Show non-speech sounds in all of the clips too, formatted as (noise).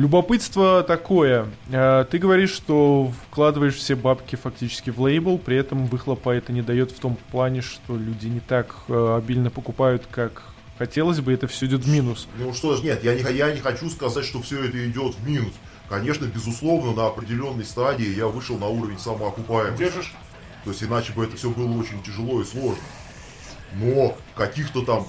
Любопытство такое. Э, ты говоришь, что вкладываешь все бабки фактически в лейбл, при этом выхлопа это не дает в том плане, что люди не так э, обильно покупают, как хотелось бы, это все идет в минус. Ну что ж, нет, я не, я не хочу сказать, что все это идет в минус. Конечно, безусловно, на определенной стадии я вышел на уровень самоокупаемости. Держишь? То есть иначе бы это все было очень тяжело и сложно. Но каких-то там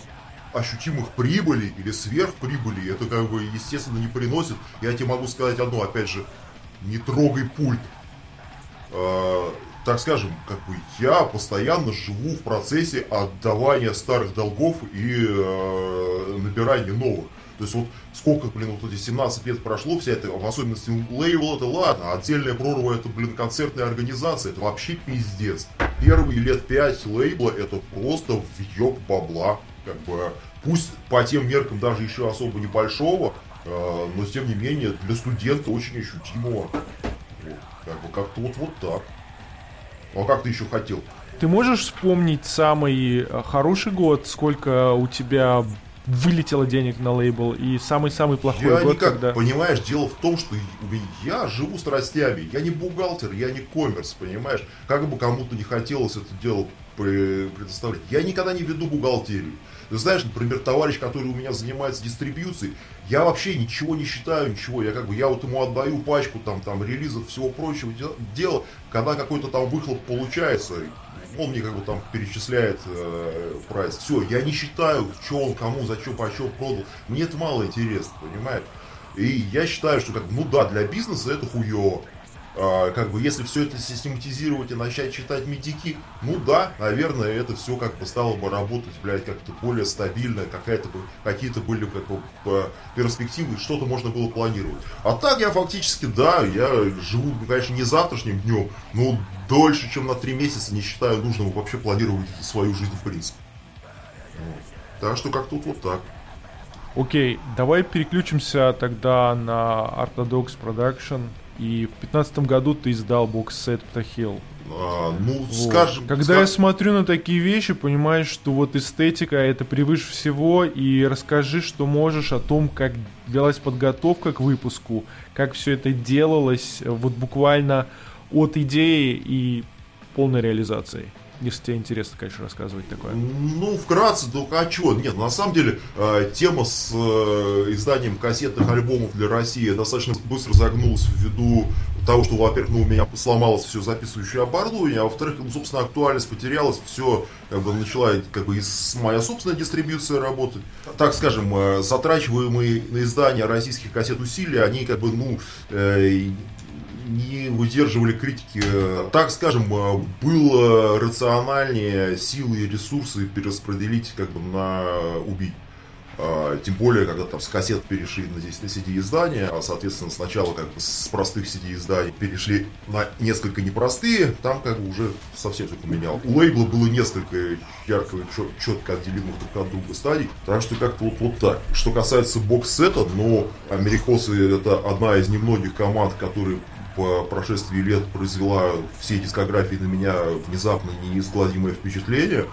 ощутимых прибыли или сверхприбыли это как бы естественно не приносит. Я тебе могу сказать одно, опять же, не трогай пульт. Э, так скажем, как бы я постоянно живу в процессе отдавания старых долгов и э, набирания новых. То есть вот сколько, блин, вот эти 17 лет прошло, вся эта, в особенности лейбл, это ладно, отдельная прорва, это, блин, концертная организация, это вообще пиздец. Первые лет 5 лейбла, это просто въеб бабла, как бы, пусть по тем меркам даже еще особо небольшого, э, но тем не менее для студента очень ощутимого. Вот, как бы как-то вот, вот так. Ну, а как ты еще хотел? Ты можешь вспомнить самый э, хороший год, сколько у тебя вылетело денег на лейбл и самый-самый плохой я год, никак, когда... Понимаешь, дело в том, что я живу страстями, я не бухгалтер, я не коммерс, понимаешь? Как бы кому-то не хотелось это дело предоставлять. Я никогда не веду бухгалтерию. Ты знаешь, например, товарищ, который у меня занимается дистрибьюцией, я вообще ничего не считаю, ничего. Я как бы, я вот ему отдаю пачку там, там релизов, всего прочего дела. Когда какой-то там выхлоп получается, он мне как бы там перечисляет э, прайс. Все, я не считаю, что он кому, за что, по что продал. Мне это мало интересно, понимаешь? И я считаю, что как ну да, для бизнеса это хуево. А, как бы если все это систематизировать и начать читать медики, ну да, наверное, это все как бы стало бы работать, блядь, как-то более стабильно, какая-то бы, какие-то были как бы перспективы, что-то можно было планировать. А так я фактически, да, я живу, конечно, не завтрашним днем, но дольше, чем на три месяца не считаю нужным вообще планировать свою жизнь в принципе. Вот. Так что как тут вот так. Окей, давай переключимся тогда на Orthodox Production. И в пятнадцатом году ты издал бокс-сет Птахил. А, ну, вот. скажем... Когда скажем... я смотрю на такие вещи, понимаешь, что вот эстетика это превыше всего, и расскажи, что можешь о том, как велась подготовка к выпуску, как все это делалось, вот буквально от идеи и полной реализации. Если тебе интересно, конечно, рассказывать такое. Ну, вкратце, ну а чего? Нет, на самом деле, э, тема с э, изданием кассетных альбомов для России достаточно быстро загнулась ввиду того, что, во-первых, ну, у меня сломалось все записывающее оборудование, а во-вторых, ну, собственно, актуальность потерялась, все как бы начала как бы из моя собственная дистрибьюция работать. Так скажем, э, затрачиваемые на издание российских кассет усилия, они как бы, ну, э, не выдерживали критики. Так скажем, было рациональнее силы и ресурсы перераспределить как бы на убить. А, тем более, когда там с кассет перешли на, здесь на CD издания, а соответственно сначала как бы с простых CD изданий перешли на несколько непростые, там как бы уже совсем все поменял. У лейбла было несколько ярко и четко отделимых друг от друга стадий, так что как-то вот, вот так. Что касается бокс-сета, но америкосы это одна из немногих команд, которые по прошествии лет произвела всей дискографии на меня внезапно неизгладимое впечатление.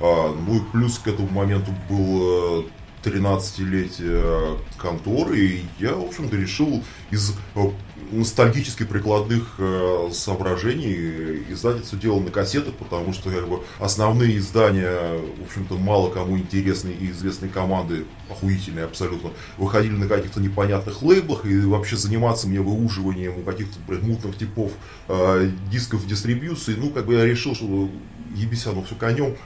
А, ну и плюс к этому моменту был 13-летие конторы, и я, в общем-то, решил из э, ностальгически прикладных э, соображений издать это дело на кассетах, потому что как бы, основные издания, в общем-то, мало кому интересные и известные команды, охуительные абсолютно, выходили на каких-то непонятных лейблах, и вообще заниматься мне выуживанием у каких-то мутных типов э, дисков дистрибьюции, ну, как бы я решил, что ебись оно все конем,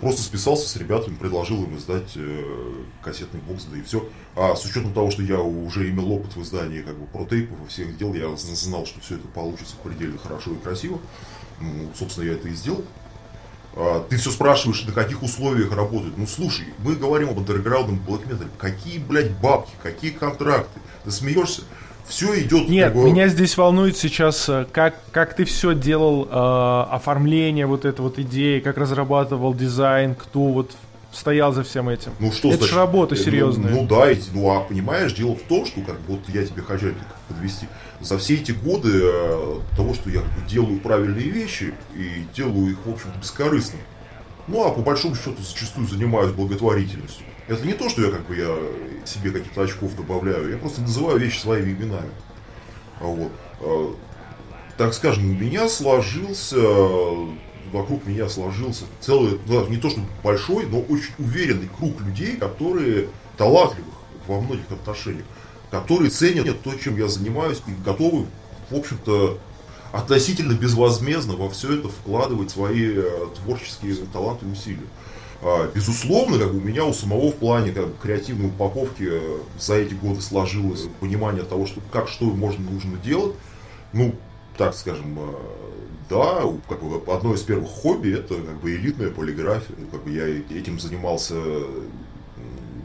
просто списался с ребятами, предложил им издать э, кассетный бокс, да и все. А с учетом того, что я уже имел опыт в издании как бы протейпов и всех дел, я знал, что все это получится предельно хорошо и красиво. Ну, собственно, я это и сделал. А, ты все спрашиваешь, на каких условиях работают. Ну, слушай, мы говорим об андерграундном блэк Какие, блядь, бабки, какие контракты? Ты смеешься? Все идет... Нет, него... меня здесь волнует сейчас, э, как, как ты все делал, э, оформление вот этой вот идеи, как разрабатывал дизайн, кто вот стоял за всем этим. Ну что, Это же работа серьезная. Ну, ну да, ну а понимаешь, дело в том, что как вот я тебе хочу подвести. За все эти годы э, того, что я делаю правильные вещи и делаю их, в общем-то, бескорыстно. Ну а по большому счету зачастую занимаюсь благотворительностью Это не то, что я как бы я себе каких-то очков добавляю, я просто называю вещи своими именами. Вот. А, так скажем, у меня сложился, вокруг меня сложился целый, ну, не то что большой, но очень уверенный круг людей, которые талантливых во многих отношениях, которые ценят то, чем я занимаюсь, и готовы, в общем-то, относительно безвозмездно во все это вкладывать свои э, творческие таланты и усилия. А, безусловно, как бы у меня у самого в плане как бы, креативной упаковки э, за эти годы сложилось понимание того, что как что можно нужно делать. Ну, так скажем, э, да, как бы одно из первых хобби это как бы элитная полиграфия. Как бы я этим занимался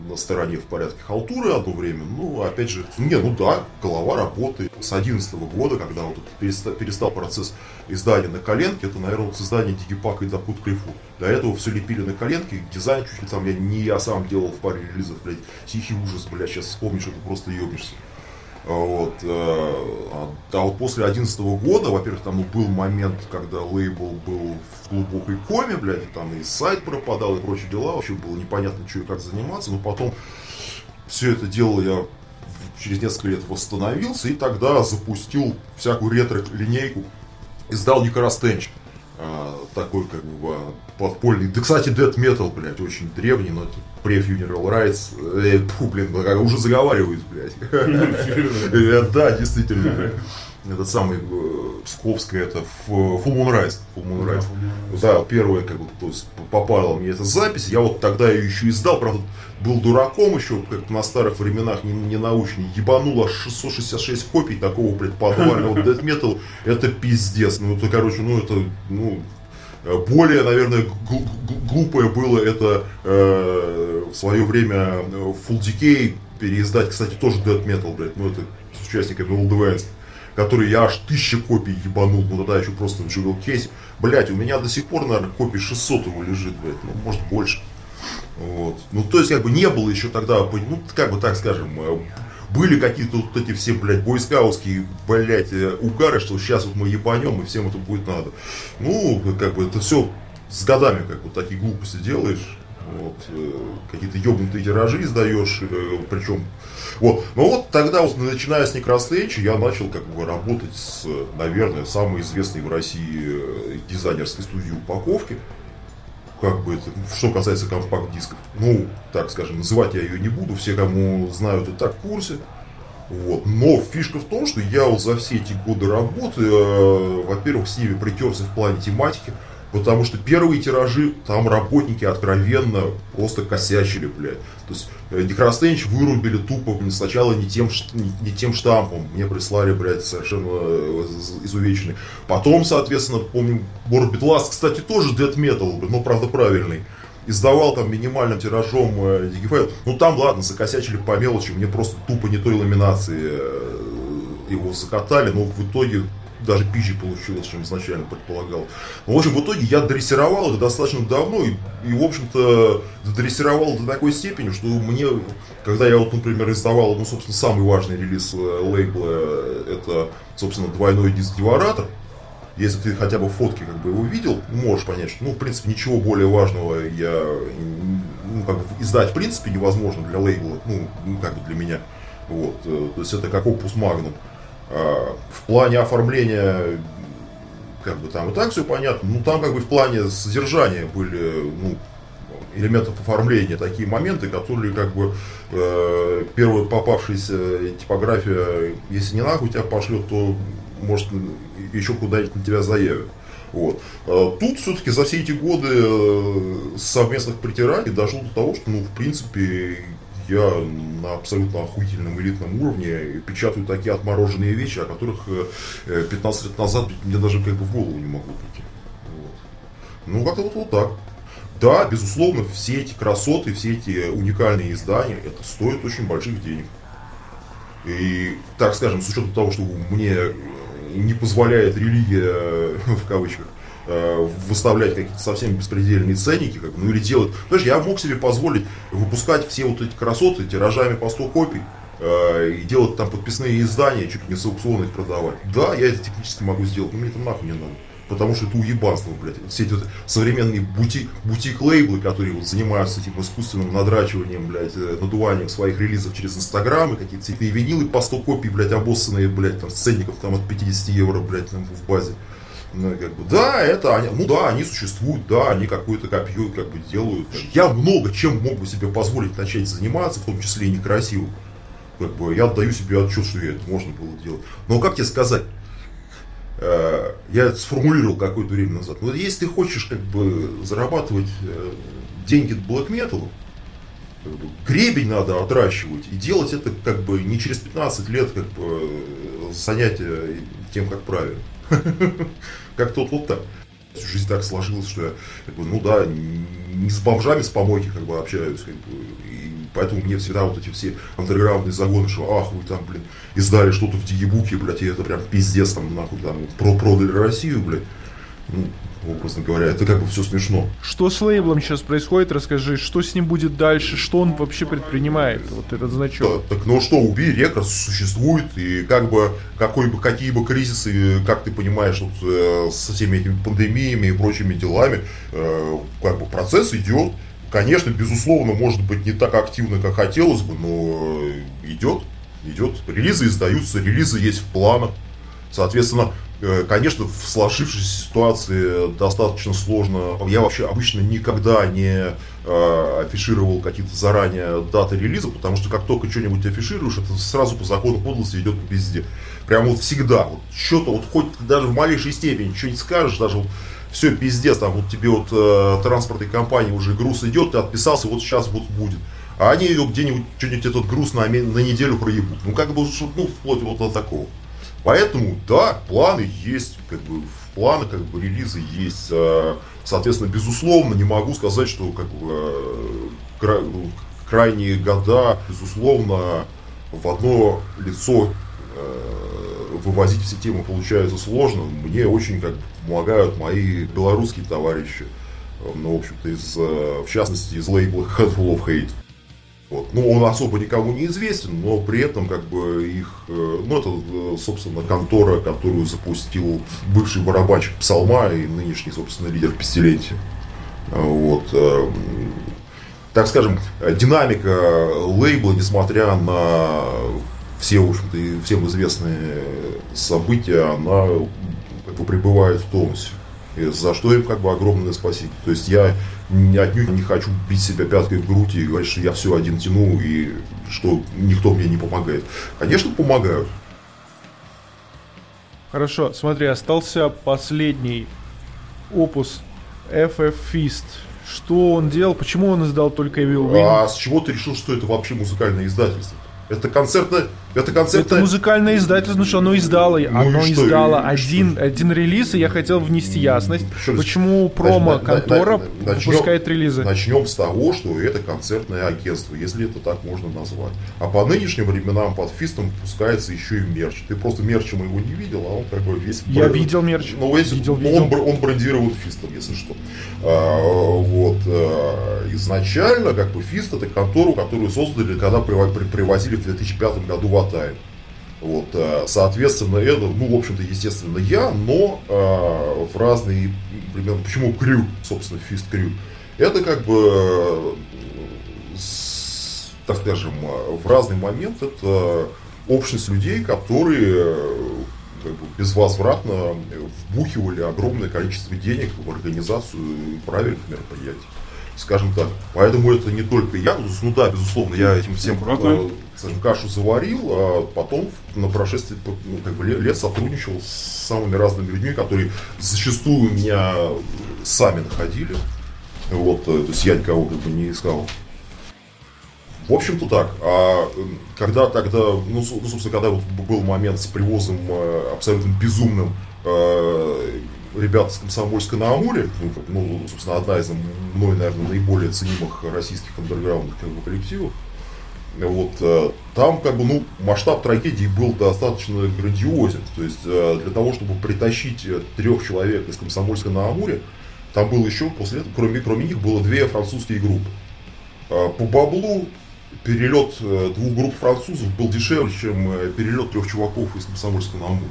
на стороне в порядке халтуры одно время. Ну, опять же, не, ну да, голова работает. С 11 года, когда вот перестал, перестал процесс издания на коленке, это, наверное, вот создание дигипака и Дакут Крифу. До этого все лепили на коленке, дизайн чуть ли там я не я сам делал в паре релизов, блядь, тихий ужас, блядь, сейчас вспомнишь, это просто ебнешься. Вот. Э, а, вот после 2011 года, во-первых, там был момент, когда лейбл был в глубокой коме, блядь, там и сайт пропадал, и прочие дела, вообще было непонятно, что и как заниматься, но потом все это дело я через несколько лет восстановился, и тогда запустил всякую ретро-линейку, издал Николас Тенч. А, такой как бы а, подпольный. Да, кстати, Dead Metal, блядь, очень древний, но это pre-funeral rights. Э, фу, блин, уже заговариваюсь, блядь. Э, да, действительно. Этот самый э, Псковская, это Full Moon Rise. Full Moon Rise. Да, первая, как бы, попала мне эта запись. Я вот тогда ее еще издал, правда, был дураком еще, как на старых временах, не, не научный, ебанул аж 666 копий такого, блядь, подвального Death Metal, это пиздец. Ну, это, короче, ну, это, ну, более, наверное, глупое было это э, в свое время э, Full Decay переиздать, кстати, тоже Death Metal, блядь, ну, это с участниками Old который я аж тысяча копий ебанул, ну тогда еще просто в Jewel Case. Блять, у меня до сих пор, наверное, копий 600 его лежит, блядь, ну, может больше. Вот. Ну, то есть, как бы не было еще тогда, ну, как бы так скажем, э, были какие-то вот эти все, блядь, бойскаутские, блядь, э, угары, что сейчас вот мы ебанем, и всем это будет надо. Ну, как бы это все с годами, как бы, такие глупости делаешь, вот, э, какие-то ебнутые тиражи издаешь, причем, вот, ну вот тогда, вот, начиная с Necrostage, я начал, как бы, работать с, наверное, самой известной в России дизайнерской студией упаковки, как бы это, что касается компакт-дисков, ну, так скажем, называть я ее не буду, все, кому знают, и так в курсе. Вот. Но фишка в том, что я вот за все эти годы работы, э, во-первых, с ними притерся в плане тематики, Потому что первые тиражи, там работники откровенно просто косячили, блядь. То есть Декрастенч э, вырубили тупо сначала не тем, не, тем штампом. Мне прислали, блядь, совершенно э, изувеченный. Потом, соответственно, помню, Morbid Last, кстати, тоже Dead Metal, но, правда, правильный. Издавал там минимальным тиражом э, Digifile. Ну там, ладно, закосячили по мелочи. Мне просто тупо не той ламинации его закатали. Но в итоге даже пизже получилось, чем изначально предполагал. Но, в общем, в итоге я дрессировал их достаточно давно и, и в общем-то, дрессировал до такой степени, что мне, когда я вот, например, издавал, ну, собственно, самый важный релиз э, лейбла, это, собственно, двойной диск Деворатор, если ты хотя бы фотки как бы его видел, можешь понять, что, ну, в принципе, ничего более важного я, ну, как бы, издать, в принципе, невозможно для лейбла, ну, ну как бы для меня. Вот, э, то есть это как опус магнум. А, в плане оформления, как бы там и так все понятно, ну там как бы в плане содержания были, ну, элементов оформления, такие моменты, которые как бы э, первая попавшаяся типография, если не нахуй тебя пошлет, то может еще куда-нибудь на тебя заявят. Вот. А тут все-таки за все эти годы э, совместных притираний дошло до того, что, ну, в принципе, я на абсолютно охуительном элитном уровне печатаю такие отмороженные вещи, о которых 15 э, лет назад мне даже как бы в голову не могло прийти. Вот. Ну, как-то вот, вот так. Да, безусловно, все эти красоты, все эти уникальные издания, это стоит очень больших денег. И, так скажем, с учетом того, что мне не позволяет религия, (laughs) в кавычках, Э, выставлять какие-то совсем беспредельные ценники, как, ну или делать. Знаешь, я мог себе позволить выпускать все вот эти красоты тиражами по 100 копий э, и делать там подписные издания, чуть ли не с аукциона их продавать. Да, я это технически могу сделать, но мне это нахуй не надо. потому что это уебанство, блядь. Все эти вот современные бутик, бутик-лейблы, которые вот занимаются этим искусственным надрачиванием, блядь, э, надуванием своих релизов через Инстаграм, и какие-то цветные винилы по 100 копий, блядь, обоссанные, блядь, там, с ценников там от 50 евро, блядь, там, в базе. Ну, как бы, да, это они, ну да, они существуют, да, они какое-то копье как бы делают. Я много чем мог бы себе позволить начать заниматься, в том числе и некрасиво. Как бы я отдаю себе отчет, что я это можно было делать. Но как тебе сказать? Э, я это сформулировал какое-то время назад. Вот если ты хочешь как бы зарабатывать э, деньги black metal, как бы, гребень надо отращивать и делать это как бы не через 15 лет как бы э, занятие тем, как правильно. Как-то вот, так. Жизнь так сложилась, что я, как бы, ну да, не с бомжами с помойки как бы общаюсь, как бы, и поэтому мне всегда вот эти все андерграундные загоны, что ах, вы там, блин, издали что-то в Диебуке, блядь, и это прям пиздец, там, нахуй, там, про продали Россию, блядь. Ну, образно говоря. Это как бы все смешно. Что с лейблом сейчас происходит, расскажи, что с ним будет дальше, что он вообще предпринимает, вот этот значок. Да, так ну что, убей рекорд существует, и как бы, какой бы, какие бы кризисы, как ты понимаешь, вот, э, со всеми этими пандемиями и прочими делами, э, как бы процесс идет. Конечно, безусловно, может быть не так активно, как хотелось бы, но идет, идет. Релизы издаются, релизы есть в планах. Соответственно, Э, конечно, в сложившейся ситуации достаточно сложно. Я вообще обычно никогда не э, афишировал какие-то заранее даты релиза, потому что как только что-нибудь афишируешь, это сразу по закону подлости идет везде. Прям вот всегда. Вот что-то, вот хоть даже в малейшей степени что-нибудь скажешь, даже вот все пиздец, там вот тебе вот э, транспортной компании уже груз идет, ты отписался, вот сейчас вот будет. А они где-нибудь что-нибудь этот груз на, на неделю проебут. Ну, как бы, ну, вплоть вот до такого. Поэтому, да, планы есть, как бы, в планы, как бы, релизы есть. А, соответственно, безусловно, не могу сказать, что, как бы, э, ну, крайние года, безусловно, в одно лицо э, вывозить все темы получается сложно. Мне очень как помогают мои белорусские товарищи. Ну, в общем-то, из, э, в частности, из лейбла Handful of Hate. Вот. Ну, он особо никому не известен, но при этом, как бы, их, э, ну, это, э, собственно, контора, которую запустил бывший барабанщик Псалма и нынешний, собственно, лидер Пестилентия. Вот. Э, так скажем, динамика лейбла, несмотря на все, в общем-то, всем известные события, она как бы пребывает в тонусе. За что им как бы огромное спасибо. То есть я отнюдь не хочу бить себя пяткой в грудь и говорить, что я все один тяну и что никто мне не помогает. Конечно, помогают. Хорошо, смотри, остался последний опус FF Fist. Что он делал? Почему он издал только Evil Wing? А с чего ты решил, что это вообще музыкальное издательство? Это концертное это концепт... Это музыкальное издательство, что оно издало, ну оно что, издало один, что? один релиз, и я хотел внести ясность, что, почему промо-контора выпускает релизы. Начнем с того, что это концертное агентство, если это так можно назвать. А по нынешним временам под фистом выпускается еще и мерч. Ты просто мерчем его не видел, а он как бы весь... Я бренд... видел мерч. Ну, весь, видел, он, видел. Он, он брендирован фистом, если что. А, вот. А, изначально, как бы, фист это контору, которую создали, когда привозили в 2005 году в хватает. Вот, э, соответственно, это, ну, в общем-то, естественно, я, но э, в разные времена. Почему крю, собственно, фист крю? Это как бы, с, так скажем, в разный момент это общность людей, которые как бы безвозвратно вбухивали огромное количество денег в организацию правильных мероприятий скажем так. Поэтому это не только я, ну да, безусловно, я этим всем э, скажем, кашу заварил, а потом на прошествии ну, как бы, лет сотрудничал с самыми разными людьми, которые зачастую меня сами находили. Вот, э, то есть я никого как бы не искал. В общем-то так. А когда тогда, ну, ну собственно, когда вот был момент с привозом э, абсолютно безумным э, ребят с Комсомольска на Амуре, ну, ну, собственно, одна из мной, наверное, наиболее ценимых российских андерграундных коллективов, вот, э, там как бы, ну, масштаб трагедии был достаточно грандиозен. То есть э, для того, чтобы притащить э, трех человек из Комсомольска на Амуре, там было еще, после этого, кроме, кроме них, было две французские группы. По баблу перелет двух групп французов был дешевле, чем перелет трех чуваков из Комсомольска на Амуре.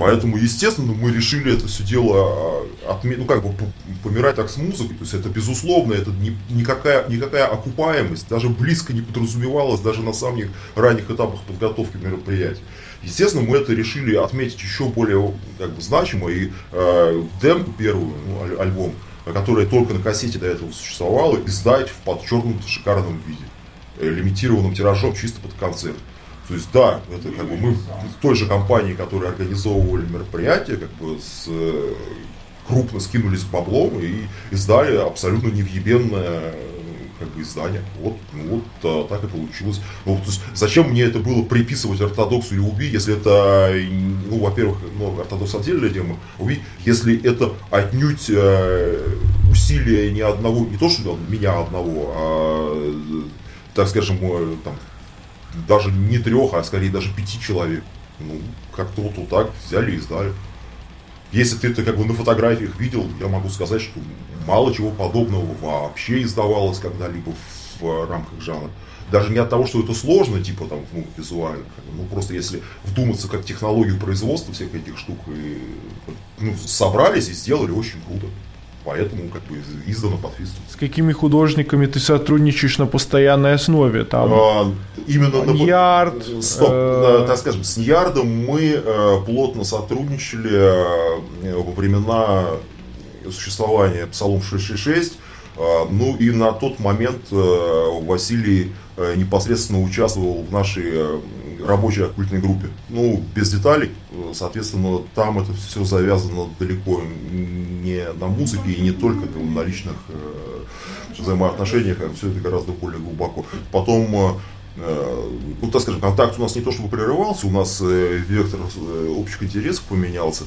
Поэтому, естественно, мы решили это все дело а, отметить, ну как бы помирать так с музыкой. То есть это безусловно, это ни, никакая, никакая окупаемость даже близко не подразумевалась даже на самых ранних этапах подготовки мероприятий. Естественно, мы это решили отметить еще более как бы, значимо. И э, демку первую, ну, аль- альбом, которая только на кассете до этого существовала, издать в подчеркнуто шикарном виде. Э, лимитированным тиражом чисто под концерт. То есть, да, это как бы мы в той же компании, которая организовывали мероприятие, как бы с, э, крупно скинулись баблом и издали абсолютно невъебенное как бы издание. Вот, ну, вот а, так и получилось. Ну, то есть, зачем мне это было приписывать ортодоксу или уби, если это, ну, во-первых, ну, ортодокс отдельная тема, уби, если это отнюдь э, усилия ни одного, не то что меня одного, а, так скажем, там, даже не трех, а скорее даже пяти человек. Ну, как-то вот, вот так взяли и сдали. Если ты это как бы на фотографиях видел, я могу сказать, что мало чего подобного вообще издавалось когда-либо в рамках жанра. Даже не от того, что это сложно, типа там, ну, визуально. Ну, просто если вдуматься как технологию производства всех этих штук, и, ну, собрались и сделали очень круто поэтому как бы издано под фисту. С какими художниками ты сотрудничаешь на постоянной основе? Там а, именно на Ньярд, Стоп, э... так скажем, с Ньярдом мы э, плотно сотрудничали э, во времена существования Псалом 666. Э, ну и на тот момент э, Василий э, непосредственно участвовал в нашей рабочей оккультной группе. Ну, без деталей, соответственно, там это все завязано далеко не на музыке и не только на личных э, взаимоотношениях, а все это гораздо более глубоко. Потом э, ну, так скажем, контакт у нас не то чтобы прерывался, у нас э, вектор общих интересов поменялся,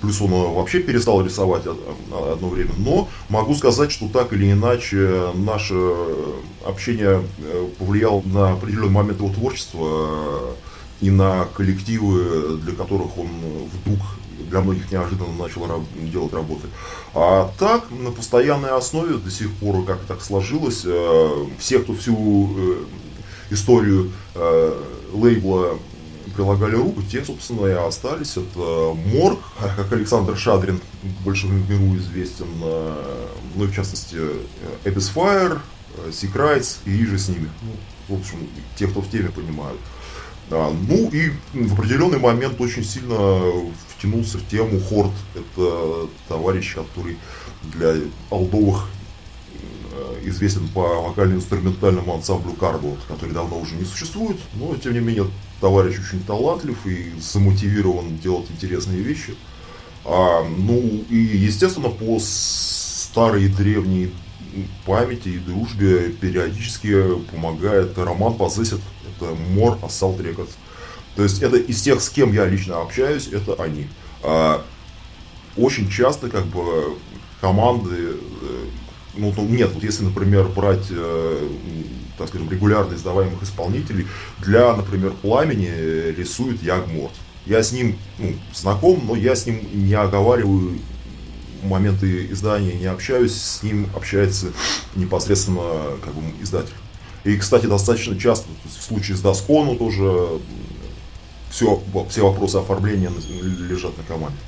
плюс он вообще перестал рисовать одно время, но могу сказать, что так или иначе наше общение повлияло на определенный момент его творчества и на коллективы, для которых он вдруг для многих неожиданно начал делать работы. А так, на постоянной основе до сих пор, как так сложилось, э, все, кто всю э, историю э, лейбла прилагали руку, те, собственно, и остались. Это Морг, как Александр Шадрин, больше в миру известен, ну и в частности Abyss Fire, Sea и же с ними. Ну, в общем, те, кто в теме понимают. Да, ну и в определенный момент очень сильно втянулся в тему Хорд. Это товарищ, который для алдовых э, известен по вокально-инструментальному ансамблю Кардо, который давно уже не существует, но тем не менее товарищ очень талантлив и замотивирован делать интересные вещи. А, ну и естественно по старой древней памяти и дружбе периодически помогает Роман Позесит это More Assault Records. То есть это из тех, с кем я лично общаюсь, это они. А, очень часто как бы команды, э, ну, ну нет, вот если, например, брать, э, так скажем, регулярно издаваемых исполнителей, для, например, Пламени рисует Ягморт. Я с ним ну, знаком, но я с ним не оговариваю моменты издания, не общаюсь, с ним общается непосредственно как бы, издатель. И, кстати, достаточно часто, в случае с Доскону тоже все, все вопросы оформления лежат на команде.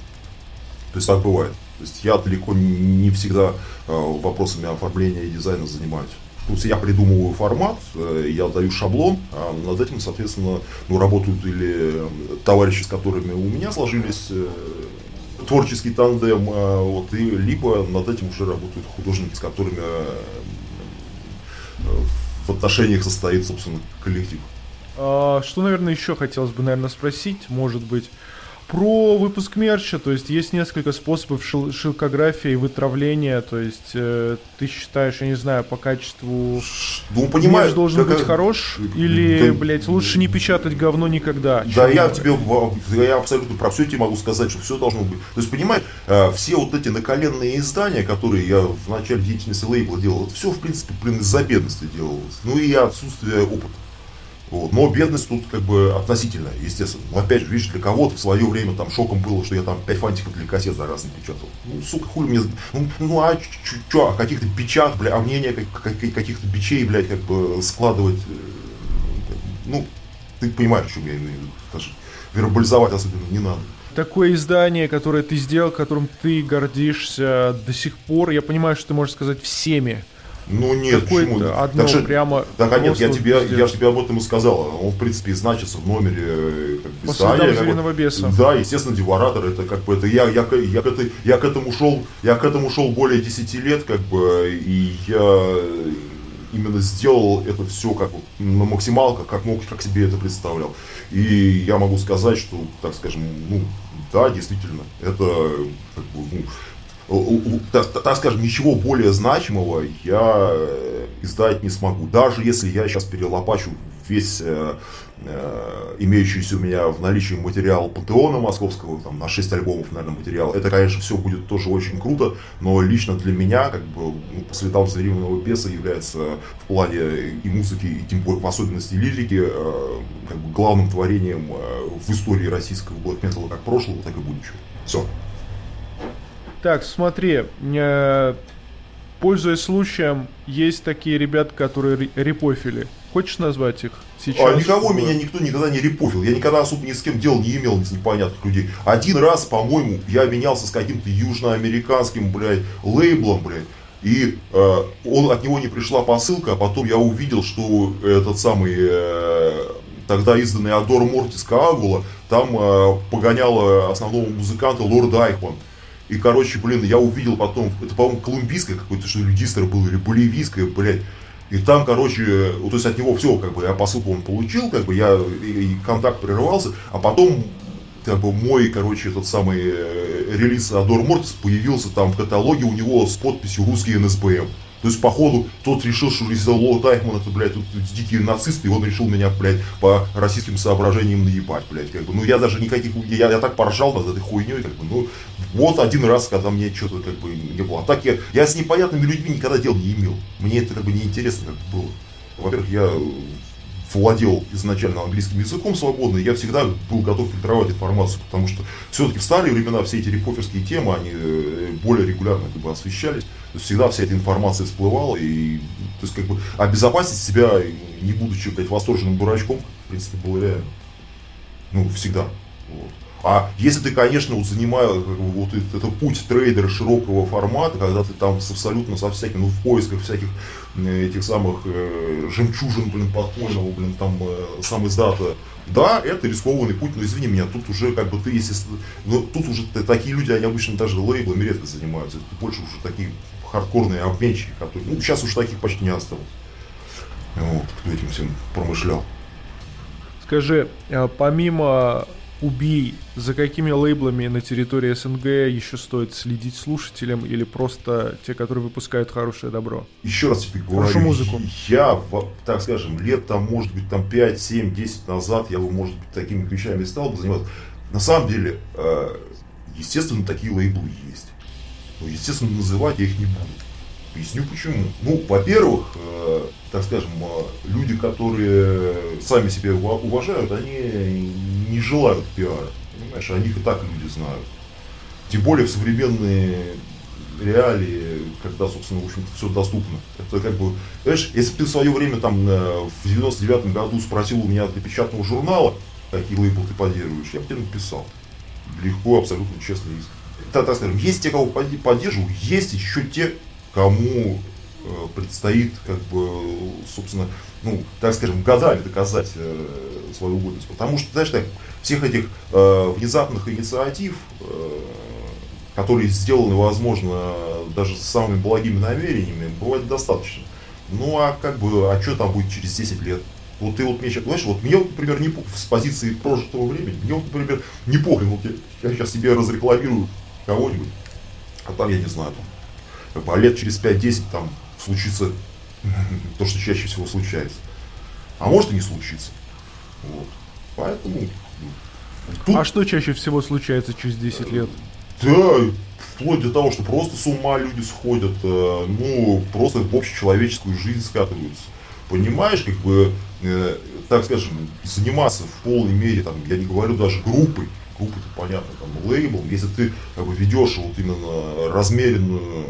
То есть так бывает. То есть я далеко не всегда э, вопросами оформления и дизайна занимаюсь. То есть я придумываю формат, э, я даю шаблон, а над этим, соответственно, ну, работают или товарищи, с которыми у меня сложились э, творческий тандем, вот, и либо над этим уже работают художники, с которыми в отношениях состоит, собственно, коллектив. А, что, наверное, еще хотелось бы, наверное, спросить, может быть, про выпуск мерча, то есть есть несколько способов шил шелкографии и вытравления, то есть э, ты считаешь, я не знаю, по качеству ну, понимаешь, мерч должен как... быть хорош, или, да, блядь, лучше не печатать говно никогда? Да, я тебе, я абсолютно про все тебе могу сказать, что все должно быть. То есть, понимаешь, э, все вот эти наколенные издания, которые я в начале деятельности лейбла делал, это все, в принципе, блин, из-за бедности делалось. Ну и отсутствие опыта. Вот. Но бедность тут как бы относительная, естественно. Но опять же, видишь, для кого-то в свое время там шоком было, что я там 5 фантиков для кассет за раз напечатал. Ну, сука, хуй мне... Ну, ну а что, о каких-то печах, бля, о мнении каких-то бичей, блядь, как бы складывать... Э, ну, ты понимаешь, что я имею в виду. Даже вербализовать особенно не надо. такое издание, которое ты сделал, которым ты гордишься до сих пор. Я понимаю, что ты можешь сказать всеми. Ну нет, почему? Одно так, прямо. Так, нет, я тебе, я же тебе об этом и сказал. Он, в принципе, значится в номере э, как бы, издания. Как беса. Да, естественно, Деворатор, это как бы это я, я, я, я, к это, я к этому шел, я к этому шел более 10 лет, как бы, и я именно сделал это все как на максималках, как мог, как себе это представлял. И я могу сказать, что, так скажем, ну, да, действительно, это как бы, ну, так, так скажем, ничего более значимого я э, издать не смогу. Даже если я сейчас перелопачу весь э, э, имеющийся у меня в наличии материал Пантеона Московского, там, на 6 альбомов, наверное, материал, это, конечно, все будет тоже очень круто, но лично для меня, как бы, ну, по следам звериного беса является в плане и музыки, и тем более в особенности лирики, э, как бы главным творением э, в истории российского блэк как прошлого, так и будущего. Все. Так, смотри, э, пользуясь случаем, есть такие ребята, которые репофили. Хочешь назвать их сейчас? А никого меня никто никогда не репофил. Я никогда особо ни с кем дел не имел, с непонятных людей. Один раз, по-моему, я менялся с каким-то южноамериканским, блядь, лейблом, блядь. И э, он, от него не пришла посылка, а потом я увидел, что этот самый э, тогда изданный Адор Мортис Каагула там э, погонял основного музыканта Лорда Айхман. И, короче, блин, я увидел потом, это, по-моему, колумбийское какое-то, что ли, дистро было, или боливийское, блядь. И там, короче, то есть от него все, как бы, я посылку он получил, как бы, я, и контакт прерывался, а потом, как бы, мой, короче, этот самый э, релиз Адор Мортис появился там в каталоге у него с подписью «Русский НСБМ». То есть, походу, тот решил, что из-за Ло Тайхман это, блядь, тут дикие нацисты, и он решил меня, блядь, по российским соображениям наебать, блядь, как бы. Ну, я даже никаких, я, я так поржал над этой хуйней, как бы, ну, вот один раз, когда мне что-то, как бы, не было. А так я, я с непонятными людьми никогда дел не имел. Мне это, как бы, неинтересно, как было. Во-первых, я владел изначально английским языком свободно, я всегда был готов фильтровать информацию, потому что все-таки в старые времена все эти репоферские темы, они э, более регулярно как бы, освещались. То есть всегда вся эта информация всплывала, и то есть как бы обезопасить себя, не будучи блядь, восторженным дурачком, в принципе, было реально. Ну, всегда. Вот. А если ты, конечно, вот занимаешь вот это, путь трейдера широкого формата, когда ты там с абсолютно со всяким, ну, в поисках всяких этих самых э, жемчужин, блин, подпольного, блин, там, э, сам издата, да, это рискованный путь, но извини меня, тут уже как бы ты, если, ну, тут уже такие люди, они обычно даже лейблами редко занимаются, это больше уже такие хардкорные обменщики, которые, ну, сейчас уж таких почти не осталось. Вот, кто этим всем промышлял. Скажи, а помимо убей, за какими лейблами на территории СНГ еще стоит следить слушателям или просто те, которые выпускают хорошее добро? Еще раз тебе говорю, Хорошую музыку. я, так скажем, лет там, может быть, там 5, 7, 10 назад я бы, может быть, такими вещами стал бы заниматься. На самом деле, э, естественно, такие лейблы есть. Но, естественно, называть я их не буду. Поясню почему. Ну, во-первых, э, так скажем, э, люди, которые сами себя уважают, они не желают пиара. Понимаешь, о них и так люди знают. Тем более в современные реалии, когда, собственно, в общем-то, все доступно. Это как бы, знаешь, если ты в свое время там э, в 99 году спросил у меня для печатного журнала, какие лейблы ты поддерживаешь, я бы тебе написал. Легко, абсолютно честно. Так, так скажем, есть те, кого поддерживаю, есть еще те, кому э, предстоит, как бы, собственно, ну, так скажем, годами доказать э, свою годность. Потому что, знаешь, так, всех этих э, внезапных инициатив, которые сделаны, возможно, даже с самыми благими намерениями, бывает достаточно. Ну, а как бы, а что там будет через 10 лет? Вот ты вот мне сейчас, знаешь, вот мне, вот, например, не с позиции прожитого времени, мне вот, например, не похрен, вот я, я сейчас себе разрекламирую кого-нибудь, а там, я не знаю, там, а лет через 5-10 там случится (laughs) то, что чаще всего случается. А может и не случится. Вот. Поэтому... Тут... А что чаще всего случается через 10 лет? Да, вплоть до того, что просто с ума люди сходят, э, ну, просто в общечеловеческую жизнь скатываются. Понимаешь, как бы, э, так скажем, заниматься в полной мере, там, я не говорю даже группой, это понятно, там, лейблом, если ты как бы ведешь вот именно размеренную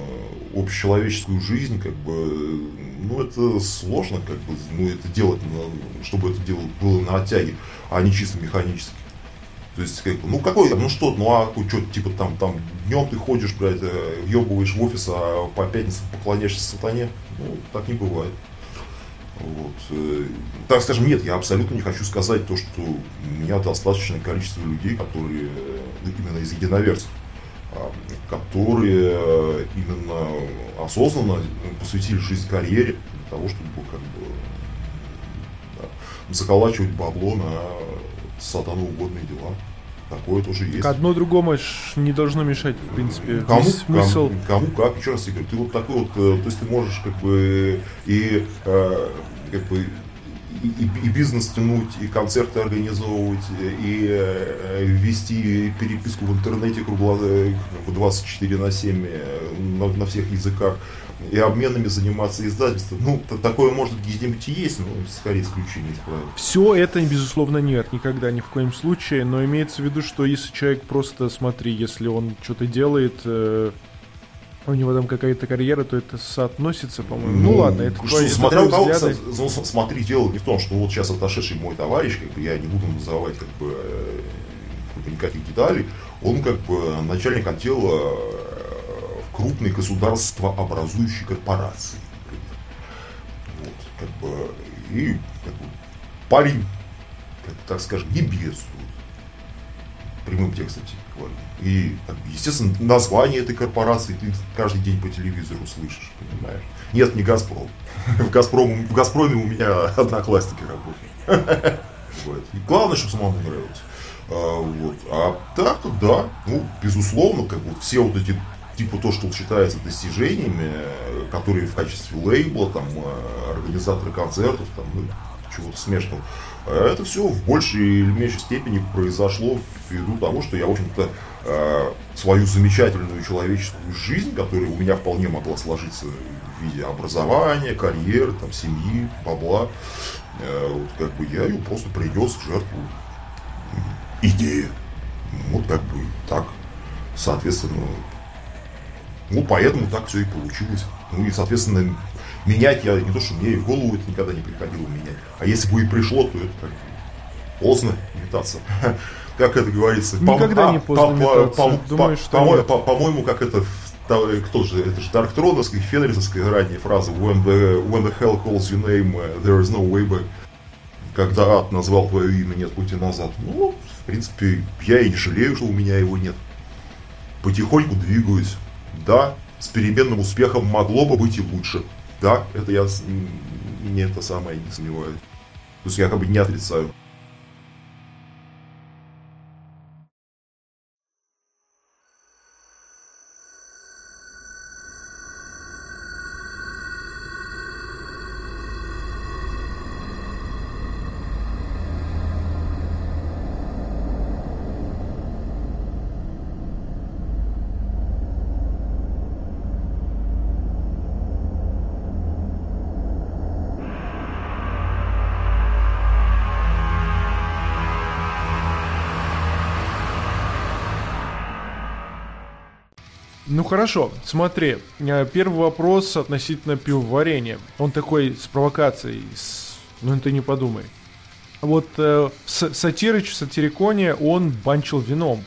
общечеловеческую жизнь, как бы, ну, это сложно, как бы, ну, это делать, чтобы это дело было на оттяге, а не чисто механически. То есть, как, ну какой, ну что, ну а что, типа там, там днем ты ходишь, блядь, э, въебываешь в офис, а по пятницам поклоняешься сатане? Ну, так не бывает. Вот. Э, так скажем, нет, я абсолютно не хочу сказать то, что у меня достаточное количество людей, которые именно из единоверцев, которые именно осознанно посвятили жизнь карьере для того, чтобы как бы да, заколачивать бабло на сатану угодные дела. Такое тоже есть. Одно другому не должно мешать, в принципе. Кому, смысл... кому, кому как, еще раз я говорю, ты вот такой вот, э, то есть ты можешь как бы и э, как бы и, и, бизнес тянуть, и концерты организовывать, и э, вести переписку в интернете кругло 24 на 7 на, на всех языках и обменами заниматься издательством. Ну, такое может где-нибудь и есть, но скорее исключение. Все это, безусловно, нет, никогда, ни в коем случае, но имеется в виду, что если человек просто, смотри, если он что-то делает, э, у него там какая-то карьера, то это соотносится, по-моему. Ну, ну ладно, это что, твои, смотря у кого, ну, смотри, дело не в том, что вот сейчас отошедший мой товарищ, как бы я не буду называть как бы, э, как бы никаких деталей, он как бы начальник отдела крупной государствообразующей корпорации. Вот, как бы, и как бы, парень, как, так скажем, не бедствует. Прямым текстом говорю. И, естественно, название этой корпорации ты каждый день по телевизору слышишь, понимаешь? Нет, не Газпром. В, Газпром, в Газпроме у меня одноклассники работают. Вот. И главное, чтобы самому нравилось. А, вот. а так-то да, ну, безусловно, как вот все вот эти типа то, что считается достижениями, которые в качестве лейбла, там, э, организаторы концертов, там, ну, чего-то смешного, это все в большей или меньшей степени произошло ввиду того, что я, в общем-то, э, свою замечательную человеческую жизнь, которая у меня вполне могла сложиться в виде образования, карьеры, там, семьи, бабла, э, вот, как бы я ее просто принес в жертву идеи. Вот как бы так. Соответственно, ну, поэтому так все и получилось. Ну и, соответственно, менять я не то, что мне и в голову это никогда не приходило менять. А если бы и пришло, то это как поздно метаться. (laughs) Как это говорится? Никогда не поздно метаться. Думаю, что По-моему, как это кто же, это же Дарктроновская, Фенрисовская ранняя фраза when the, when the hell calls your name, there is no way back. Когда ад назвал твое имя, нет пути назад. Ну, в принципе, я и не жалею, что у меня его нет. Потихоньку двигаюсь. Да, с переменным успехом могло бы быть и лучше. Да, это я не это самое не сомневаюсь. То есть я как бы не отрицаю. Хорошо, смотри, э, первый вопрос относительно пивоварения. Он такой с провокацией, с... ну ты не подумай. Вот э, Сатирыч в Сатириконе он банчил вином.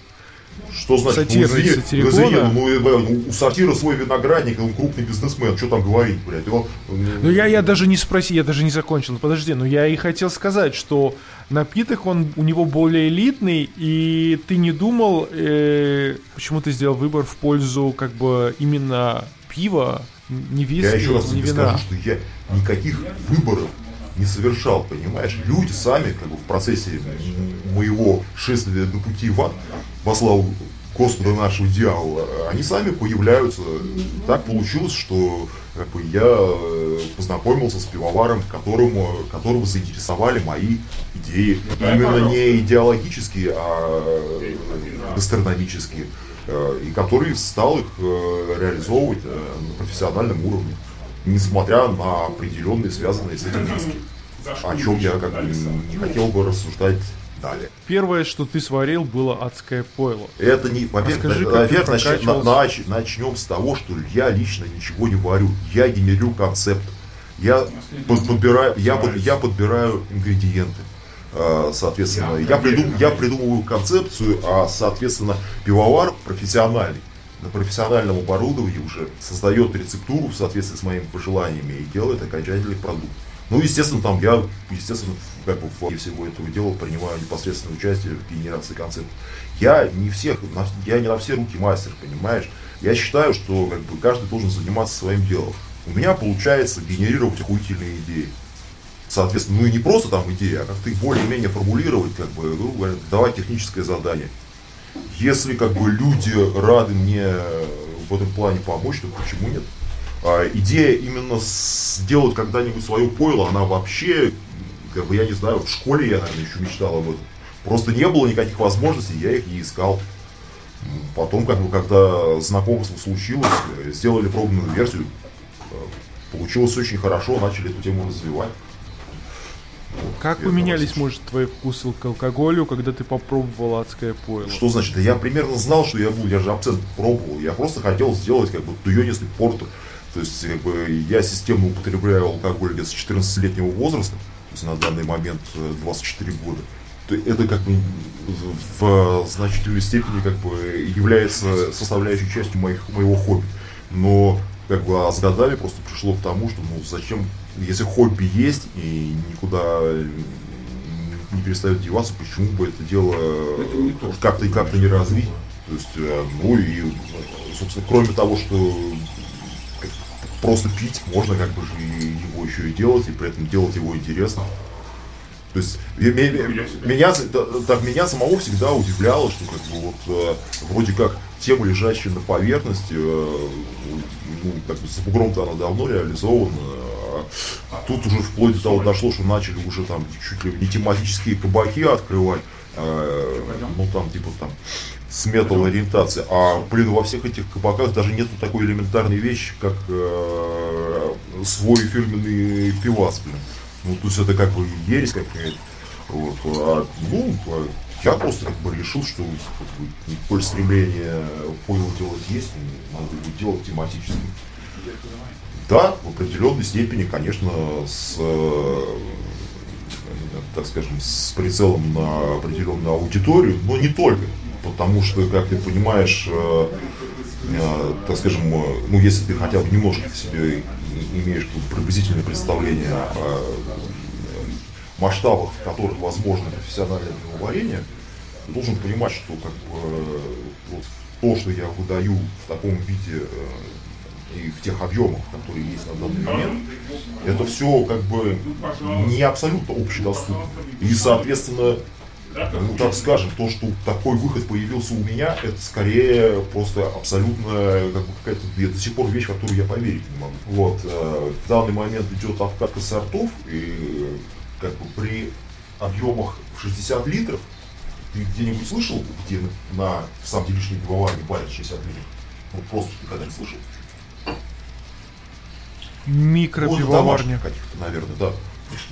Что значит? Сатира ну, извини, ну, извини, ну, ну, у сатира свой виноградник, он крупный бизнесмен, что там говорить, блядь? Его... Ну я, я даже не спросил, я даже не закончил, подожди, но я и хотел сказать, что напиток, он у него более элитный, и ты не думал, э, почему ты сделал выбор в пользу как бы именно пива, не виски, Я еще раз не тебе вина. скажу, что я никаких выборов не совершал, понимаешь? Люди сами, как бы в процессе моего шествия на пути в ад, во славу Господа нашего дьявола, они сами появляются. Так получилось, что как бы, я э, познакомился с пивоваром, которому, которого заинтересовали мои идеи. Именно не идеологические, а гастрономические. Э, и который стал их э, реализовывать на профессиональном уровне несмотря на определенные связанные с этим риски. О чем я как бы не хотел бы рассуждать далее. Первое, что ты сварил, было адское пойло. Это не, во-первых, во-первых нач, нач, начнем с того, что я лично ничего не варю. Я генерю концепт. Я под, подбираю, я, под, я подбираю ингредиенты. э, соответственно, я, придум, я придумываю концепцию, а, соответственно, пивовар профессиональный на профессиональном оборудовании уже создает рецептуру в соответствии с моими пожеланиями и делает окончательный продукт. Ну, естественно, там я, естественно, как бы в всего этого дела принимаю непосредственное участие в генерации концепта. Я не всех, я не на все руки мастер, понимаешь? Я считаю, что как бы, каждый должен заниматься своим делом. У меня получается генерировать охуительные идеи. Соответственно, ну и не просто там идеи, а как-то их более-менее формулировать, как бы, грубо говоря, давать техническое задание. Если как бы люди рады мне в этом плане помочь, то почему нет? А, идея именно сделать когда-нибудь свое пойло, она вообще, как бы я не знаю, в школе я, наверное, еще мечтал об этом. Просто не было никаких возможностей, я их не искал. Потом, как бы, когда знакомство случилось, сделали пробную версию, получилось очень хорошо, начали эту тему развивать. Как поменялись, может, твои вкусы к алкоголю, когда ты попробовал адское пойло? Что значит? Да я примерно знал, что я буду, я же абсент пробовал. Я просто хотел сделать как бы туйонистый порт. То есть как бы, я системно употребляю алкоголь где-то с 14-летнего возраста, то есть на данный момент 24 э, года. Это как бы в значительной степени как бы является составляющей частью моих, моего хобби. Но как бы а с годами просто пришло к тому, что ну зачем если хобби есть и никуда не перестает деваться, почему бы это дело как-то как-то не развить? То есть, э, ну и, собственно, кроме того, что просто пить, можно как бы же его еще и делать, и при этом делать его интересно. То есть меня, так, меня самого всегда удивляло, что как бы вот э, вроде как тема, лежащая на поверхности, э, ну, как бы за бугром-то она давно реализована, а тут уже вплоть до того дошло, что начали уже там чуть ли не тематические кабаки открывать, э, ну там типа там с метал ориентацией. А, блин, во всех этих кабаках даже нету такой элементарной вещи, как э, свой фирменный пивас, блин. Ну, то есть это как бы ересь какая-то. Вот. А, ну, а я просто как бы решил, что как бы, коль стремление понял делать есть, надо его делать тематически. Да, в определенной степени, конечно, с, э, так скажем, с прицелом на определенную аудиторию, но не только. Потому что, как ты понимаешь, э, э, так скажем, ну, если ты хотя бы немножко себе имеешь приблизительное представление о масштабах, в которых возможно профессиональное пивоварение, должен понимать, что как бы, вот, то, что я выдаю в таком виде и в тех объемах, которые есть на данный момент, это все как бы не абсолютно общедоступно. И, соответственно, ну так скажем, то, что такой выход появился у меня, это скорее просто абсолютно как бы какая-то до сих пор вещь, в которую я поверить не могу. Вот, э, в данный момент идет обкатка сортов, и как бы при объемах в 60 литров, ты где-нибудь слышал, где на, в самом делешней пивоварне парят 60 литров? Вот просто никогда не слышал. Микропивоварня. наверное, да.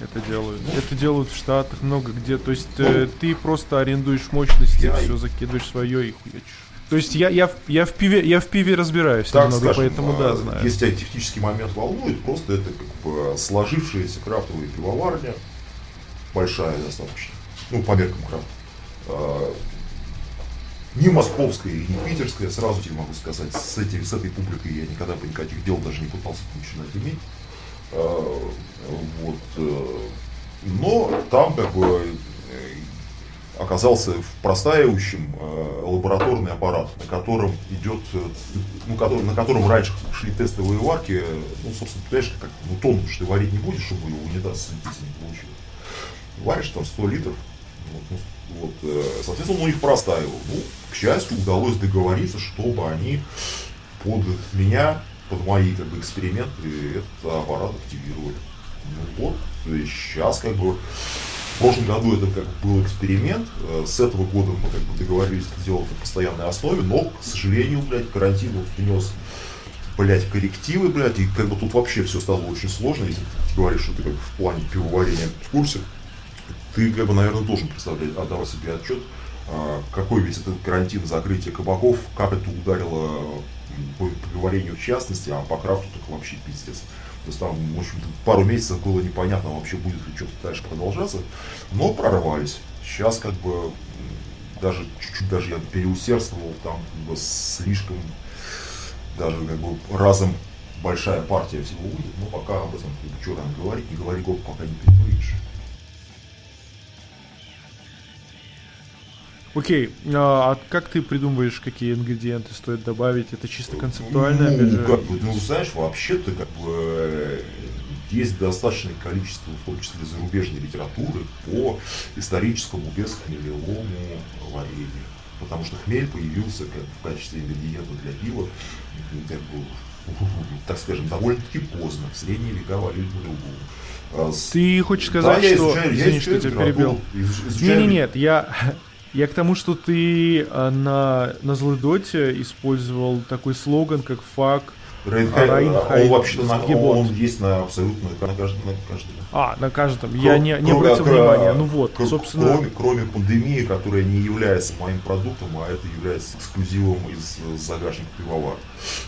Это делают. Ну, это делают в Штатах много где. То есть ну, э, ты просто арендуешь мощности, я... все закидываешь свое и хуячишь. То есть я, я, я, в пиве, я в пиве разбираюсь так немного, скажем, поэтому да, а, знаю. Если тебя технический момент волнует, просто это как бы сложившаяся крафтовая пивоварня, большая достаточно, ну, по меркам крафта. Ни московская, ни питерская, сразу тебе могу сказать, с, этим, с этой публикой я никогда бы никаких дел даже не пытался начинать иметь. А, вот. Э, но там как бы э, оказался в простаивающем э, лабораторный аппарат, на котором идет, ну, который, на котором раньше шли тестовые варки, ну, собственно, понимаешь, как ну, тонну что ты варить не будешь, чтобы его унитаз не получилось. Варишь там 100 литров, вот, ну, вот, соответственно, он у них простаивал. Ну, к счастью, удалось договориться, чтобы они под меня, под мои как бы, эксперименты этот аппарат активировали. Ну вот, сейчас как бы в прошлом году это как был эксперимент. Э, с этого года мы как бы договорились это делать на постоянной основе, но, к сожалению, блядь, карантин вот внес блядь, коррективы, блядь, и как бы тут вообще все стало очень сложно, если ты говоришь, что ты как в плане пивоварения в курсе, ты, как бы, наверное, должен представлять, отдавать себе отчет, а, какой весь этот карантин закрытия кабаков, как это ударило по пивоварению в частности, а по крафту так вообще пиздец. То есть там, в общем пару месяцев было непонятно вообще, будет ли что-то дальше продолжаться. Но прорвались. Сейчас как бы даже чуть-чуть даже я переусердствовал, там как бы слишком даже как бы разом большая партия всего будет, но пока об этом как что там говорить, не говори гоп, пока не перепрыгнешь. Окей, а, а как ты придумываешь, какие ингредиенты стоит добавить? Это чисто концептуально, ну, опять же? Как бы, ну, знаешь, вообще-то как бы есть достаточное количество, в том числе зарубежной литературы, по историческому бесхмелевому варенью. Потому что хмель появился как в качестве ингредиента для пива, как бы, (laughs) так скажем, довольно-таки поздно, в средние века варили по-другому. Ты хочешь сказать, да, что... Изучаю, Извини, что я тебя перебил. Изучаю... Нет, нет, я я к тому, что ты э, на, на злой доте использовал такой слоган, как фак. Он вообще-то на, он есть на абсолютно на каждом, на каждом. А, на каждом. Кром, я не, не обратил кроме, внимания. Ну вот, кроме, собственно. Кроме, кроме пандемии, которая не является моим продуктом, а это является эксклюзивом из загашника пивовар,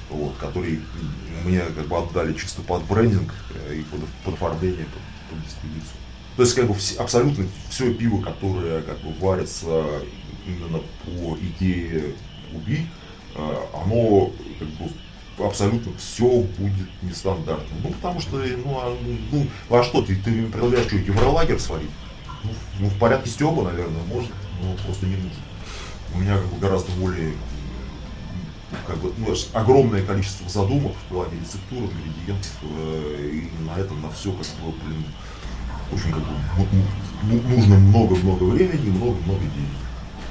вот, который мне как бы отдали чисто под брендинг э, и под, под оформление, под, под дистрибуцию. То есть как бы все, абсолютно все пиво, которое как бы варится именно по идее уби, э, оно как бы абсолютно все будет нестандартным. Ну, потому что, ну, а, ну а что, ты, ты предлагаешь что, евролагер сварить? Ну, ну, в порядке стеба, наверное, можно, но просто не нужно. У меня как бы гораздо более как бы, ну, огромное количество задумок в плане рецептуры, ингредиентов, э, и на этом, на все, как бы, блин, общем, как бы, нужно много-много времени много-много денег.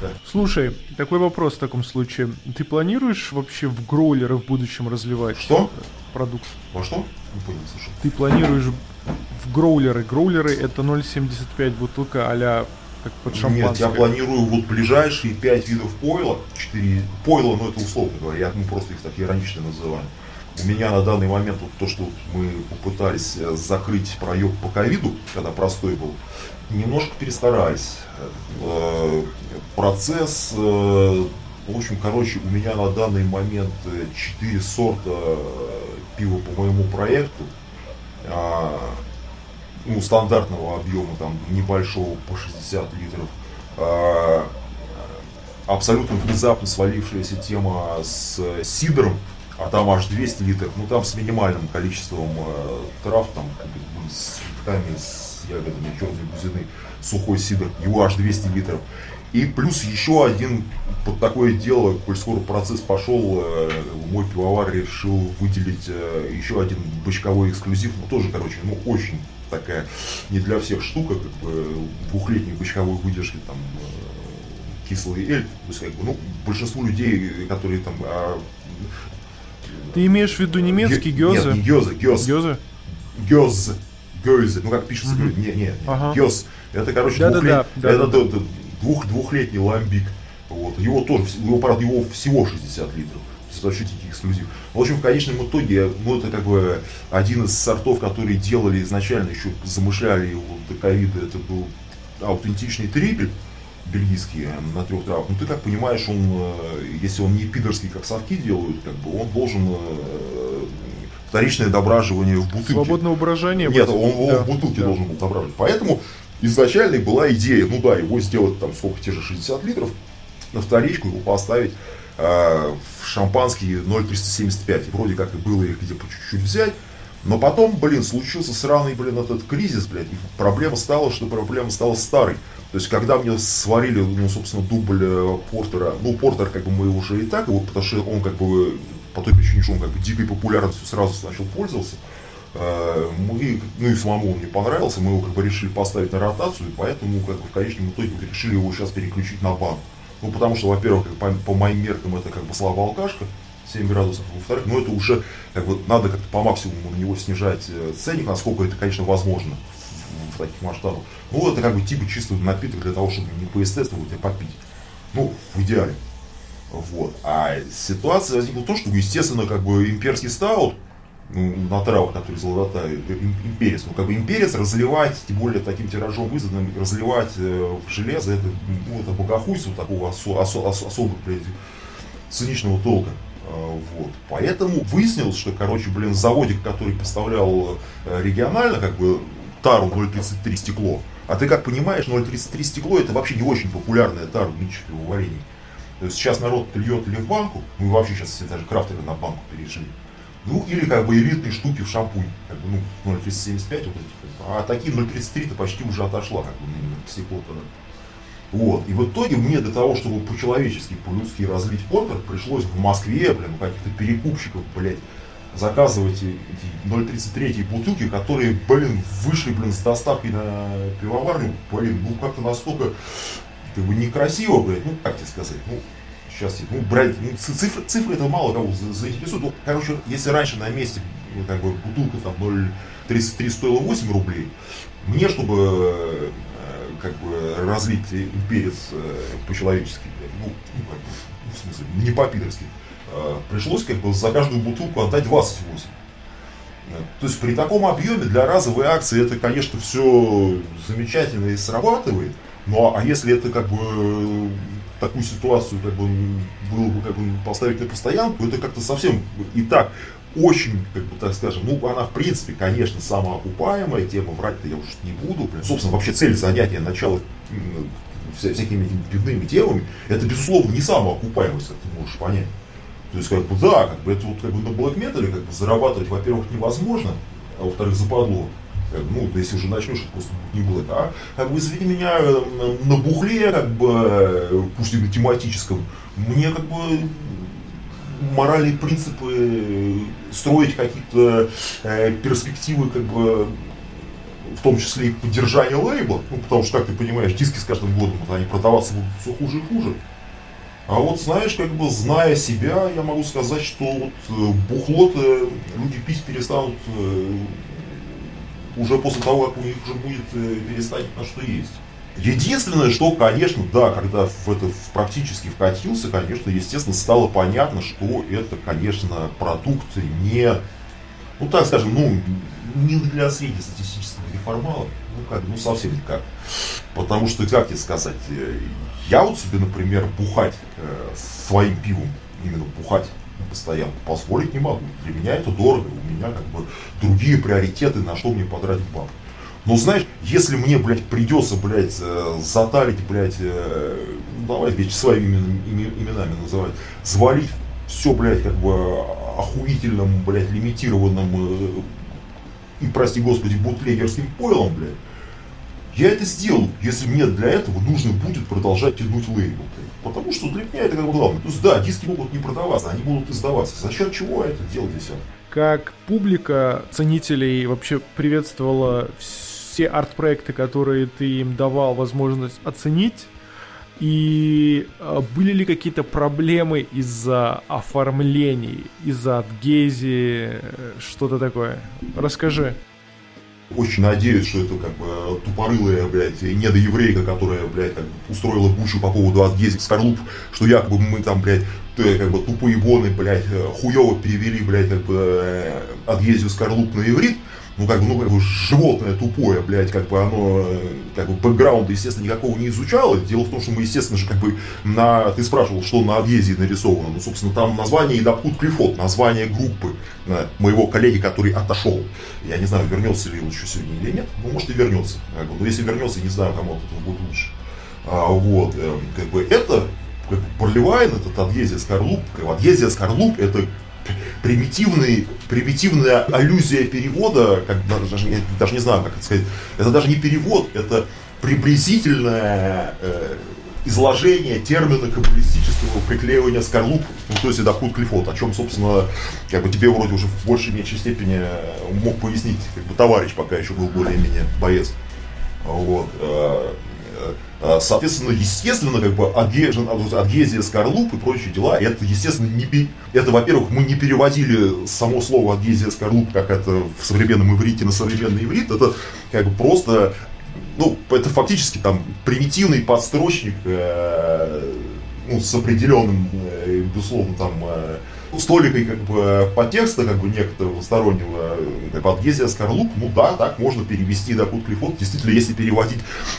Да. Слушай, такой вопрос в таком случае. Ты планируешь вообще в гроулеры в будущем разливать Что? продукт? Во что? Не понял, слушай. Ты планируешь в гроулеры. Гроулеры это 0,75 бутылка а как под шампанское. Нет, я планирую вот ближайшие 5 видов пойла, 4 пойла, но это условно говоря, мы просто их так иронично называем. У меня на данный момент вот то, что мы попытались э, закрыть проеб по ковиду, когда простой был, немножко перестарались. Э, процесс, э, в общем, короче, у меня на данный момент 4 сорта пива по моему проекту. А, ну, стандартного объема, там, небольшого по 60 литров. А, абсолютно внезапно свалившаяся тема с сидром, а там аж 200 литров, ну там с минимальным количеством э, трав, там с цветами, с ягодами черной бузины, сухой сидр, его аж 200 литров. И плюс еще один под такое дело, коль скоро процесс пошел, э, мой пивовар решил выделить э, еще один бочковой эксклюзив, ну тоже, короче, ну очень такая не для всех штука, как бы двухлетней бочковой выдержки там э, кислый эль, то есть как бы, ну, большинству людей, которые там а, ты имеешь в виду немецкий гёзе? Нет, не гёзе, гёз. Гёзе? Гёз. Гёзе. Ну как пишется, mm-hmm. не, не, не. Ага. Гёз. Это, короче, да, двухлет... да, да, это да, да. Двух, двухлетний ламбик. Вот. Его тоже, его, правда, его всего 60 литров. Вообще дикий эксклюзив. В общем, в конечном итоге, ну, это как бы один из сортов, которые делали изначально, еще замышляли его до ковида, это был аутентичный трипель бельгийский э, на трех травах, ну ты как понимаешь, он, э, если он не пидорский, как совки делают, как бы он должен э, вторичное дображивание в бутылке. Свободное брожение. Нет, он, он да. в бутылке да. должен был дображивать. Поэтому изначально была идея, ну да, его сделать там сколько, те же 60 литров, на вторичку его поставить э, в шампанский 0,375. Вроде как и было их где по чуть-чуть взять. Но потом, блин, случился сраный, блин, этот кризис, блядь, и проблема стала, что проблема стала старой. То есть, когда мне сварили, ну, собственно, дубль э, Портера, ну, Портер, как бы, мы уже и так, вот, потому что он, как бы, по той причине, что он, как бы, дикой популярностью сразу начал пользоваться, э, мы, ну, и самому он мне понравился, мы его, как бы, решили поставить на ротацию, поэтому, как бы, в конечном итоге решили его сейчас переключить на бан. Ну, потому что, во-первых, по, по моим меркам, это, как бы, слабая алкашка, 7 градусов. Во-вторых, ну это уже как бы надо как-то по максимуму на него снижать э, ценник, насколько это, конечно, возможно в таких масштабах. Ну, это как бы типа чистый напиток для того, чтобы не поестествовать, а попить. Ну, в идеале. Вот. А ситуация возникла то, что, естественно, как бы имперский стаут, ну, на травах, который золотая, имперец, ну, как бы имперец разливать, тем более таким тиражом изданным, разливать э, в железо, это, ну, это богохульство такого осо, осо, осо, особого, циничного толка. А, вот. Поэтому выяснилось, что, короче, блин, заводик, который поставлял э, регионально, как бы, тару 0,33 стекло, а ты как понимаешь, 0,33 стекло это вообще не очень популярная тара в. То есть сейчас народ льет или в банку, мы вообще сейчас все даже крафтеры на банку перешли. Ну, или как бы элитные штуки в шампунь, как бы, ну, 0,375 вот эти, а такие 0,33-то почти уже отошла, как бы, ну, стекло-то. Вот. И в итоге мне для того, чтобы по-человечески, по-людски развить портер, пришлось в Москве, блин, у каких-то перекупщиков, блядь, заказывать эти 0,33 бутылки, которые, блин, вышли, блин, с доставкой на пивоварню, блин, ну как-то настолько, как бы некрасиво, блядь, ну как тебе сказать, ну сейчас, ну, брать, ну, цифры, цифры это мало кого заинтересует. Ну, короче, если раньше на месте, ну, как бы, бутылка там 0,33 стоила 8 рублей, мне, чтобы как бы разлить перец э, по-человечески, ну, как бы, в смысле, не по-пидорски, э, пришлось как бы за каждую бутылку отдать 28. То есть при таком объеме для разовой акции это, конечно, все замечательно и срабатывает. Ну а если это как бы такую ситуацию как бы было бы как бы поставить на постоянку, это как-то совсем и так очень, как бы так скажем, ну, она в принципе, конечно, самоокупаемая тема, врать-то я уж не буду. Собственно, вообще цель занятия, начала вся, всякими пивными темами, это, безусловно, не самоокупаемость, как ты можешь понять. То есть, как бы, да, как бы это вот как бы на блэк метале как бы зарабатывать, во-первых, невозможно, а во-вторых, западло. Ну, если уже начнешь, это просто не блэк. А, как бы, извини меня, на бухле, как бы, пусть и тематическом, мне как бы моральные принципы, строить какие-то э, перспективы, как бы, в том числе и поддержания лейбла, ну, потому что, как ты понимаешь, диски с каждым годом, вот, они продаваться будут все хуже и хуже. А вот знаешь, как бы зная себя, я могу сказать, что вот э, бухло-то люди пить перестанут э, уже после того, как у них уже будет э, перестанет на что есть. Единственное, что, конечно, да, когда в это практически вкатился, конечно, естественно, стало понятно, что это, конечно, продукт не, ну так скажем, ну, не для среднестатистического реформала, ну как, ну совсем никак. Потому что, как тебе сказать, э, я вот себе, например, бухать э, своим пивом, именно бухать постоянно позволить не могу. Для меня это дорого, у меня как бы другие приоритеты, на что мне потратить бабки. Но знаешь, если мне, блядь, придется, блядь, э, затарить, блядь, ну, давай, блядь, своими именами называть, завалить все, блядь, как бы охуительным, блядь, лимитированным э, и, прости господи, бутлегерским пойлом, блядь, я это сделаю, если мне для этого нужно будет продолжать тянуть лейбл. Потому что для меня это как бы главное. То есть да, диски могут не продаваться, они будут издаваться. За счет чего это делать здесь? Как публика ценителей вообще приветствовала все арт-проекты, которые ты им давал возможность оценить, и а, были ли какие-то проблемы из-за оформлений, из-за адгезии, что-то такое? Расскажи. Очень надеюсь, что это как бы тупорылая, блядь, недоеврейка, которая, блядь, как бы устроила бучу по поводу адгезии скорлуп, что якобы мы там, блядь, как бы тупые боны, блядь, хуево перевели, блядь, как бы э, адгезию скорлуп на иврит ну, как бы, ну, как бы животное тупое, блядь, как бы оно, как бы, бэкграунда, естественно, никакого не изучало. Дело в том, что мы, естественно же, как бы, на, ты спрашивал, что на адгезии нарисовано. Ну, собственно, там название Идапкут Клифот, название группы да, моего коллеги, который отошел. Я не знаю, вернется ли он еще сегодня или нет. Ну, может и вернется. Как бы, но если вернется, не знаю, кому от этого будет лучше. А, вот, э, как бы, это, как бы, проливает этот адгезия скорлуп. Как бы, адгезия скорлуп, это примитивный, примитивная аллюзия перевода, как даже, я даже не знаю, как это сказать, это даже не перевод, это приблизительное э, изложение термина каббалистического приклеивания скорлуп, ну, то есть Ахуд Клифот, о чем, собственно, как бы тебе вроде уже в большей меньшей степени мог пояснить как бы, товарищ, пока еще был более-менее боец. Вот. Э, соответственно, естественно, как бы адгезия скорлуп и прочие дела, это, естественно, не, это, во-первых, мы не переводили само слово адгезия скорлуп, как это в современном иврите на современный иврит, это как бы просто, ну, это фактически там примитивный подстрочник, э, ну, с определенным, э, безусловно, там, э, столикой как бы по текста как бы некоторого стороннего адгезия скорлуп, ну да, так можно перевести до Кут Клифот. Действительно, если переводить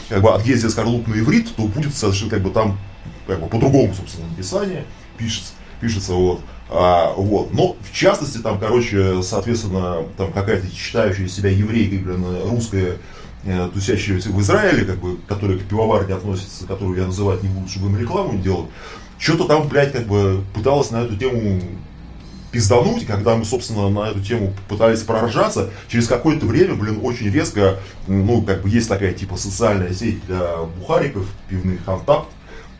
как бы адгезия скорлуп на иврит, то будет совершенно как бы там как бы по-другому, собственно, написание пишется, пишется вот. А, вот. Но, в частности, там, короче, соответственно, там какая-то считающая себя еврейкой, блин, русская, э, тусящаяся в Израиле, как бы, которая к пивоварне относится, которую я называть не буду, чтобы им рекламу не делать, что-то там, блядь, как бы пыталась на эту тему пиздануть, когда мы, собственно, на эту тему пытались проржаться, через какое-то время, блин, очень резко, ну, как бы есть такая, типа, социальная сеть для бухариков, пивных контакт,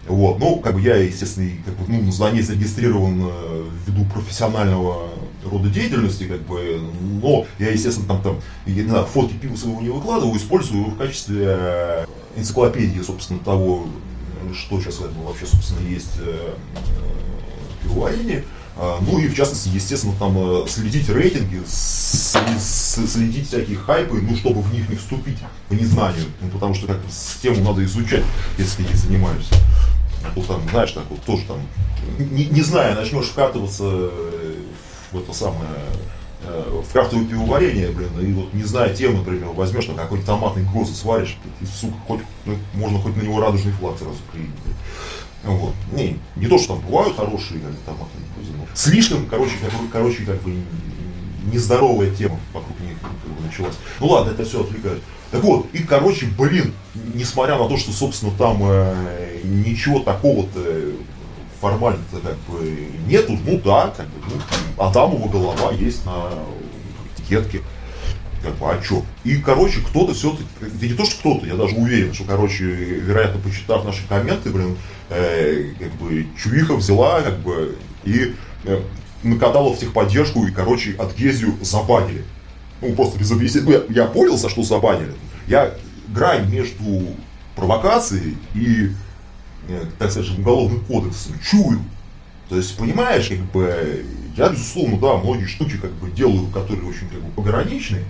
вот, ну, как бы я, естественно, как бы, ну, на ней зарегистрирован э, ввиду профессионального рода деятельности, как бы, но я, естественно, там, там, я не знаю, фотки пива своего не выкладываю, использую его в качестве э, энциклопедии, собственно, того, что сейчас вообще, собственно, есть э, пивоварение. А, ну и в частности, естественно, там э, следить рейтинги, следить всякие хайпы, ну, чтобы в них не вступить по незнанию. Ну, потому что как тему надо изучать, если не занимаешься. А то там, знаешь, так вот тоже там, не, не зная, начнешь вкатываться э, в это самое, э, в крафтовое пивоварение, блин, и вот не зная темы, например, возьмешь там какой-нибудь томатный грозы сваришь, и, сука, хоть, ну, можно хоть на него радужный флаг сразу применить. Вот. Не, не то, что там бывают хорошие как, но слишком, короче, как, короче, как бы нездоровая тема вокруг них как бы, началась. Ну ладно, это все отвлекает. Так вот, и, короче, блин, несмотря на то, что, собственно, там э, ничего такого-то формально-то как бы нету, ну да, как бы, ну, Адамова голова есть на этикетке. Как бы, а что? И, короче, кто-то все-таки, да не то, что кто-то, я даже уверен, что, короче, вероятно, почитав наши комменты, блин, э, как бы, Чувиха взяла, как бы, и э, накатала в техподдержку, и, короче, от Гезию забанили. Ну, просто без объяснения. Ну, я, я понял, за что забанили. Я грань между провокацией и, э, так сказать, уголовным кодексом чую. То есть, понимаешь, как бы, я, безусловно, да, многие штуки как бы делаю, которые очень как бы пограничные,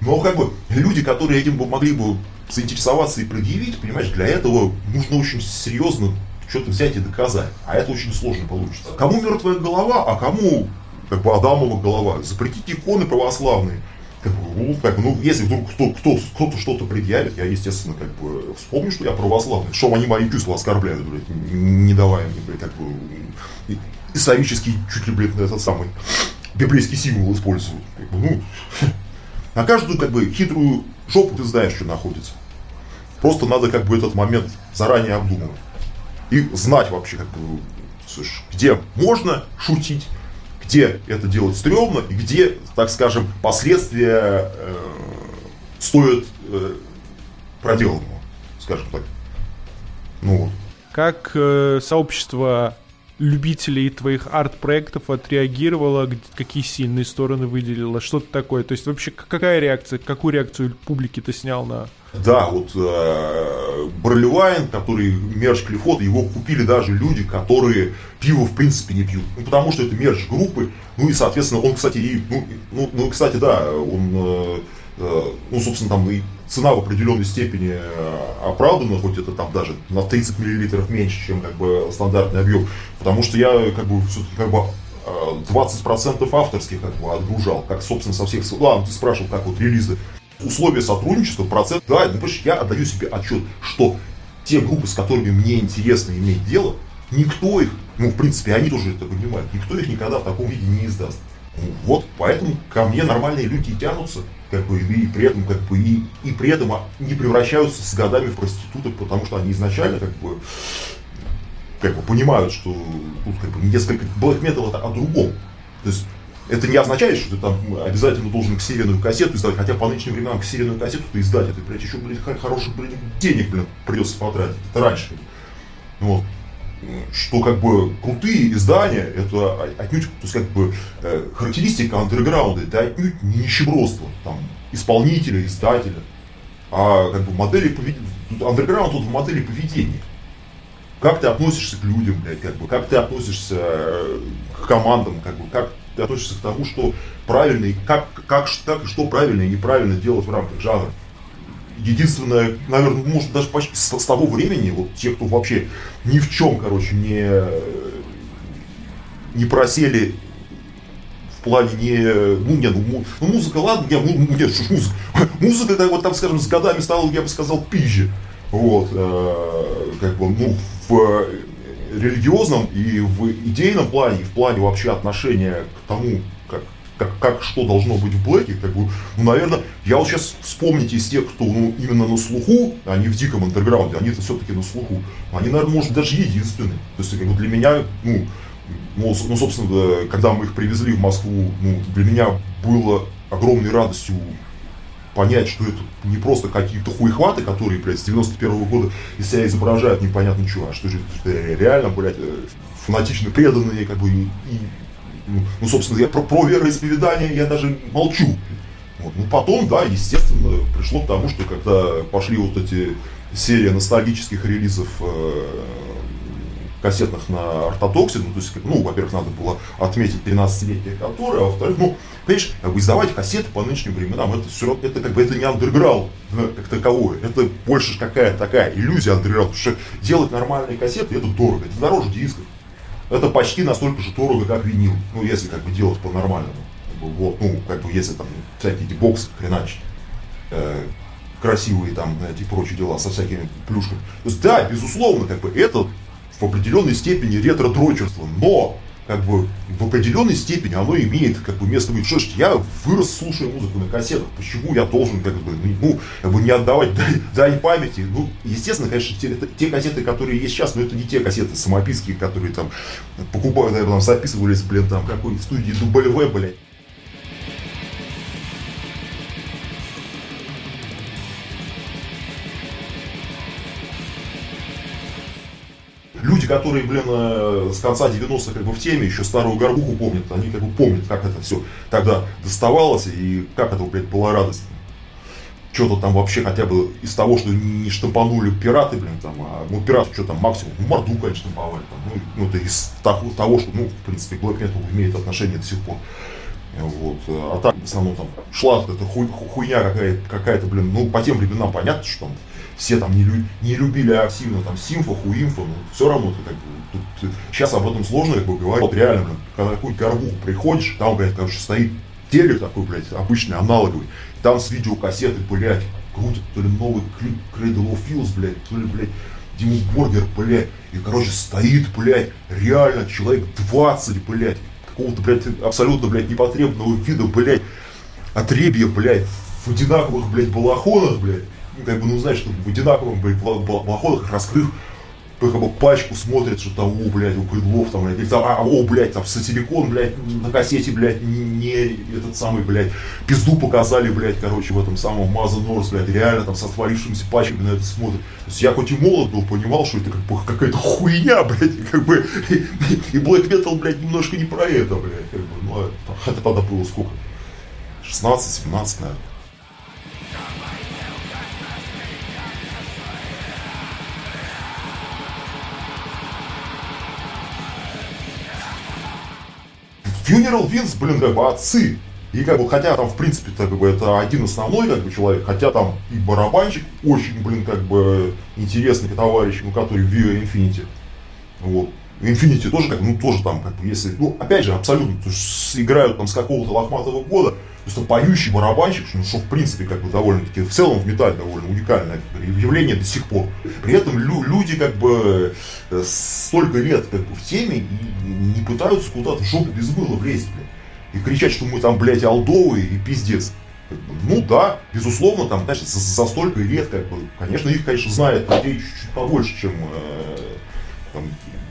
но как бы люди, которые этим бы могли бы заинтересоваться и предъявить, понимаешь, для этого нужно очень серьезно что-то взять и доказать. А это очень сложно получится. Кому мертвая голова, а кому как бы Адамова голова. Запретить иконы православные. Как бы, ну, как ну, если вдруг кто, кто, кто-то что-то предъявит, я, естественно, как бы вспомню, что я православный. Что они мои чувства оскорбляют, блядь, не давая мне, блядь, как бы исторический, чуть ли, блядь, этот самый библейский символ используют. Как бы, ну, на каждую, как бы, хитрую жопу ты знаешь, что находится. Просто надо, как бы, этот момент заранее обдумывать и знать вообще, как бы, слушай, где можно шутить, где это делать стрёмно и где, так скажем, последствия э, стоят э, проделанного, скажем так. Ну вот. Как э, сообщество любителей твоих арт-проектов отреагировало, какие сильные стороны выделило, что-то такое. То есть вообще какая реакция, какую реакцию публики ты снял на... Да, вот э, Барлевайн, который мерч Клифот, его купили даже люди, которые пиво в принципе не пьют. Ну, потому что это мерч группы. Ну и, соответственно, он, кстати, и, ну, ну, ну, кстати, да, он, э, э, ну, собственно, там и цена в определенной степени э, оправдана, хоть это там даже на 30 миллилитров меньше, чем как бы стандартный объем, потому что я как бы все-таки как бы 20% э, авторских как бы отгружал, как, собственно, со всех... Ладно, ты спрашивал, как вот релизы. Условия сотрудничества, процент... Да, ну, я отдаю себе отчет, что те группы, с которыми мне интересно иметь дело, никто их, ну, в принципе, они тоже это понимают, никто их никогда в таком виде не издаст. Вот, поэтому ко мне нормальные люди тянутся, как бы, и при этом, как бы, и, и при этом не превращаются с годами в проституток, потому что они изначально, как бы, как бы понимают, что тут как бы несколько black metal это о другом. То есть это не означает, что ты там обязательно должен ксеренную кассету издавать, хотя по нынешним временам ксеренную кассету-то издать, это, блядь, еще, блядь, хороших, блядь, денег, блядь, придется потратить. Это раньше. Вот что как бы крутые издания, это отнюдь, то есть как бы э, характеристика андерграунда, это отнюдь не нищебродство, там, исполнителя, издателя, а как бы модели поведения, андерграунд тут в модели поведения. Как ты относишься к людям, блядь, как бы, как ты относишься э, к командам, как бы, как ты относишься к тому, что правильно, и как, как, как и что правильно и неправильно делать в рамках жанра. Единственное, наверное, может даже почти с, с того времени, вот те, кто вообще ни в чем, короче, не, не просели в плане не, ну, не, ну, ну музыка, ладно, не, ну, нет, что музыка, (laughs) музыка, это вот там, скажем, с годами стала, я бы сказал, пизже, вот, э, как бы, ну, в религиозном и в идейном плане, и в плане вообще отношения к тому, как как, как что должно быть в Блэке, как бы, ну, наверное, я вот сейчас вспомните из тех, кто ну, именно на слуху, не в диком андерграунде, они это все-таки на слуху, они, наверное, может, даже единственные. То есть, как бы для меня, ну, ну, ну, собственно, когда мы их привезли в Москву, ну, для меня было огромной радостью понять, что это не просто какие-то хуйхваты, которые, блядь, с 91 -го года из себя изображают непонятно чего, а что же это реально, блядь, э, фанатично преданные, как бы, и, ну, ну, собственно, я про, про вероисповедание я даже молчу. Вот. Ну, потом, да, естественно, пришло к тому, что когда пошли вот эти серии ностальгических релизов э, кассетных на ортодоксе, ну, то есть, ну, во-первых, надо было отметить 13-летие которые, а во-вторых, ну, понимаешь, как бы издавать кассеты по нынешним временам, это все равно, это как бы, это не андерграунд как таковое, это больше какая-то такая иллюзия андерграунда, потому что делать нормальные кассеты, это дорого, это дороже дисков, это почти настолько же дорого, как винил, ну, если как бы делать по-нормальному, вот, ну, как бы, если там всякие эти боксы хреначить, э, красивые там эти прочие дела со всякими плюшками. То есть, да, безусловно, как бы это в определенной степени ретро-дрочерство, но как бы в определенной степени оно имеет как бы место быть. Что ж, я вырос, слушая музыку на кассетах, почему я должен как бы, ну, как бы не отдавать дань памяти? Ну, естественно, конечно, те, те кассеты, которые есть сейчас, но это не те кассеты самописские, которые там покупают, там записывались, блин, там какой студии W, блядь. Люди, которые, блин, э, с конца 90-х как бы в теме, еще старую горбуху помнят, они как бы помнят, как это все тогда доставалось и как это, блядь, была радость. Что-то там вообще хотя бы из того, что не штампанули пираты, блин, там, а, ну, пираты, что там, максимум, ну, морду, конечно, штамповали, там, ну, ну, это из того, что, ну, в принципе, Black Metal имеет отношение до сих пор. Вот. А так, в основном, там, шла эта хуй, хуйня какая-то, какая-то, блин, ну, по тем временам понятно, что там все там не, лю, не любили активно там симфа, хуимфа, но все равно ты бы, тут, сейчас об этом сложно как бы говорить. Вот реально, когда какую-нибудь горбуху приходишь, там, блядь, короче, стоит телек такой, блядь, обычный, аналоговый, там с видеокассеты, блядь, крутят то ли новый клип Cradle of Fills, блядь, то ли, блядь, Диму Боргер, блядь, и, короче, стоит, блядь, реально человек 20, блядь, какого-то, блядь, абсолютно, блядь, непотребного вида, блядь, отребья, блядь, в одинаковых, блядь, балахонах, блядь, как бы, ну, знаешь, что в одинаковом, блядь, балахонах, раскрыв как бы пачку смотрит, что там, о, блядь, у Кыдлов там, блядь, там, а, о, блядь, там, сатирикон, блядь, на кассете, блядь, не, не этот самый, блядь, пизду показали, блядь, короче, в этом самом Маза Норс, блядь, реально там с отвалившимися пачками на это смотрит. То есть я хоть и молод был, понимал, что это как бы какая-то хуйня, (laughs) блядь, как бы, и, и Black Metal, блядь, немножко не про это, блядь, как бы, ну, это, это тогда было сколько? 16-17, наверное. Funeral Винс, блин, как бы отцы. И как бы, хотя там, в принципе, как бы, это один основной как бы, человек, хотя там и барабанщик очень, блин, как бы интересный товарищ, ну, который в Vio Infinity. Вот. Infinity тоже, как, ну, тоже там, как бы, если, ну, опять же, абсолютно, то есть, играют там с какого-то лохматого года, Просто поющий барабанщик, что, что в принципе как бы довольно-таки в целом в металле довольно уникальное явление до сих пор. При этом лю- люди как бы э, столько лет как бы в теме и не пытаются куда-то жопу без мыла влезть, блядь. И кричать, что мы там, блядь, алдовые и пиздец. Ну да, безусловно, там, знаешь, за, за столько лет, как бы, конечно, их, конечно, знает людей чуть-чуть побольше, чем, э, там,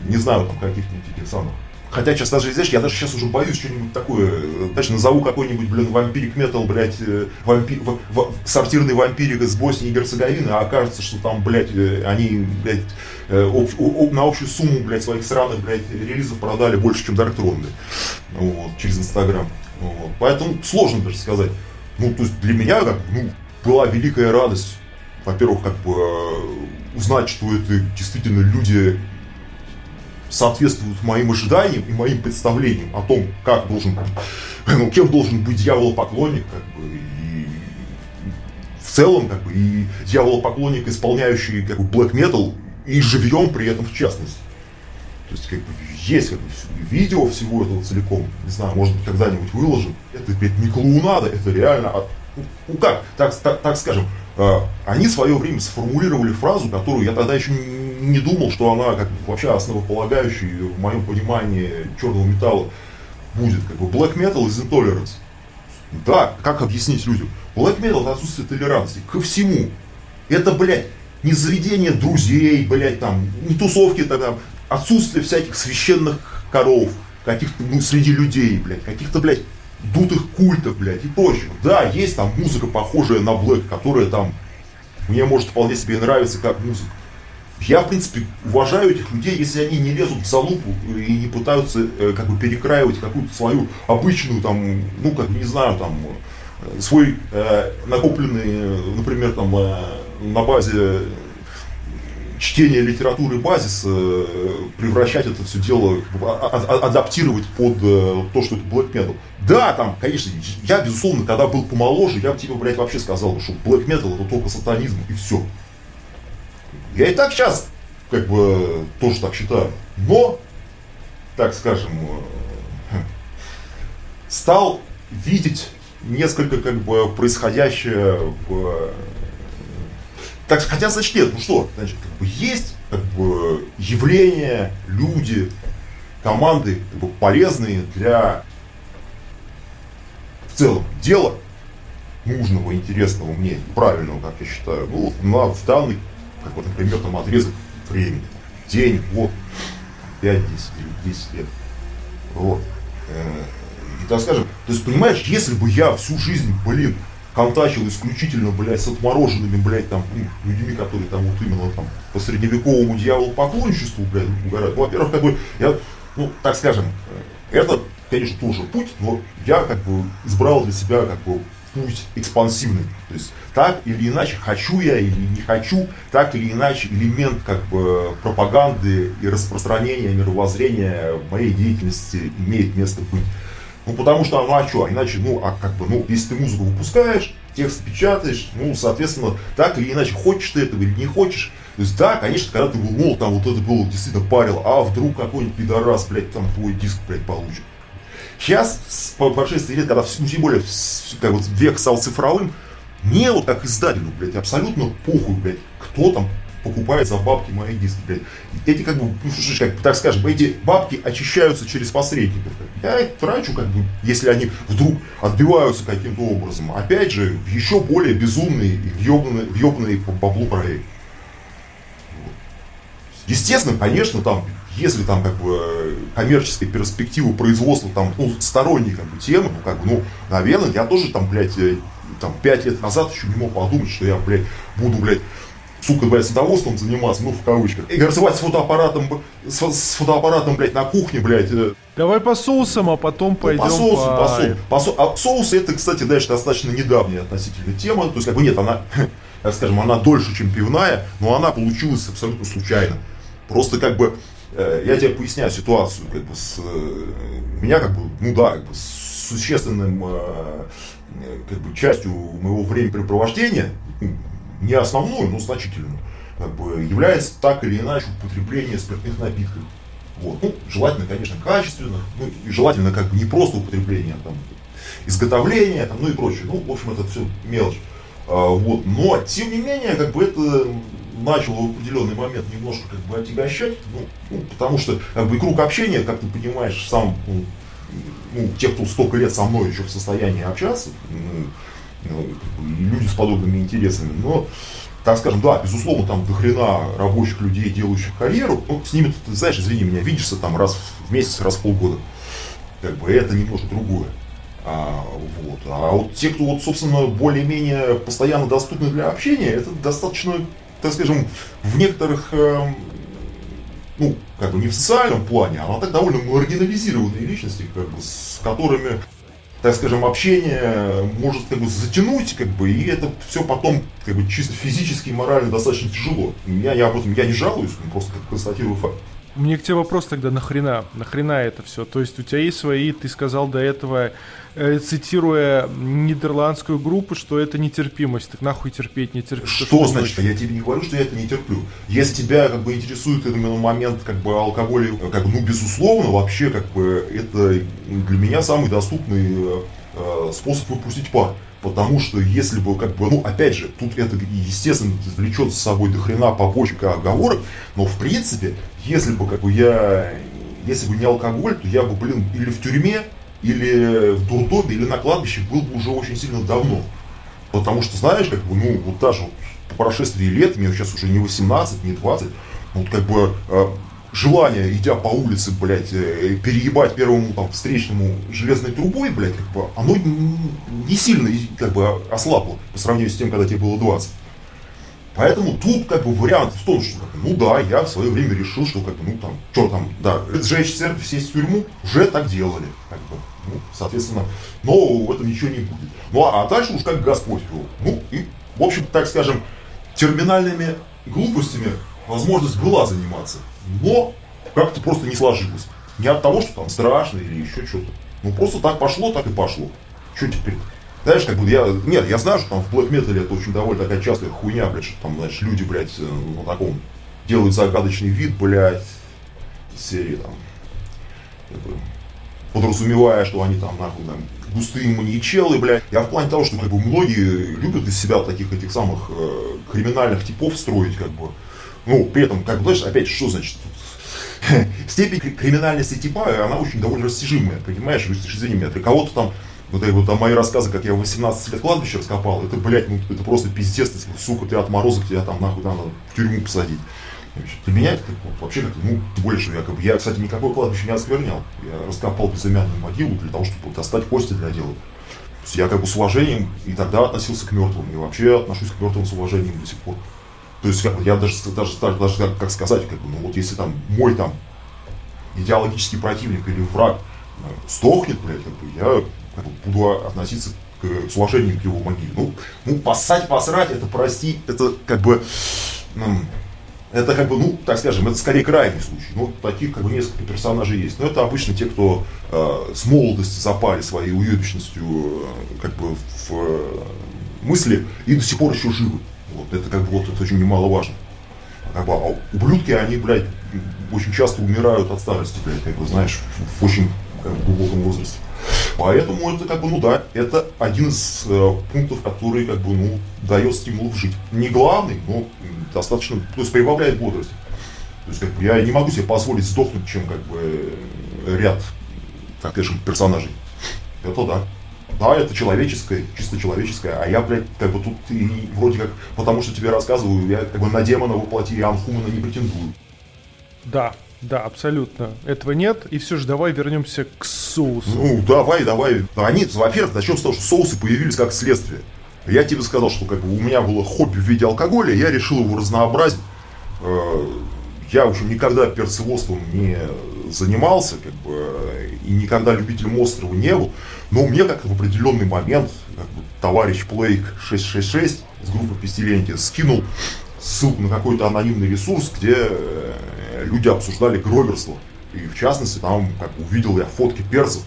не знаю, там, каких-нибудь этих самых Хотя сейчас даже, знаешь, я даже сейчас уже боюсь что-нибудь такое. Знаешь, назову какой-нибудь, блин, вампирик метал, блядь, э, вампи, в, в, сортирный вампирик из Боснии и Герцеговины, а окажется, что там, блядь, э, они, блядь, э, об, об, на общую сумму, блядь, своих сраных, блядь, релизов продали больше, чем Dark Throne, вот, через Инстаграм. Вот. Поэтому сложно даже сказать. Ну, то есть для меня, как, ну, была великая радость, во-первых, как бы узнать, что это действительно люди соответствуют моим ожиданиям и моим представлениям о том, как должен ну, кем должен быть дьяволопоклонник, как бы, и в целом, как бы, и дьяволопоклонник, исполняющий как бы, black metal, и живьем при этом в частности. То есть, как бы, есть как бы, видео всего этого целиком, не знаю, может быть, когда-нибудь выложим. Это, блядь, не клоунада, это реально от, ну как, так, так, так скажем, э, они в свое время сформулировали фразу, которую я тогда еще не не думал, что она как бы вообще основополагающей в моем понимании черного металла будет. Как бы black metal is intolerance. Да, как объяснить людям? Black metal это отсутствие толерантности ко всему. Это, блядь, не заведение друзей, блядь, там, не тусовки, там, отсутствие всяких священных коров, каких-то, ну, среди людей, блядь, каких-то, блядь, дутых культов, блядь, и прочего. Да, есть там музыка, похожая на Блэк, которая там мне может вполне себе нравиться как музыка. Я, в принципе, уважаю этих людей, если они не лезут в залупу и не пытаются э, как бы перекраивать какую-то свою обычную, там, ну, как не знаю, там, э, свой э, накопленный, например, там, э, на базе чтения литературы базис, э, превращать это все дело, а, а, а, адаптировать под то, что это Black Metal. Да, там, конечно, я, безусловно, когда был помоложе, я бы тебе, блядь, вообще сказал, что Black Metal это только сатанизм и все. Я и так сейчас, как бы, тоже так считаю. Но, так скажем, э, стал видеть несколько, как бы, происходящее в так, хотя, значит, нет, ну что, значит, как бы есть как бы, явления, люди, команды как бы, полезные для в целом дела нужного, интересного мне, правильного, как я считаю, ну, на, в данный, как вот, например, там отрезок времени, день, год, 5, 10, 10 лет. Вот. Э, и так скажем, то есть, понимаешь, если бы я всю жизнь, блин, контачил исключительно, блядь, с отмороженными, блядь, там, ну, людьми, которые там вот именно там по средневековому дьяволу поклонничеству, блядь, угорают. Во-первых, как бы, я, ну, так скажем, э, это, конечно, тоже путь, но я как бы избрал для себя как бы путь экспансивный. То есть так или иначе, хочу я или не хочу, так или иначе элемент как бы пропаганды и распространения мировоззрения в моей деятельности имеет место быть. Ну, потому что, ну, а что, иначе, ну, а как бы, ну, если ты музыку выпускаешь, текст печатаешь, ну, соответственно, так или иначе, хочешь ты этого или не хочешь. То есть, да, конечно, когда ты был молод, там вот это было действительно парил, а вдруг какой-нибудь пидорас, блядь, там твой диск, блядь, получит. Сейчас, по прошествии лет, когда, ну, тем более, как вот век стал цифровым, мне вот как издателю, блядь, абсолютно похуй, блядь, кто там покупает за бабки мои диски, блядь. Эти, как бы, ну, как, так скажем, эти бабки очищаются через посредников. Я их трачу, как бы, если они вдруг отбиваются каким-то образом. Опять же, еще более безумный, въебанный, въебанный по баблу проект. Естественно, конечно, там, если там как бы коммерческая перспектива производства там, ну, сторонней как бы темы, ну, как бы, ну, наверное, я тоже там, блядь, э, там, пять лет назад еще не мог подумать, что я, блядь, буду, блядь, сука, блядь, садоводством заниматься, ну, в кавычках. И горцевать с фотоаппаратом, с, с фотоаппаратом, блядь, на кухне, блядь. Э. Давай по соусам, а потом пойдем по... Соусу, по... по соусу, по соусу. А соусы, это, кстати, дальше достаточно недавняя относительно тема. То есть, как бы, нет, она, (laughs) так скажем, она дольше, чем пивная, но она получилась абсолютно случайно. Просто, как бы, я тебе поясняю ситуацию, как бы, с, э, меня, как бы, ну да, как бы, с существенным, как бы, частью моего времяпрепровождения, не основную, но значительную, как бы, является так или иначе употребление спиртных напитков. Вот. Ну, желательно, конечно, качественно, ну, и желательно как бы не просто употребление, а там, изготовление, там, ну и прочее. Ну, в общем, это все мелочь. А, вот. Но, тем не менее, как бы это начало в определенный момент немножко как бы отягощать, ну, ну, потому что как бы, круг общения, как ты понимаешь, сам, ну, ну, те, кто столько лет со мной еще в состоянии общаться, ну, ну, люди с подобными интересами. Но, так скажем, да, безусловно, там дохрена рабочих людей, делающих карьеру. Ну, с ними, ты знаешь, извини меня, видишься там раз в месяц, раз в полгода. Как бы это немножко другое. А вот. а вот те, кто, вот, собственно, более-менее постоянно доступны для общения, это достаточно, так скажем, в некоторых, э, ну, как бы не в социальном плане, а так довольно маргинализированные личности, как бы, с которыми так скажем, общение может как бы затянуть, как бы, и это все потом как бы чисто физически и морально достаточно тяжело. Я, я об этом я не жалуюсь, просто как констатирую факт. Мне к тебе вопрос тогда, нахрена? Нахрена это все? То есть у тебя есть свои, ты сказал до этого, э, цитируя нидерландскую группу, что это нетерпимость. Так нахуй терпеть не терпеть. Что, что значит? Я тебе не говорю, что я это не терплю. Если тебя как бы интересует именно момент как бы алкоголя, как бы, ну безусловно, вообще как бы это для меня самый доступный э, способ выпустить пар. Потому что если бы, как бы, ну, опять же, тут это, естественно, влечет за собой до хрена побочек и оговорок, но, в принципе, если бы, как бы, я, если бы не алкоголь, то я бы, блин, или в тюрьме, или в дурдоме, или на кладбище был бы уже очень сильно давно. Потому что, знаешь, как бы, ну, вот даже вот по прошествии лет, мне сейчас уже не 18, не 20, ну, вот как бы э, желание, идя по улице, блядь, э, переебать первому там встречному железной трубой, блядь, как бы, оно не сильно как бы ослабло по сравнению с тем, когда тебе было 20. Поэтому тут как бы вариант в том, что ну да, я в свое время решил, что как бы, ну там, что там, да, сжечь церковь, сесть в тюрьму, уже так делали. Как бы, ну, соответственно, но в этом ничего не будет. Ну а, а дальше уж как Господь вел. Ну и, в общем, так скажем, терминальными глупостями возможность была заниматься но как-то просто не сложилось. Не от того, что там страшно или еще что-то. Ну просто так пошло, так и пошло. Что теперь? Знаешь, как бы я, нет, я знаю, что там в Black Metal это очень довольно такая частая хуйня, блядь, что там, знаешь, люди, блядь, э, на таком делают загадочный вид, блядь, серии там, как бы, подразумевая, что они там, нахуй, там, густые маньячелы, блядь. Я в плане того, что, как бы, многие любят из себя таких этих самых э, криминальных типов строить, как бы, ну, при этом, как знаешь, опять, что значит? (laughs) Степень криминальности типа, она очень довольно растяжимая, понимаешь, точки зрения Для кого-то там, вот, и вот там мои рассказы, как я в 18 лет кладбище раскопал, это, блядь, ну, это просто пиздец, ты, сука, ты отморозок, тебя там нахуй надо в тюрьму посадить. Для меня это вообще ну, больше я, как бы, я, кстати, никакое кладбище не осквернял. Я раскопал безымянную могилу для того, чтобы достать кости для дела. Я как бы с уважением и тогда относился к мертвым, и вообще отношусь к мертвым с уважением до сих пор. То есть, как, я даже, даже, даже, как, как сказать, как ну вот если там мой там идеологический противник или враг ну, стохнет, блядь, как бы, я как буду относиться к, с уважением к его могиле. Ну, ну, поссать, посрать, это, прости, это как бы, ну, это как бы, ну, так скажем, это скорее крайний случай. Ну, таких как бы несколько персонажей есть. Но это обычно те, кто э, с молодости запали своей уебищностью э, как бы в э, мысли и до сих пор еще живы. Вот это как бы вот это очень немаловажно. Как бы, а ублюдки, они, блядь, очень часто умирают от старости, блядь, как бы, знаешь, в, в очень как бы, глубоком возрасте. Поэтому это как бы, ну да, это один из э, пунктов, который как бы, ну, дает стимул жить. Не главный, но достаточно, то есть прибавляет бодрость. То есть как бы я не могу себе позволить сдохнуть, чем как бы ряд, так скажем, персонажей. Это да. Да, это человеческое, чисто человеческое, а я, блядь, как бы тут и вроде как, потому что тебе рассказываю, я как бы на демона воплоти Анхумана не претендую. Да, да, абсолютно. Этого нет. И все же давай вернемся к соусу. Ну, давай, давай. Они, во-первых, начнем с того, что соусы появились как следствие. Я тебе сказал, что как бы у меня было хобби в виде алкоголя, я решил его разнообразить. Э, я, в общем, никогда перцеводством не занимался, как бы, и никогда любителем острова не был. Но мне как-то в определенный момент как бы, товарищ Плейк 666 из группы Пестиленти скинул ссылку на какой-то анонимный ресурс, где э, люди обсуждали гроверство. И в частности, там как увидел я фотки перцев.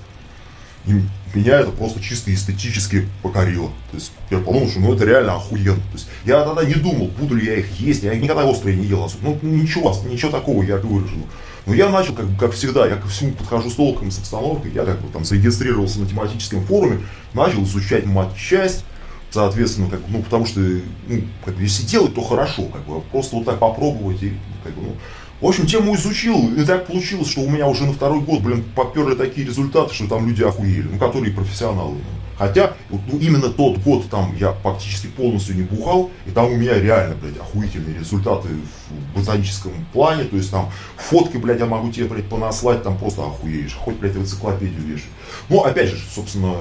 И меня это просто чисто эстетически покорило. То есть я подумал, что ну это реально охуенно. То есть я тогда не думал, буду ли я их есть. Я никогда острые не ел особо. Ну ничего, ничего такого я выражу. Но я начал, как, как всегда, я ко всему подхожу с толком, с обстановкой, я как бы там зарегистрировался на тематическом форуме, начал изучать мат-часть, соответственно, как, ну, потому что, ну, как бы, если делать, то хорошо, как бы, просто вот так попробовать, и, как бы, ну, в общем, тему изучил, и так получилось, что у меня уже на второй год, блин, поперли такие результаты, что там люди охуели, ну, которые профессионалы. Хотя, ну, именно тот год там я практически полностью не бухал, и там у меня реально, блядь, охуительные результаты в ботаническом плане, то есть там фотки, блядь, я могу тебе, блядь, понаслать, там просто охуеешь, хоть, блядь, в энциклопедию вешай. Ну, опять же, собственно,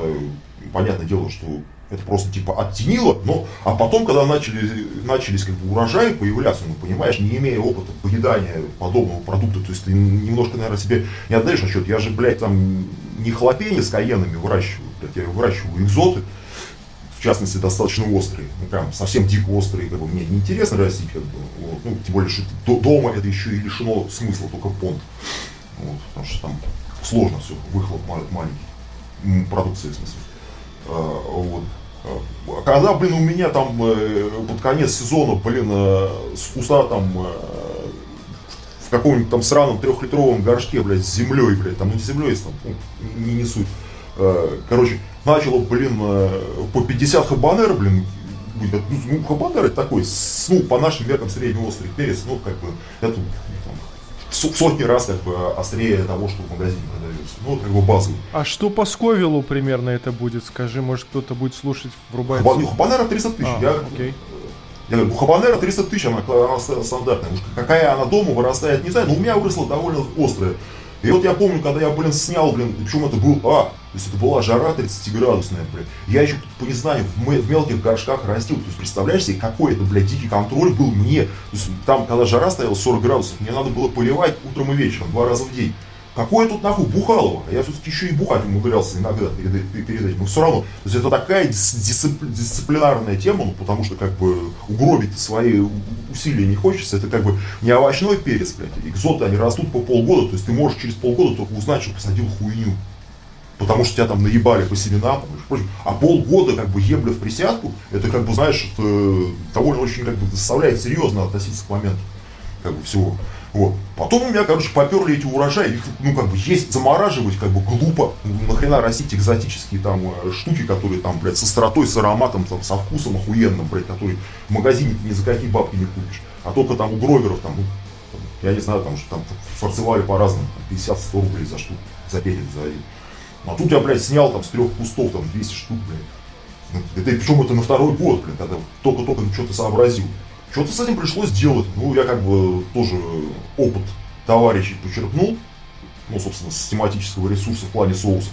понятное дело, что это просто типа оттенило, но, а потом, когда начали, начались как бы урожаи появляться, ну, понимаешь, не имея опыта поедания подобного продукта, то есть ты немножко, наверное, себе не отдаешь отчет, я же, блядь, там не хлопени с каенами выращиваю, блядь, я выращиваю экзоты, в частности, достаточно острые, ну, прям совсем дико острые, как бы, мне неинтересно растить, как бы, вот, ну, тем более, что дома это еще и лишено смысла, только понт, вот, потому что там сложно все, выхлоп маленький, продукция, в смысле. А, вот. Когда, блин, у меня там э, под конец сезона, блин, э, с куста там э, в каком-нибудь там сраном трехлитровом горшке, блядь, с землей, блядь, там, ну не землей, там, ну, не, не суть. Короче, начало, блин, э, по 50 хабанер, блин, ну, хабанер это такой, ну, по нашим меркам среднеострый перец, ну, как бы, это сотни раз как бы острее того, что в магазине продается. Ну, как бы базовый. А что по Сковилу примерно это будет? Скажи, может кто-то будет слушать, врубать? Хаба, ну, Хабанера 300 тысяч. А, я, окей. я говорю, у Хабанера 300 тысяч, она, она стандартная. Уж какая она дома вырастает, не знаю, но у меня выросла довольно острая. И вот я помню, когда я, блин, снял, блин, причем это был, а, есть это была жара 30-градусная, блин. Я еще по незнанию в, в мелких горшках растил. То есть представляешь себе, какой это, блядь, дикий контроль был мне. То есть там, когда жара стояла 40 градусов, мне надо было поливать утром и вечером, два раза в день. Какое тут нахуй Бухалово? Я все-таки еще и бухать умудрялся иногда перед, перед этим. Но все равно. То есть это такая дисципли, дисциплинарная тема, ну, потому что как бы угробить свои усилия не хочется. Это как бы не овощной перец, блядь. Экзоты, они растут по полгода. То есть ты можешь через полгода только узнать, что посадил хуйню. Потому что тебя там наебали по семенам. А полгода как бы ебля в присядку, это как бы, знаешь, это довольно очень как бы заставляет серьезно относиться к моменту как бы всего. Вот. Потом у меня, короче, поперли эти урожаи, их, ну, как бы, есть, замораживать, как бы, глупо. Ну, нахрена растить экзотические там э, штуки, которые там, блядь, со остротой, с ароматом, там, со вкусом охуенным, блядь, которые в магазине ни за какие бабки не купишь. А только там у гроверов, ну, там, я не знаю, там, что там фарцевали по-разному, 50-100 рублей за штуку, за перец, за один. А тут я, блядь, снял там с трех кустов, там, 200 штук, блядь. Ну, это, причем это на второй год, блядь, когда только-только что-то сообразил. Что-то с этим пришлось делать. Ну, я как бы тоже опыт товарищей почерпнул, ну, собственно, с тематического ресурса в плане соусов.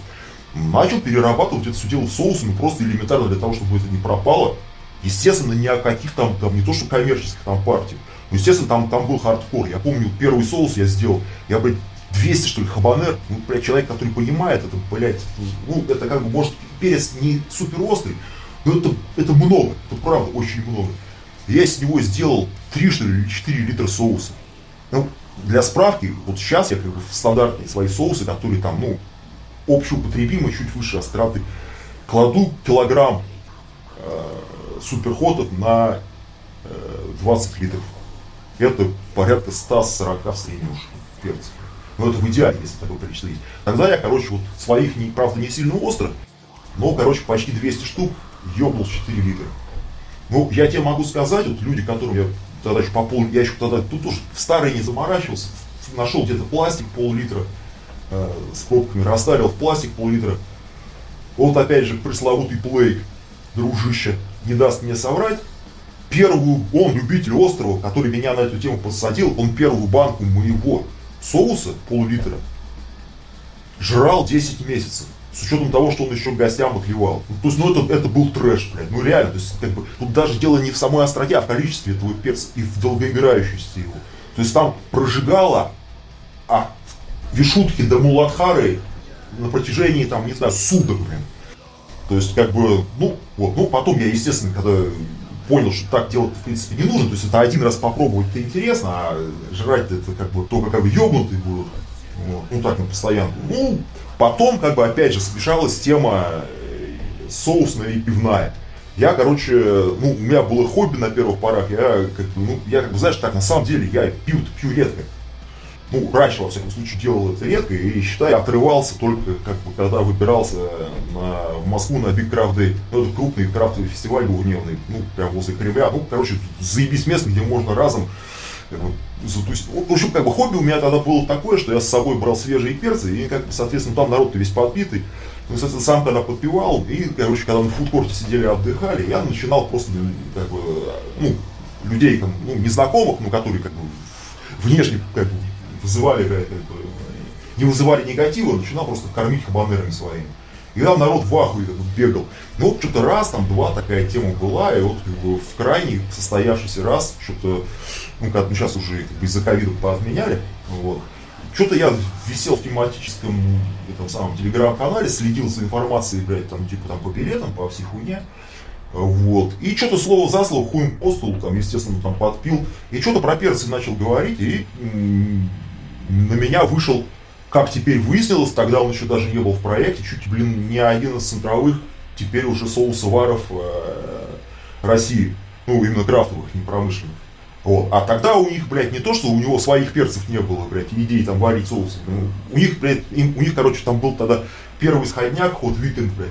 Начал перерабатывать это все дело ну, просто элементарно для того, чтобы это не пропало. Естественно, ни о каких там, там не то что коммерческих там партиях, но, естественно, там, там был хардкор. Я помню, первый соус я сделал, я, блядь, 200, что ли, хабанер, ну, блядь, человек, который понимает это, блядь, ну, это как бы, может, перец не супер острый, но это, это много, это правда очень много. Я с него сделал 3 что ли, или 4 литра соуса. Ну, для справки, вот сейчас я как бы в стандартные свои соусы, которые там, ну, общеупотребимы, чуть выше остроты, кладу килограмм э, суперходов на э, 20 литров. Это порядка 140 в среднем перцев. Но это в идеале, если такое количество есть. Тогда я, короче, вот своих, не, правда, не сильно острых, но, короче, почти 200 штук ёбнул 4 литра. Ну, я тебе могу сказать, вот люди, которым я тогда еще пополнил, я еще тогда тут уж в старый не заморачивался, нашел где-то пластик пол-литра э, с пробками, расставил в пластик пол-литра. Вот опять же пресловутый плейк, дружище, не даст мне соврать. Первую, он любитель острова, который меня на эту тему посадил, он первую банку моего соуса пол-литра жрал 10 месяцев с учетом того, что он еще гостям отливал. Ну, то есть, ну это, это был трэш, блядь, ну реально, то есть, как бы, тут даже дело не в самой остроте, а в количестве этого перца и в долгоиграющести его. То есть там прожигало, а вишутки до мулатхары на протяжении, там, не знаю, суток, блин. То есть, как бы, ну, вот, ну, потом я, естественно, когда понял, что так делать, в принципе, не нужно, то есть это один раз попробовать это интересно, а жрать это как бы только как бы ёбнутые будут, вот, ну так на постоянку. Ну, Потом, как бы, опять же, смешалась тема э, соусная и пивная. Я, короче, ну, у меня было хобби на первых порах, я, как бы, ну, я, как бы, знаешь, так, на самом деле, я пью пью редко. Ну, раньше, во всяком случае, делал это редко, и, считай, отрывался только, как бы, когда выбирался на, в Москву на Big Craft Day. Ну, это крупный крафтовый фестиваль двухдневный, ну, прям возле Кремля. Ну, короче, заебись место, где можно разом как бы, затусить. В общем, как бы хобби у меня тогда было такое, что я с собой брал свежие перцы, и, как бы, соответственно, там народ-то весь подпитый. Ну, соответственно, сам когда подпевал, и, короче, когда на фудкорте сидели отдыхали, я начинал просто, как бы, ну, людей, там, ну, незнакомых, ну, которые, как бы, внешне, как бы, вызывали, как бы, не вызывали негатива, начинал просто кормить хабанерами своими. И там народ в ахуе бегал. Ну вот что-то раз, там два такая тема была, и вот как бы в крайний состоявшийся раз, что-то ну, как, ну сейчас уже как бы, из-за ковида поотменяли, вот. Что-то я висел в тематическом этом самом телеграм-канале, следил за информацией, блядь, там, типа, там, по билетам, по всей хуйне. Вот. И что-то слово за слово хуем постул, там, естественно, там подпил. И что-то про перцы начал говорить, и на меня вышел, как теперь выяснилось, тогда он еще даже не был в проекте, чуть, блин, не один из центровых, теперь уже соусоваров э, России. Ну, именно крафтовых, не промышленных. Вот. А тогда у них, блядь, не то, что у него своих перцев не было, блядь, идей там варить соусы. Ну, у них, блядь, им, у них, короче, там был тогда первый сходняк, hot weekend, блядь.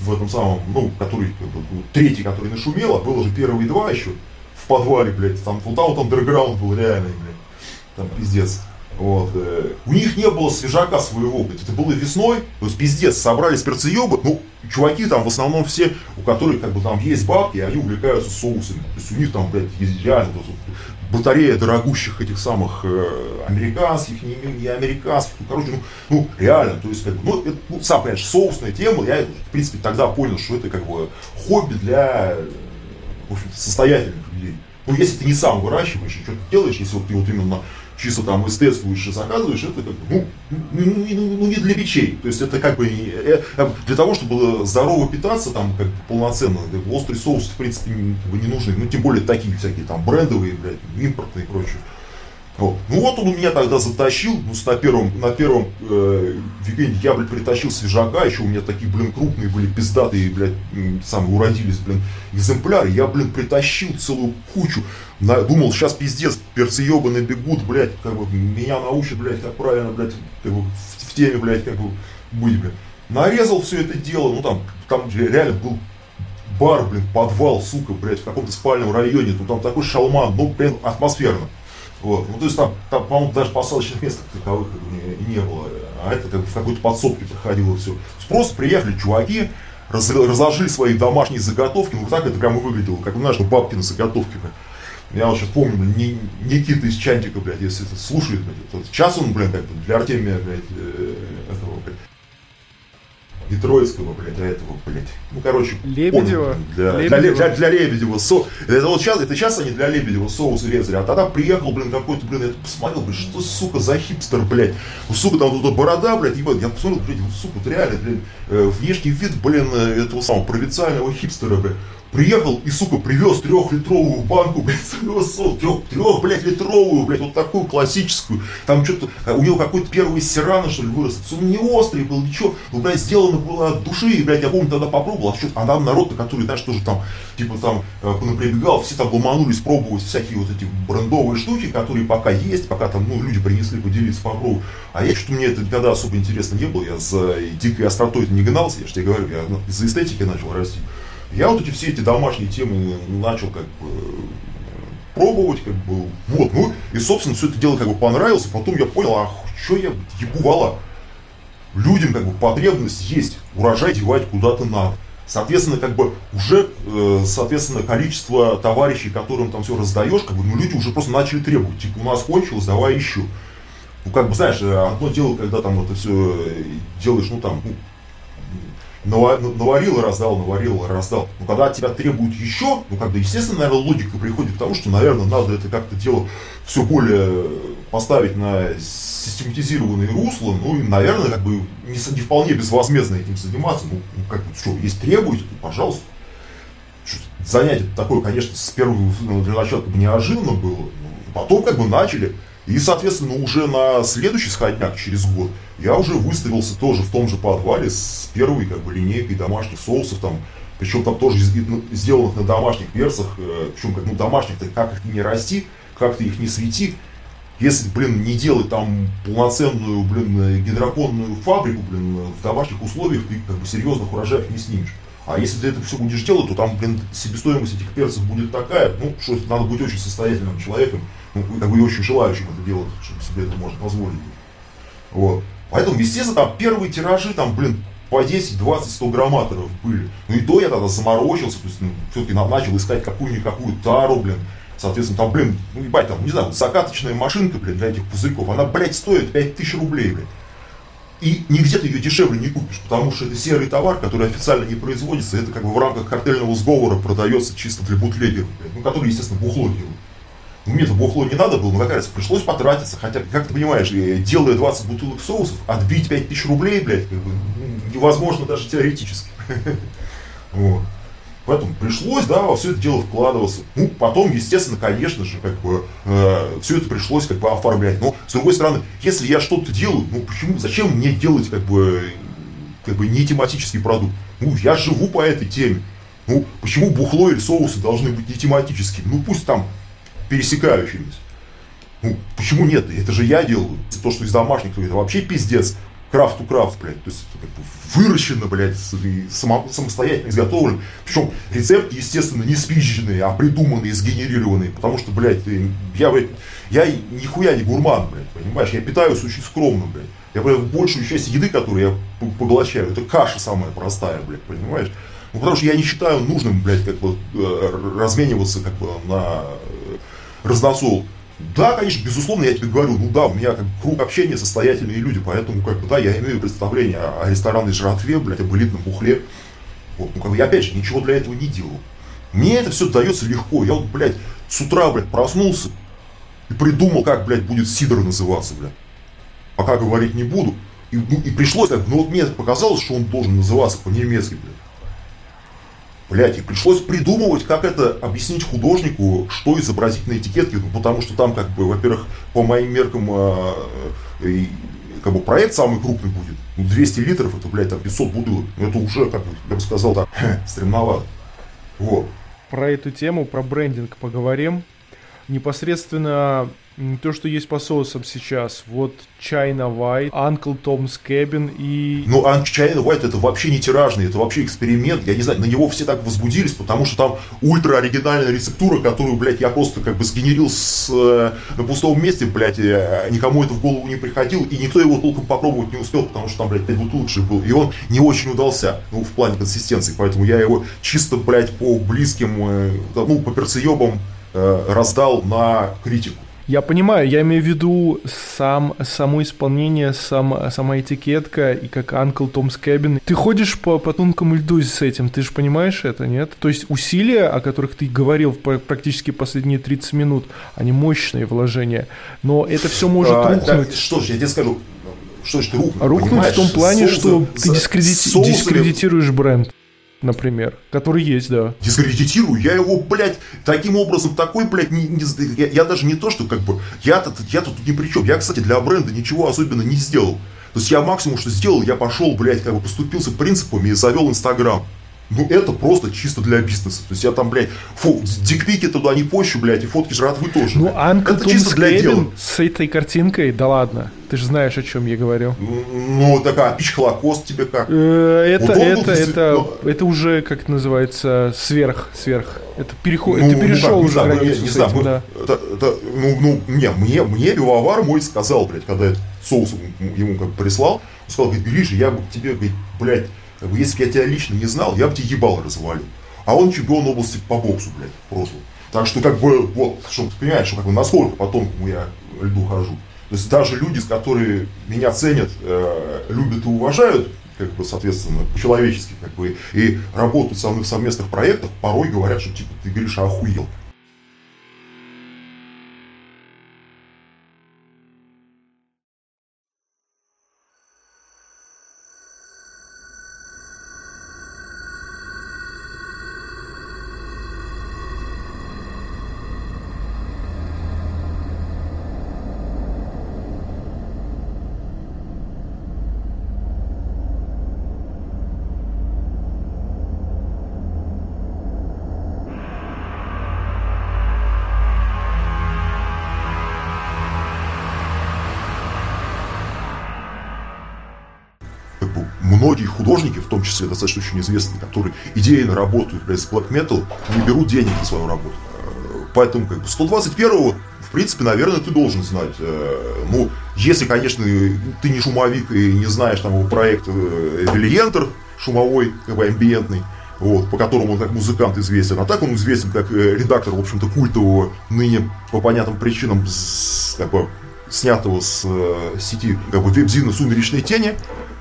в этом самом, ну, который, ну, третий, который нашумел, а было же первые два еще в подвале, блядь, там, вот там вот был реальный, блядь, там пиздец. Вот. Э, у них не было свежака своего. Это было весной, то есть пиздец, собрались перцеебы, ну, чуваки там в основном все, у которых как бы там есть бабки, они увлекаются соусами. То есть у них там, блядь, есть реально батарея дорогущих этих самых э, американских, не, не американских, ну, короче, ну, ну, реально, то есть, как бы, ну, это, ну, сам, понимаешь, соусная тема, я, в принципе, тогда понял, что это, как бы, хобби для, в общем состоятельных людей. Ну, если ты не сам выращиваешь что-то делаешь, если вот ты вот именно чисто там эстетствуешь и заказываешь, это как бы, ну, ну, ну, ну, не для печей. То есть это как бы э, для того, чтобы здорово питаться, там, как бы полноценно, острый соус, в принципе, не, не нужны. Ну, тем более такие всякие там брендовые, блядь, импортные и прочее. Вот. Ну вот он у меня тогда затащил, ну, на первом, на первом э, викенде я, блядь, притащил свежака, еще у меня такие, блин, крупные были, пиздатые, блядь, самые уродились, блин, экземпляры, я, блин, притащил целую кучу, на, думал, сейчас пиздец, перцы ебаные бегут, блядь, как бы, меня научат, блядь, как правильно, блядь, как бы, в, в теме, блядь, как бы, быть, блядь. Нарезал все это дело, ну, там, там реально был бар, блин, подвал, сука, блядь, в каком-то спальном районе, ну, там такой шалман, ну, блин, атмосферно. Вот. Ну, то есть там, там по-моему, даже посадочных мест таковых как бы, не, не было. А это как бы в какой-то подсобке проходило все. Просто приехали чуваки, раз, разложили свои домашние заготовки. Ну, так это прямо выглядело, как, знаешь, ну, бабки на заготовке. Я вот сейчас помню, блин, Никита из Чантика, блядь, если это слушает, блядь, сейчас он, блин, как бы для Артемия, блядь, э, этого, блядь, Детройтского, блядь, а этого, блядь. Ну, короче, Лебедева. Для, Лебедева. Для, для, для Лебедева. Со... Это вот сейчас, это сейчас они для Лебедева соус резали. А тогда приехал, блин, какой-то, блин, я посмотрел, блин, что, сука, за хипстер, блядь. Ну, сука, там вот эта борода, блядь, ебать. Я посмотрел, блядь, вот, сука, вот реально, блин, э, внешний вид, блин, э, этого самого провинциального хипстера, блядь. Приехал и, сука, привез трехлитровую банку, блядь, соевого трех, трех, блядь, литровую, блядь, вот такую классическую. Там что-то, э, у него какой-то первый сирано, что ли, вырос. Он не острый был, ничего. Ну, блядь, сделано было от души, и, блядь, я помню, тогда попробовал, а что а там народ, который, знаешь, тоже там, типа, там, э, прибегал, все там ломанулись пробовать всякие вот эти брендовые штуки, которые пока есть, пока там, ну, люди принесли поделиться, попробовать. А я что-то мне это никогда особо интересно не было, я за дикой остротой не гнался, я же тебе говорю, я ну, из-за эстетики начал расти. Я вот эти все эти домашние темы начал как бы пробовать, как бы, вот, ну, и, собственно, все это дело как бы понравилось, потом я понял, ах, что я ебу вала. Людям как бы потребность есть, урожай девать куда-то надо. Соответственно, как бы уже, э, соответственно, количество товарищей, которым там все раздаешь, как бы, ну, люди уже просто начали требовать, типа, у нас кончилось, давай еще. Ну, как бы, знаешь, одно дело, когда там это все делаешь, ну, там, ну, наварил и раздал, наварил и раздал. Но когда от тебя требуют еще, ну, когда, естественно, наверное, логика приходит к тому, что, наверное, надо это как-то дело все более поставить на систематизированные русла, ну, и, наверное, как бы не, не вполне безвозмездно этим заниматься. Ну, ну как бы, что, есть требуете, то, пожалуйста. Занятие такое, конечно, с первого ну, для начала как бы неожиданно было. Потом как бы начали. И, соответственно, уже на следующий сходняк, через год, я уже выставился тоже в том же подвале с первой как бы, линейкой домашних соусов, там, причем там тоже ну, сделанных на домашних перцах, э, причем как ну, домашних-то как их не расти, как ты их не свети, если, блин, не делать там полноценную, блин, гидропонную фабрику, блин, в домашних условиях, ты как бы серьезных урожаев не снимешь. А если ты это все будешь делать, то там, блин, себестоимость этих перцев будет такая, ну, что надо быть очень состоятельным человеком, ну, бы очень желающим это делать, чтобы себе это можно позволить. Вот. Поэтому, естественно, там первые тиражи, там, блин, по 10, 20, 100 грамматоров были. Ну и то я тогда заморочился, то есть, ну, все-таки начал искать какую-никакую тару, блин. Соответственно, там, блин, ну ебать, там, не знаю, вот закаточная машинка, блин, для этих пузырьков, она, блядь, стоит 5000 рублей, блин. И нигде ты ее дешевле не купишь, потому что это серый товар, который официально не производится, это как бы в рамках картельного сговора продается чисто для бутлегеров, ну, который, естественно, бухло делают. Ну, мне-то бухло не надо было, но как раз пришлось потратиться, хотя, как ты понимаешь, делая 20 бутылок соусов, отбить 5000 рублей, блядь, как бы, невозможно даже теоретически. (laughs) Вот. Поэтому пришлось, да, во все это дело вкладываться. Ну, потом, естественно, конечно же, как бы, э, все это пришлось как бы оформлять. Но, с другой стороны, если я что-то делаю, ну, почему, зачем мне делать, как бы, как бы не тематический продукт? Ну, я живу по этой теме. Ну, почему бухло или соусы должны быть не тематическими? Ну, пусть там пересекающимися. Ну, почему нет? Это же я делаю. То, что из домашних, это вообще пиздец. Крафт to крафт, блядь, то есть это как бы выращено, блядь, само, самостоятельно изготовлен. Причем рецепт, естественно, не спизженный, а придуманный, сгенерированный, потому что, блядь, я, блядь, я нихуя не гурман, блядь, понимаешь, я питаюсь очень скромно, блядь. Я, блядь, большую часть еды, которую я поглощаю, это каша самая простая, блядь, понимаешь. Ну, потому что я не считаю нужным, блядь, как бы э, размениваться как бы на э, разносол. Да, конечно, безусловно, я тебе говорю, ну да, у меня как круг общения состоятельные люди, поэтому как бы да, я имею представление о ресторанной жратве, блядь, об элитном бухле. Вот, ну как бы я опять же ничего для этого не делал. Мне это все дается легко. Я вот, блядь, с утра, блядь, проснулся и придумал, как, блядь, будет сидор называться, блядь. Пока говорить не буду. И, ну, и пришлось, как, ну вот мне показалось, что он должен называться по-немецки, блядь. Блять, и пришлось придумывать, как это объяснить художнику, что изобразить на этикетке, ну, потому что там, как бы, во-первых, по моим меркам, э, как бы проект самый крупный будет. Ну, 200 литров, это, блядь, там 500 бутылок. Ну, это уже, как бы, я бы сказал, так, (laughs) стремновато. Вот. Про эту тему, про брендинг поговорим. Непосредственно то, что есть по соусам сейчас. Вот China White, Uncle Tom's Cabin и... Ну, China White это вообще не тиражный, это вообще эксперимент. Я не знаю, на него все так возбудились, потому что там ультра оригинальная рецептура, которую, блядь, я просто как бы сгенерил с, э, на пустом месте, блядь, и, э, никому это в голову не приходил, и никто его толком попробовать не успел, потому что там, блядь, 5 бутылок же был. И он не очень удался, ну, в плане консистенции, поэтому я его чисто, блядь, по близким, э, ну, по перцеебам э, раздал на критику. Я понимаю, я имею в виду сам, само исполнение, сам, сама этикетка и как Uncle Tom's Cabin. Ты ходишь по, по тонкому льду с этим, ты же понимаешь это, нет? То есть усилия, о которых ты говорил практически последние 30 минут, они мощные вложения, но это все может а, рухнуть. Да, что ж, я тебе скажу, что ж ты рухнуть? Рухнуть в том плане, соусы, что ты дискредити- дискредитируешь бренд например, который есть, да. Дискредитирую, я его, блядь, таким образом, такой, блядь, не, не, я, я даже не то, что как бы, я-то я тут ни при чем. Я, кстати, для бренда ничего особенно не сделал. То есть я максимум, что сделал, я пошел, блядь, как бы поступился принципами и завел Инстаграм. Ну, это просто чисто для бизнеса. То есть я там, блядь, фу, дикпики туда не пощу, блядь, и фотки жратвы тоже. Ну, Анка это чисто для дела. с этой картинкой, да ладно. Ты же знаешь, о чем я говорю. Ну, такая пич холокост тебе как? Э, это, это, это, это уже, как называется, сверх, сверх. Это переход, ну, ты перешел ну, уже границу не, не знаю, да. это, это, ну, ну, не, мне, мне пивовар мой сказал, блядь, когда я соус ему как прислал, он сказал, говорит, Гриша, я тебе, говорит, блядь, если бы я тебя лично не знал, я бы тебе ебал развалил. А он чемпион области по боксу, блядь, просто. Так что, как бы, вот, чтобы ты понимаешь, что, как бы, насколько по тонкому я льду хожу. То есть даже люди, с которыми меня ценят, э, любят и уважают, как бы, соответственно, по-человечески, как бы, и работают со мной в совместных проектах, порой говорят, что, типа, ты, Гриша, охуел. Числе достаточно очень известные, которые идейно работают с black metal, не берут денег за свою работу. Э, поэтому как бы 121-го, в принципе, наверное, ты должен знать. Э, ну, если, конечно, ты не шумовик и не знаешь там его проект э, Вильентер, шумовой, как бы амбиентный, вот, по которому он как музыкант известен. А так он известен как редактор, в общем-то, культового, ныне по понятным причинам, как бы, снятого с сети как бы веб-зина «Сумеречные тени»,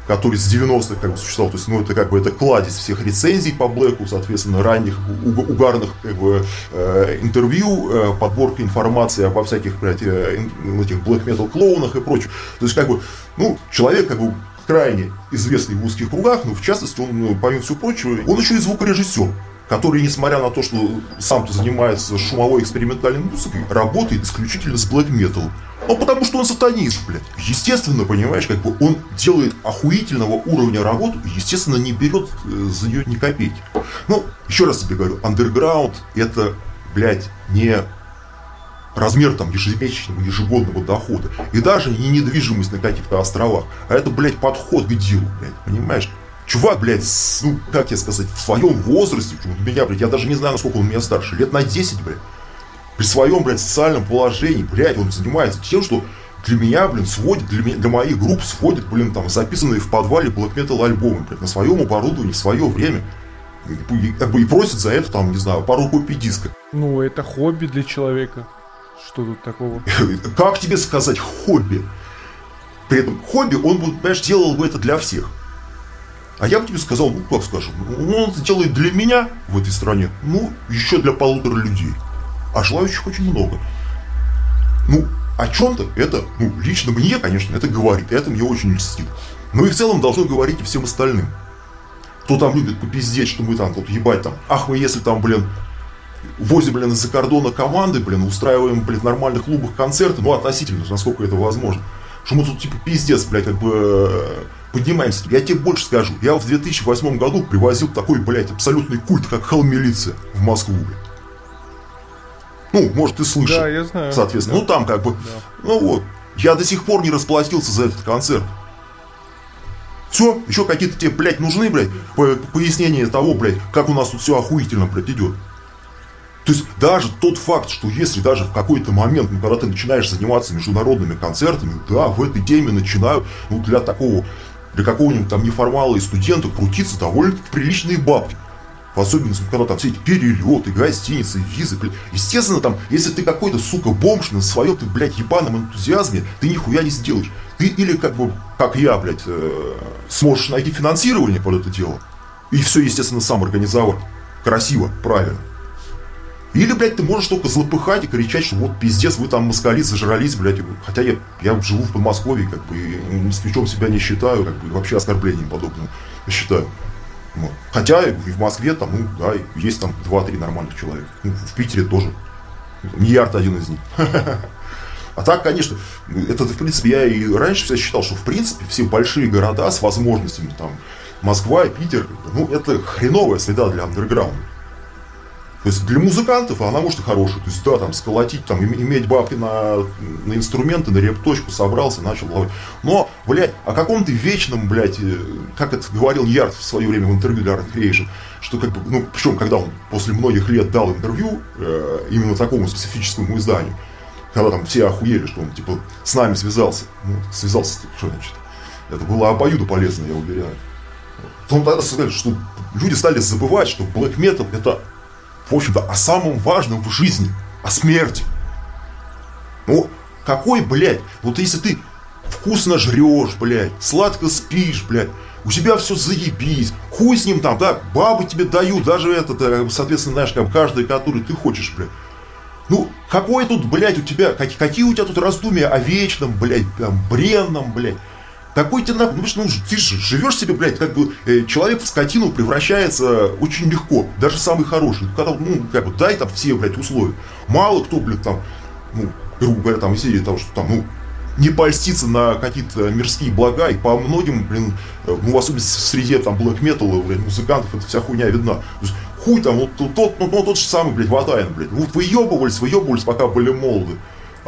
который с 90-х как бы существовал. То есть, ну, это как бы это кладезь всех рецензий по Блэку, соответственно, ранних угарных как бы, э, интервью, э, подборка информации обо всяких, блядь, э, этих блэк метал клоунах и прочем. То есть, как бы, ну, человек, как бы, крайне известный в узких кругах, но в частности, он, ну, помимо всего прочего, он еще и звукорежиссер который, несмотря на то, что сам-то занимается шумовой экспериментальной музыкой, работает исключительно с блэк метал. Ну, потому что он сатанист, блядь. Естественно, понимаешь, как бы он делает охуительного уровня работу, естественно, не берет э, за нее ни копейки. Ну, еще раз тебе говорю, андерграунд это, блядь, не размер там ежемесячного, ежегодного дохода. И даже не недвижимость на каких-то островах. А это, блядь, подход к делу, блядь, понимаешь? Чувак, блядь, с, ну, как тебе сказать, в своем возрасте, меня, блядь, я даже не знаю, насколько он меня старше, лет на 10, блядь, при своем, блядь, социальном положении, блядь, он занимается тем, что для меня, блин, сводит, для, меня, для моих групп сводит, блин, там, записанные в подвале black metal альбомы, блядь, на своем оборудовании, в свое время. И, как бы и просит за это, там, не знаю, пару копий диска. Ну, это хобби для человека. Что тут такого? (laughs) Как тебе сказать хобби? При этом хобби, он, понимаешь, делал бы это для всех. А я бы тебе сказал, ну как скажем, ну, он это делает для меня в этой стране, ну, еще для полутора людей. А желающих очень много. Ну, о чем-то это, ну, лично мне, конечно, это говорит, и это мне очень льстит. Но и в целом должно говорить и всем остальным. Кто там любит попиздеть, что мы там, тут ебать там, ах мы если там, блин, возим, блин, из-за кордона команды, блин, устраиваем, блин, в нормальных клубах концерты, ну, относительно, насколько это возможно. Что мы тут, типа, пиздец, блядь, как бы поднимаемся. Я тебе больше скажу. Я в 2008 году привозил такой, блядь, абсолютный культ, как хелл-милиция в Москву, блядь. Ну, может, ты слышал. Да, я знаю. Соответственно, да. ну там как бы, да. ну вот. Я до сих пор не расплатился за этот концерт. Все, еще какие-то тебе, блядь, нужны, блядь, пояснения того, блядь, как у нас тут все охуительно, блядь, идет. То есть даже тот факт, что если даже в какой-то момент, ну, когда ты начинаешь заниматься международными концертами, да, в этой теме начинают, ну, для такого для какого-нибудь там неформала и студента крутиться довольно-таки приличные бабки. В особенности, когда там все эти перелеты, гостиницы, визы, блядь. Естественно, там, если ты какой-то, сука, бомж на своем, ты, блядь, ебаном энтузиазме, ты нихуя не сделаешь. Ты или, как бы, как я, блядь, э, сможешь найти финансирование под это дело, и все, естественно, сам организовать. Красиво, правильно. Или, блядь, ты можешь только злопыхать и кричать, что вот пиздец, вы там москали зажрались, блядь. Хотя я, я живу в Подмосковье, как бы, и москвичом себя не считаю, как бы, вообще оскорблением подобным считаю. Вот. Хотя и в Москве там, ну, да, есть там 2-3 нормальных человека. Ну, в Питере тоже. Миллиард один из них. (laughs) А так, конечно, это, в принципе, я и раньше всегда считал, что, в принципе, все большие города с возможностями, там, Москва и Питер, ну, это хреновая среда для андерграунда. То есть для музыкантов она может и хорошая. То есть, да, там, сколотить, там, иметь бабки на, на инструменты, на репточку, собрался, начал ловить. Но, блядь, о каком-то вечном, блядь, э, как это говорил Ярд в свое время в интервью для Art Creation, что как бы, ну, причем, когда он после многих лет дал интервью э, именно такому специфическому изданию, когда там все охуели, что он, типа, с нами связался. Ну, связался, что значит? Это было обоюдо полезно, я уверяю. Он тогда сказали, что люди стали забывать, что black metal это в общем-то, о самом важном в жизни, о смерти. Ну, какой, блядь, вот если ты вкусно жрешь, блядь, сладко спишь, блядь, у тебя все заебись, хуй с ним там, да, бабы тебе дают, даже этот, э, соответственно, знаешь, как каждый, который ты хочешь, блядь. Ну, какой тут, блядь, у тебя, какие, какие у тебя тут раздумья о вечном, блядь, там, бренном, блядь. Какой тебе нахуй, ну, ну ты же живешь себе, блядь, как бы э, человек в скотину превращается очень легко, даже самый хороший. Когда, ну, как бы, дай там все, блядь, условия. Мало кто, блядь, там, ну, грубо говоря, там, из серии того, что там, ну, не польститься на какие-то мирские блага, и по многим, блин, э, ну, в особенности в среде, там, блэк металла, блядь, музыкантов, эта вся хуйня видна. Хуй там, вот тот, ну, ну, тот же самый, блядь, Ватайн, блядь. Вот выебывались, выебывались, пока были молоды.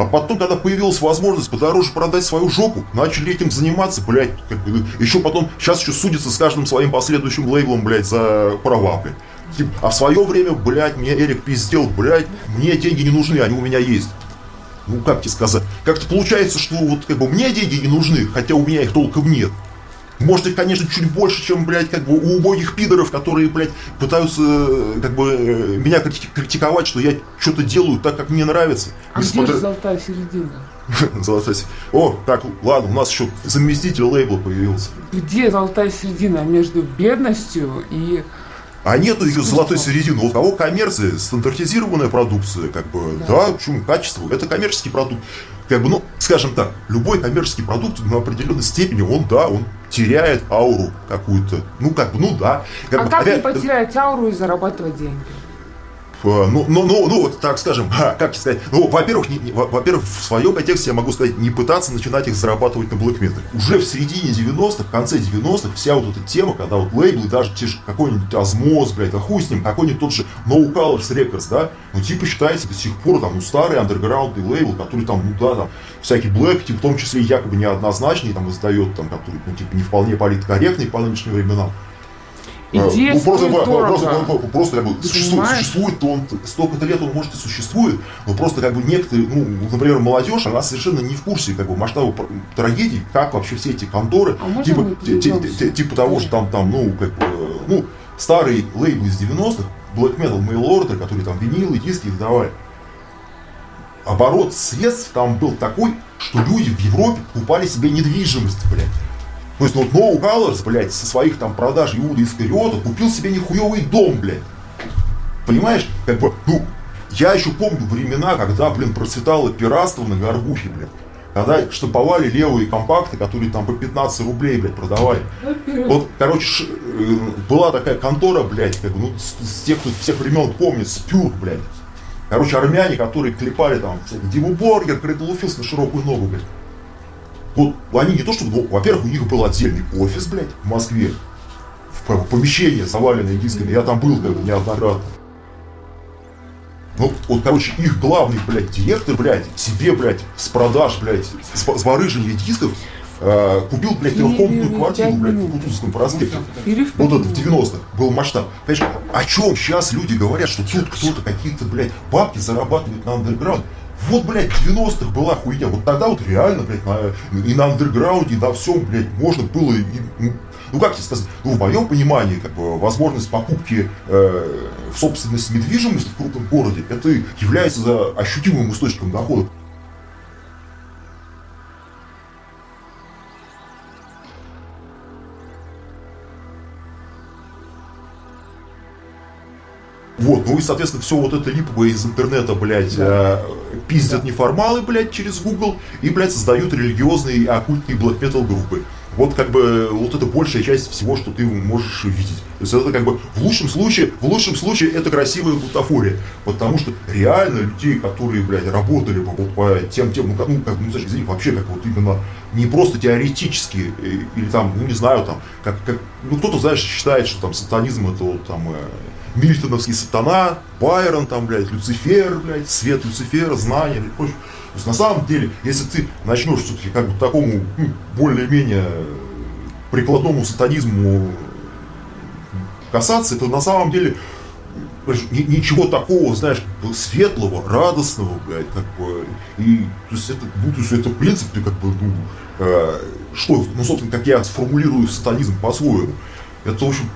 А потом, когда появилась возможность подороже продать свою жопу, начали этим заниматься, блядь, как бы, еще потом, сейчас еще судится с каждым своим последующим лейблом, блядь, за права, блядь. А в свое время, блядь, мне Эрик пиздел, блядь, мне деньги не нужны, они у меня есть. Ну, как тебе сказать? Как-то получается, что вот как бы мне деньги не нужны, хотя у меня их толком нет. Может, их, конечно, чуть больше, чем, блядь, как бы у убогих пидоров, которые, блядь, пытаются, э, как бы, э, меня критиковать, что я что-то делаю так, как мне нравится. А Несмотря... где же золотая середина? (laughs) Золотая середина. О, так, ладно, у нас еще заместитель лейбла появился. Где золотая середина между бедностью и а нету ее золотой середины. У кого коммерция, стандартизированная продукция, как бы, да, да почему качество, это коммерческий продукт. Как бы, ну, скажем так, любой коммерческий продукт на определенной степени, он, да, он теряет ауру какую-то. Ну, как бы, ну да. Как а бы, как опять, не потерять ауру и зарабатывать деньги? Э, ну, ну, ну, ну, так скажем, (laughs) как сказать, ну, во-первых, во-первых, в своем контексте я могу сказать, не пытаться начинать их зарабатывать на Black Metal. Уже в середине 90-х, в конце 90-х, вся вот эта тема, когда вот лейблы, даже те же какой-нибудь Осмоз, блядь, а хуй с ним, какой-нибудь тот же No Colors Records, да, ну, типа считается до сих пор, там, ну, старый андерграундный лейбл, который там, ну, да, там, всякий Black, типа, в том числе якобы неоднозначный, там, издает, там, который, ну, типа, не вполне политкорректный по нынешним временам. Идея ну, просто, дорого. просто, просто, просто как бы, существует, Понимаешь? существует он, столько лет он может и существует, но просто как бы некоторые, ну, например, молодежь, она совершенно не в курсе как бы масштаба трагедий, как вообще все эти конторы, А типа, те- перейдем? те- типа того, что там, там, ну, как бы, ну, старые лейблы из 90-х, Black Metal, Mail Order, которые там винилы, диски издавали, оборот средств там был такой, что люди в Европе покупали себе недвижимость, блядь. То есть, ну, вот No Colors, блядь, со своих там продаж Иуда Искариота купил себе нехуевый дом, блядь. Понимаешь? Как бы, ну, я еще помню времена, когда, блин, процветало пиратство на горбухе, блядь. Когда штамповали левые компакты, которые там по 15 рублей, блядь, продавали. Вот, короче, ш- э, была такая контора, блядь, как бы, ну, с, с тех, кто всех времен помнит, Спюр, блядь. Короче, армяне, которые клепали там, Диму Боргер, Крейдл на широкую ногу, блядь. Вот они не то чтобы, ну, во-первых, у них был отдельный офис, блядь, в Москве. В помещение, заваленное дисками. Я там был, как бы, неоднократно. Ну, вот, короче, их главный, блядь, директор, блядь, себе, блядь, с продаж, блядь, с, с барыжения дисков, э, купил, блядь, трехкомнатную квартиру, блядь, в. Кутузовском проспекте. Перерыв Вот это в минут. 90-х был масштаб. Понимаешь, о чем сейчас люди говорят, что тут кто-то какие-то, блядь, бабки зарабатывает на андерграунд. Вот, блядь, в 90-х была хуйня. Вот тогда вот реально, блядь, на- и на андерграунде, и на всем, блядь, можно было... и, ну, ну, как тебе сказать, ну, в моем понимании, как бы, возможность покупки э, в недвижимости в крупном городе, это является ощутимым источником дохода. Вот, ну и, соответственно, все вот это липовое из интернета, блядь, э, пиздят неформалы, блядь, через Google и, блядь, создают религиозные и оккультные metal группы. Вот как бы вот это большая часть всего, что ты можешь видеть. То есть это как бы в лучшем случае, в лучшем случае это красивая бутафория. Потому что реально людей, которые, блядь, работали бы вот по тем тем, ну, как, ну, как, ну, знаешь, извини, вообще как вот именно не просто теоретически, э, или там, ну не знаю, там, как, как ну кто-то, знаешь, считает, что там сатанизм это вот там э, Мильтоновский сатана, Байрон там, блядь, Люцифер, блядь, свет Люцифера, знания и прочее. То есть на самом деле, если ты начнешь все-таки как бы такому ну, более-менее прикладному сатанизму касаться, то на самом деле ничего такого, знаешь, светлого, радостного, блядь, как бы, и, то есть это, ну, то есть это, в принципе, как бы, ну, э, что, ну, собственно, как я сформулирую сатанизм по-своему, это, в общем,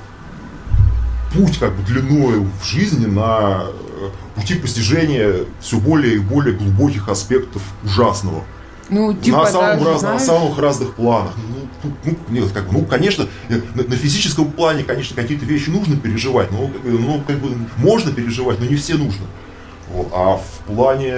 путь, как бы, длиною в жизни на э, пути постижения все более и более глубоких аспектов ужасного Ну, типа, на самых даже, разных, знаешь, на самых разных планах. Ну, тут, ну, нет, как ну, конечно, э, на, на физическом плане, конечно, какие-то вещи нужно переживать, но, бы, ну, как бы, можно переживать, но не все нужно. Вот. А в плане,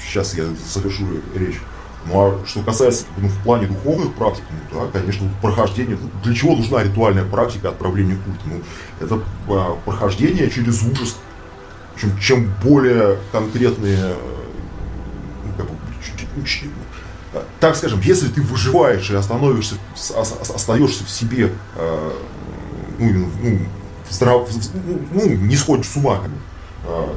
сейчас я завершу речь, ну, а что касается, ну, в плане духовных практик, ну, да, конечно, прохождение, ну, для чего нужна ритуальная практика отправления культа? Ну, это а, прохождение через ужас, чем, чем более конкретные ну, как бы, э, так скажем, если ты выживаешь и остановишься, остаешься в себе, э, ну, ну, в здрав- в- ну, не сходишь с ума, как бы, э,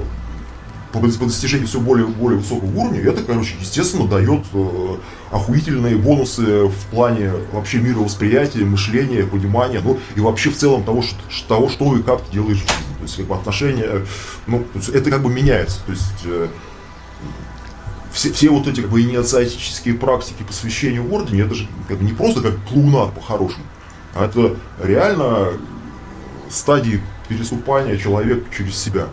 по, по достижению все более более высокого уровня, это, короче, естественно, дает э, охуительные бонусы в плане вообще мировосприятия, мышления, понимания, ну и вообще в целом того, что, того, что и как ты делаешь в жизни. То есть, как бы отношения, ну, это как бы меняется. То есть э, все, все вот эти как бы инициатические практики посвящения в ордене, это же как бы не просто как клоунад по-хорошему, а это реально стадии переступания человека через себя.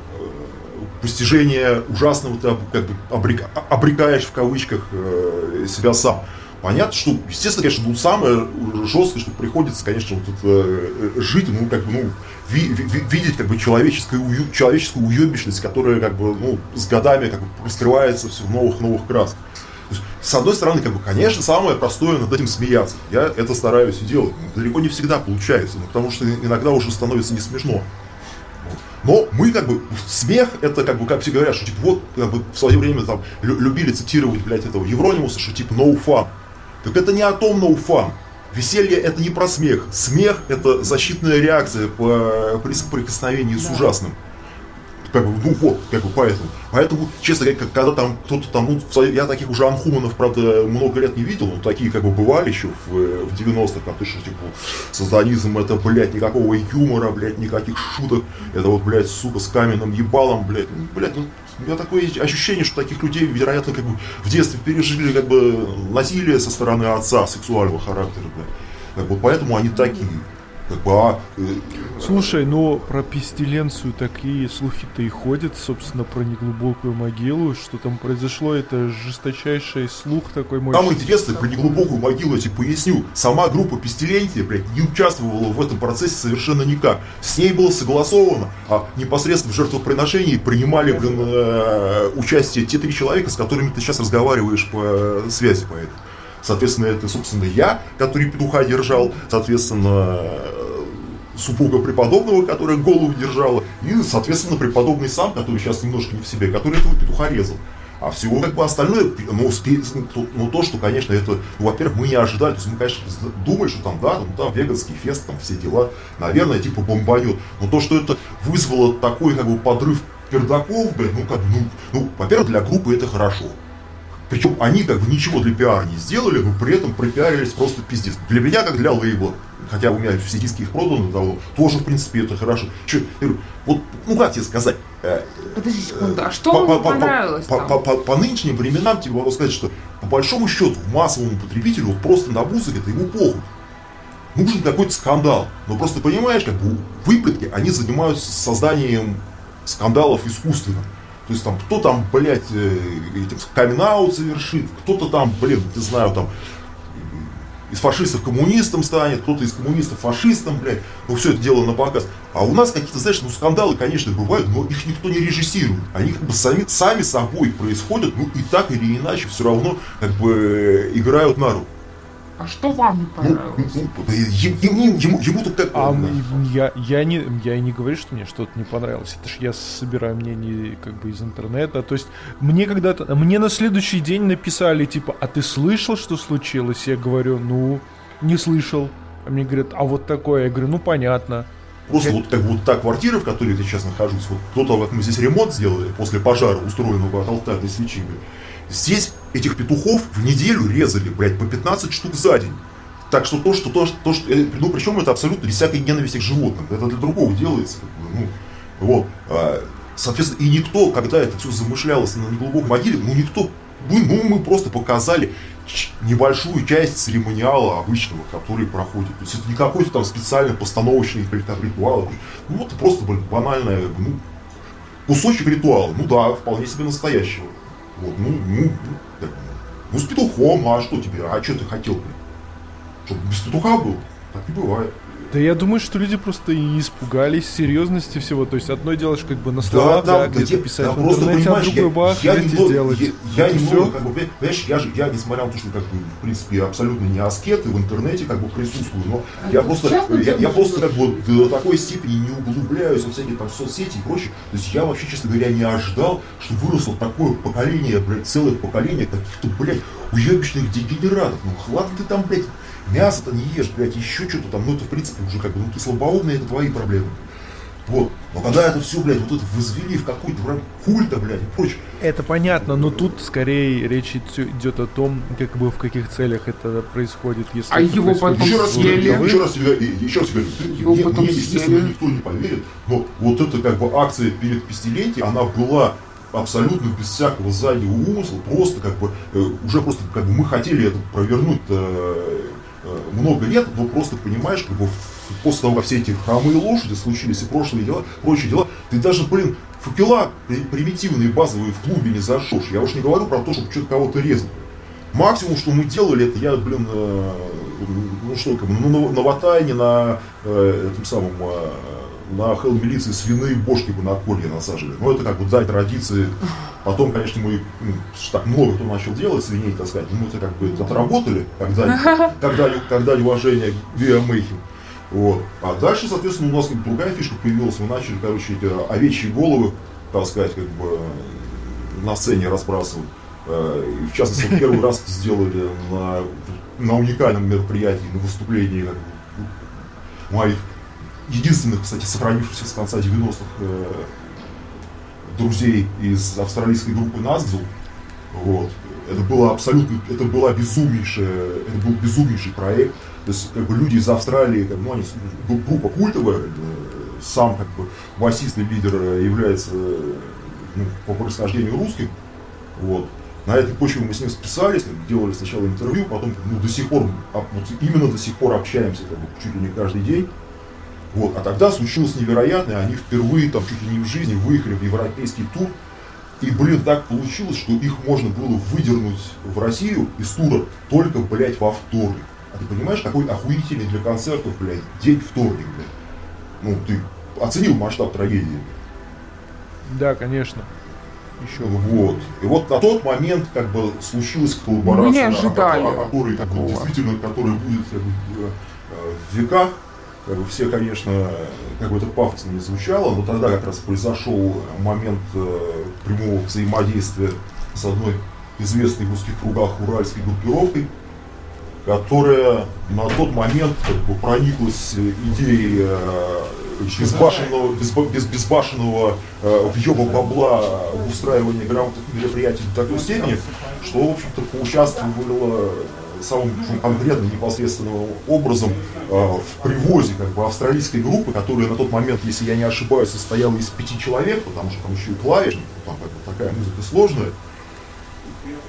Постижение ужасного ты как бы обрека- обрекаешь в кавычках э, себя сам. Понятно, что, естественно, конечно, ну, самое жесткое, что приходится, конечно, вот это, э, жить, ну, как бы, ну, ви- ви- ви- видеть, как бы, человеческую, ую- человеческую уебищность, которая, как бы, ну, с годами, как бы, раскрывается все в новых-новых красках. С одной стороны, как бы, конечно, самое простое над этим смеяться. Я это стараюсь и делать. Далеко не всегда получается, ну, потому что иногда уже становится не смешно. Но мы как бы, смех, это как бы, как все говорят, что типа вот, как бы в свое время там любили цитировать, блядь, этого Евронимуса, что типа no fun. Так это не о том no fun. Веселье это не про смех. Смех это защитная реакция по, при соприкосновении да. с ужасным как бы, ну вот, как бы поэтому. Поэтому, честно говоря, когда там кто-то там, ну, я таких уже анхуманов, правда, много лет не видел, но такие как бы бывали еще в, в 90-х, там, ты что, типа, сатанизм это, блядь, никакого юмора, блядь, никаких шуток, это вот, блядь, сука, с каменным ебалом, блядь, ну, блядь, ну, у меня такое ощущение, что таких людей, вероятно, как бы в детстве пережили как бы насилие со стороны отца сексуального характера, блядь. Как бы, поэтому они такие. Как бы, а, э, Слушай, ну про пестиленцию такие слухи-то и ходят, собственно, про неглубокую могилу, что там произошло, это жесточайший слух такой мой. Там интересно, про неглубокую могилу я тебе поясню. Сама группа Пестиленция, блядь, не участвовала в этом процессе совершенно никак. С ней было согласовано, а непосредственно в жертвоприношении принимали, блин, э, участие те три человека, с которыми ты сейчас разговариваешь по э, связи по этому. Соответственно, это, собственно, я, который петуха держал, соответственно, супруга преподобного, которая голову держала, и, соответственно, преподобный сам, который сейчас немножко не в себе, который этого петуха резал. А всего как бы остальное, ну, ну, ну то, что, конечно, это, ну, во-первых, мы не ожидали, то есть мы, конечно, думали, что там, да, там веганский фест, там все дела, наверное, типа бомбанет. Но то, что это вызвало такой, как бы, подрыв пердаков, ну, как ну, ну во-первых, для группы это хорошо. Причем они как бы ничего для пиара не сделали, но при этом пропиарились просто пиздец. Для меня, как для лейбла, хотя у меня все диски их проданы давно, тоже, в принципе, это хорошо. Че, вот, ну как тебе сказать? Э, Подожди секунду, а что по, вам по, понравилось по, по, по, по нынешним временам тебе могу сказать, что по большому счету массовому потребителю вот просто на музыке это ему похуй. Нужен какой-то скандал. Но просто понимаешь, как бы выпадки, они занимаются созданием скандалов искусственно. То есть там кто там, блядь, э, этим камин совершит, кто-то там, блин, не знаю, там из фашистов коммунистом станет, кто-то из коммунистов фашистом, блядь. Ну, все это дело на показ. А у нас какие-то, знаешь, ну, скандалы, конечно, бывают, но их никто не режиссирует. Они как бы сами, сами собой происходят, ну, и так или иначе все равно как бы э, играют на руку. А что вам не понравилось? Ну, ну, ему, ему, ему так а, я, я, не, я не говорю, что мне что-то не понравилось. Это ж я собираю мнение как бы из интернета. То есть мне когда-то, мне на следующий день написали, типа, а ты слышал, что случилось? Я говорю, ну, не слышал. А мне говорят, а вот такое. Я говорю, ну, понятно. Просто я... вот, как, вот та квартира, в которой я сейчас нахожусь, вот кто-то, как мы здесь ремонт сделали после пожара, устроенного от алтарной свечи, Здесь этих петухов в неделю резали, блядь, по 15 штук за день. Так что то, что то, то, что, э, ну причем это абсолютно без всякой ненависти к животным. Это для другого делается. Как бы, ну, вот. А, соответственно, и никто, когда это все замышлялось на неглубокой могиле, ну никто, мы, ну мы просто показали небольшую часть церемониала обычного, который проходит. То есть это не какой-то там специальный постановочный ритуал. Ну вот просто блин, банальная, ну, кусочек ритуала. Ну да, вполне себе настоящего. Вот, ну, ну, ну, с петухом, а что тебе? А что ты хотел, блин? Чтобы без петуха был? Так не бывает. Да я думаю, что люди просто и испугались серьезности всего. То есть одно делаешь как бы на слова, да, да, да где-то писать да, в интернете, а другой бах, я, я немного, сделать. Я, я немного, как бы, понимаешь, я же, я, несмотря на то, что как бы, в принципе, абсолютно не аскет и в интернете как бы присутствую, но а я просто, я, я просто как бы до такой степени не углубляюсь во всякие там соцсети и прочее. То есть я вообще, честно говоря, не ожидал, что выросло такое поколение, блядь, целое поколение каких-то, блядь, уебищных дегенератов. Ну, ладно ты там, блядь, мясо-то не ешь, блядь, еще что-то там, ну это в принципе уже как бы, ну ты слабоумный, это твои проблемы. Вот. Но когда это все, блядь, вот это возвели в какой-то культа, блядь, и прочее. Это понятно, но тут скорее речь идет о том, как бы в каких целях это происходит, если А его потом еще раз, съели. Еще раз тебе, еще раз тебе, его мне, потом мне, естественно, съели. никто не поверит, но вот эта как бы акция перед пестилетием, она была абсолютно без всякого заднего умысла, просто как бы, э, уже просто как бы мы хотели это провернуть Э, много лет, но просто понимаешь, как бы после того, как все эти хромые лошади случились и прошлые дела, прочие дела, ты даже, блин, факела примитивные, базовые в клубе не зажжешь. Я уж не говорю про то, чтобы что-то кого-то резать. Максимум, что мы делали, это я, блин, э, ну что, как ну, на, на Ватайне, на э, этом самом, э, на хелл милиции свиные бошки бы на колье насаживали. Но это как бы дай традиции. Потом, конечно, мы ну, так много кто начал делать свиней, так сказать. Мы это как бы отработали, когда, (laughs) когда, когда уважение к биомейхе. Вот. А дальше, соответственно, у нас как бы, другая фишка появилась. Мы начали, короче, эти овечьи головы, так сказать, как бы на сцене разбрасывать. Э, и, в частности, первый раз сделали на, на уникальном мероприятии, на выступлении как бы, моих единственных, кстати, сохранившихся с конца 90-х э, друзей из австралийской группы Назгзу. Вот. Это было абсолютно, это была безумнейшая, это был безумнейший проект. То есть, как бы люди из Австралии, как, ну, они, группа культовая, сам, как бы, басист и лидер является, ну, по происхождению русским, вот. На этой почве мы с ним списались, делали сначала интервью, потом ну, до сих пор, вот именно до сих пор общаемся как бы, чуть ли не каждый день. Вот. А тогда случилось невероятное, они впервые там чуть ли не в жизни выехали в европейский тур, и, блин, так получилось, что их можно было выдернуть в Россию из тура только, блядь, во вторник. А ты понимаешь, какой охуительный для концертов, блядь, день вторник, блядь. Ну, ты оценил масштаб трагедии. Да, конечно. Еще. Вот. И вот на тот момент как бы случилась коллаборация, Мы не ожидали о, которой как бы, действительно, которая будет как бы, в веках. Как бы все, конечно, как бы это пафосно не звучало, но тогда как раз произошел момент э, прямого взаимодействия с одной известной в узких кругах уральской группировкой, которая на тот момент как бы, прониклась идеей э, безбашенного, без, без, безбашенного э, въеба бабла в устраивании грамотных мероприятий до такой степени, что, в общем-то, поучаствовала самым конкретным, непосредственным образом э, в привозе как бы, австралийской группы, которая на тот момент, если я не ошибаюсь, состояла из пяти человек, потому что там еще и клавишник, там как бы, такая музыка сложная,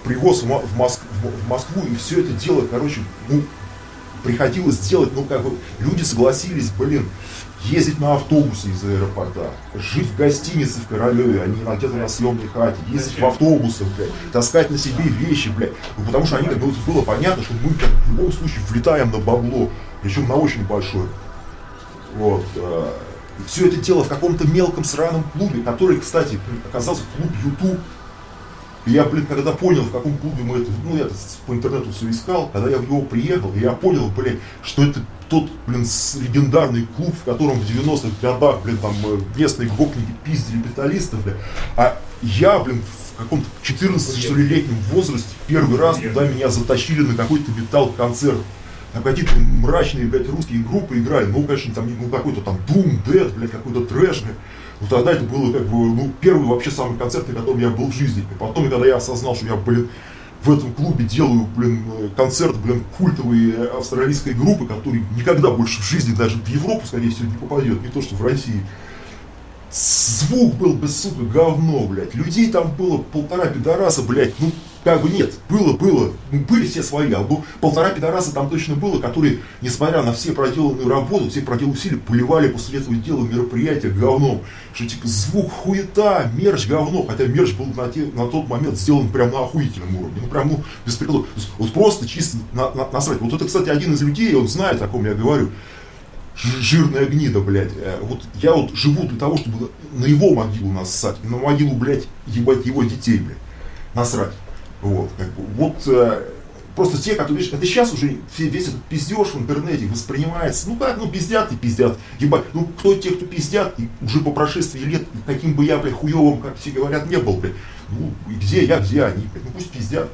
привоз в, Моск, в, Москву, и все это дело, короче, ну, приходилось делать, ну, как бы, люди согласились, блин, ездить на автобусе из аэропорта, жить в гостинице в Королеве, а не где-то на съемной хате, ездить в автобусах, блядь, таскать на себе вещи, блядь. Ну, потому что они, как бы, было понятно, что мы как, в любом случае влетаем на бабло, причем на очень большое. Вот. Э, все это дело в каком-то мелком сраном клубе, который, кстати, оказался клуб YouTube, и я, блин, когда понял, в каком клубе мы это, ну, я по интернету все искал, когда я в него приехал, я понял, блин, что это тот, блин, легендарный клуб, в котором в 90-х годах, блин, там э, местные гопники пиздили металлистов, блин, а я, блин, в каком-то 14 что ли летнем возрасте первый раз туда меня затащили на какой-то металл-концерт. Там какие-то мрачные, блядь, русские группы играли, ну, конечно, там, ну, какой-то там Doom, Dead, блядь, какой-то трэш, блядь. Ну тогда это было как бы, ну, первый вообще самый концерт, на котором я был в жизни. И потом, когда я осознал, что я, блин, в этом клубе делаю, блин, концерт, блин, культовой австралийской группы, который никогда больше в жизни даже в Европу, скорее всего, не попадет, не то что в России. Звук был, без сука, говно, блядь. Людей там было полтора пидораса, блядь, ну, как бы нет, было, было, ну, были все свои, а полтора пидораса там точно было, которые, несмотря на все проделанную работу, все проделанные усилия, поливали после этого дела мероприятия говном. Что типа звук хуета, мерч говно, хотя мерч был на, те, на тот момент сделан прям на охуительном уровне, ну прям, ну, без приколов. Вот просто чисто на, на, насрать. Вот это, кстати, один из людей, он знает, о ком я говорю жирная гнида, блядь. Э, вот я вот живу для того, чтобы на его могилу нассать, на могилу, блядь, ебать его детей, блядь, насрать. Вот, как бы, вот э, просто те, которые, видишь, это сейчас уже весь этот пиздеж в интернете воспринимается, ну как, ну пиздят и пиздят, ебать, ну кто те, кто пиздят, и уже по прошествии лет, каким бы я, блядь, хуевым, как все говорят, не был, блядь, ну где я, где они, блядь, ну пусть пиздят.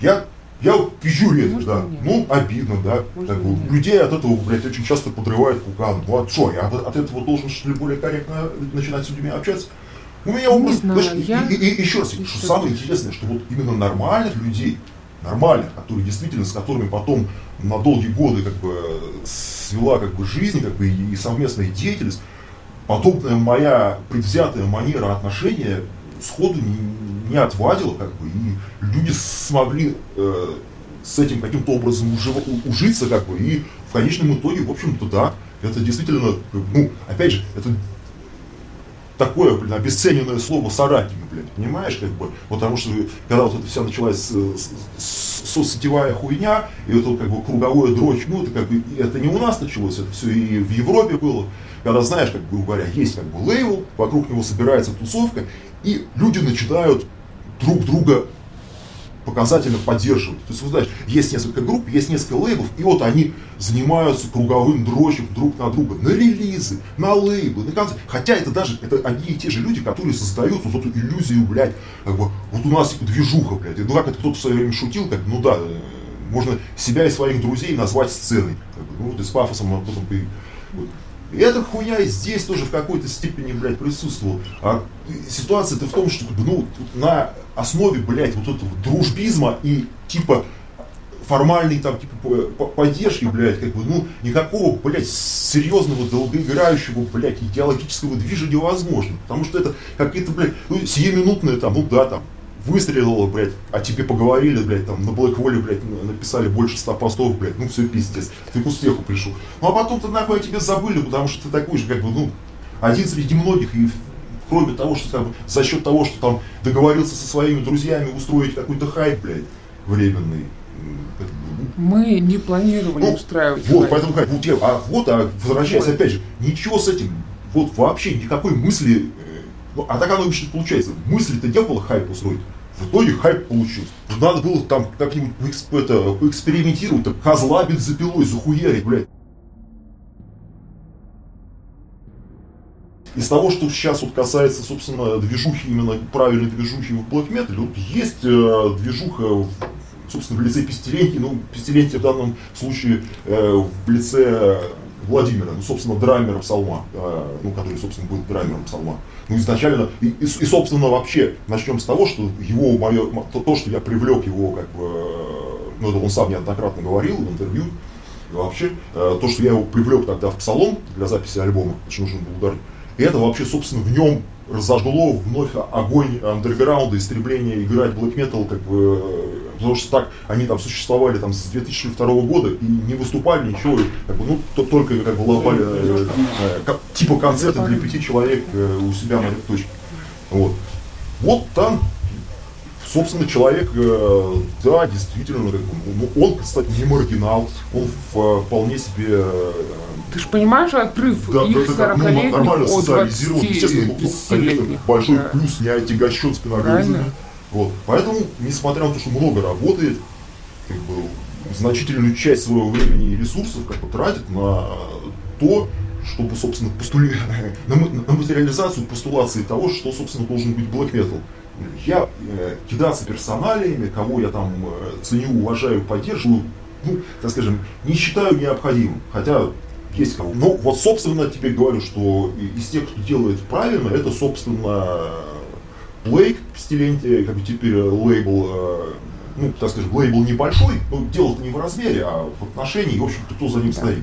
Я я вот пизжу редко, да. Нет. Ну, обидно, да. так, вот, людей от этого, блядь, очень часто подрывает пукан. Ну, а что, я от, от этого должен, что ли, более корректно начинать с людьми общаться? У меня образ, знаю, знаешь, я... и, и, и, еще раз, что, что самое интересное, что вот именно нормальных людей, нормальных, которые действительно, с которыми потом на долгие годы как бы свела как бы жизнь, как бы и, и совместная деятельность, подобная моя предвзятая манера отношения сходу не, не отвадила, как бы, и люди смогли э, с этим каким-то образом ужив, ужиться, как бы, и в конечном итоге, в общем-то, да, это действительно, ну, опять же, это такое, блин, обесцененное слово соратник, блин, понимаешь, как бы, потому что, когда вот эта вся началась соцсетевая хуйня, и это как бы круговое дрочь, ну, это как бы, это не у нас началось, это все и в Европе было, когда, знаешь, как, грубо говоря, есть как бы лейбл, вокруг него собирается тусовка, и люди начинают друг друга показательно поддерживают. То есть, вы знаете, есть несколько групп, есть несколько лейблов, и вот они занимаются круговым дрочем друг на друга, на релизы, на лейблы, на концерты. Хотя это даже, это одни и те же люди, которые создают вот эту иллюзию, блядь, как бы, вот у нас движуха, блядь. Ну, как это кто-то в свое время шутил, как, ну да, э, можно себя и своих друзей назвать сценой. Как бы, ну, вот и с пафосом, потом вот, и эта хуйня здесь тоже в какой-то степени, блядь, присутствовала. А ситуация-то в том, что, ну, на основе, блядь, вот этого дружбизма и типа формальной там типа поддержки, блядь, как бы, ну, никакого, блядь, серьезного, долгоиграющего, блядь, идеологического движения невозможно. Потому что это какие-то, блядь, ну, сиюминутные там, ну да, там, выстрелило, блядь, а тебе поговорили, блядь, там, на Блэкволе, блядь, написали больше ста постов, блядь, ну все пиздец, ты к успеху пришел. Ну а потом-то нахуй о тебе забыли, потому что ты такой же, как бы, ну, один среди многих, и кроме того, что там, за счет того, что там договорился со своими друзьями устроить какой-то хайп, блядь, временный, мы не планировали ну, устраивать. Вот, хайп. поэтому хайп. Вот, а вот, а возвращаясь опять же, ничего с этим, вот вообще никакой мысли, э, ну, а так оно вообще получается, мысли-то не было хайп устроить. В итоге хайп получился. Надо было там как-нибудь это, экспериментировать, там, козла бензопилой захуярить, блядь. Из того, что сейчас вот касается, собственно, движухи, именно правильной движухи в Black Metal, вот есть э, движуха, собственно, в лице Пестеленки, ну, Пестеленки в данном случае э, в лице Владимира, ну, собственно, драймера Псалма, э, ну, который, собственно, был драймером Псалма. Ну, изначально, и, и, и, собственно, вообще, начнем с того, что его, мое, то, то, что я привлек его, как бы, э, ну, это он сам неоднократно говорил в интервью, и вообще, э, то, что я его привлек тогда в Псалом для записи альбома, очень нужен был удар, и это вообще, собственно, в нем разожгло вновь огонь андерграунда, истребление играть black metal, как бы, потому что так они там существовали там с 2002 года и не выступали ничего, как бы, ну, то, только как бы лопали, э, э, как, типа концерты для пяти человек э, у себя на точке. Вот. Вот там собственно, человек, э, да, действительно, ну, он, кстати, не маргинал, он вполне себе... Э, Ты же понимаешь отрыв да, их да, да, ну, нормально социализирован, естественно, ну, конечно, большой да. плюс, не отягощен спиногрызами. Вот. Поэтому, несмотря на то, что много работает, как бы, значительную часть своего времени и ресурсов как бы, тратит на то, чтобы, собственно, постули... (laughs) на, материализацию постулации того, что, собственно, должен быть black metal я э, кидаться персоналиями, кого я там э, ценю, уважаю, поддерживаю, ну, так скажем, не считаю необходимым. Хотя есть кого. Но вот, собственно, тебе говорю, что из тех, кто делает правильно, это, собственно, Блейк в стиленте, как бы теперь э, лейбл, э, ну, так скажем, лейбл небольшой, но дело-то не в размере, а в отношении, в общем-то, кто за ним стоит.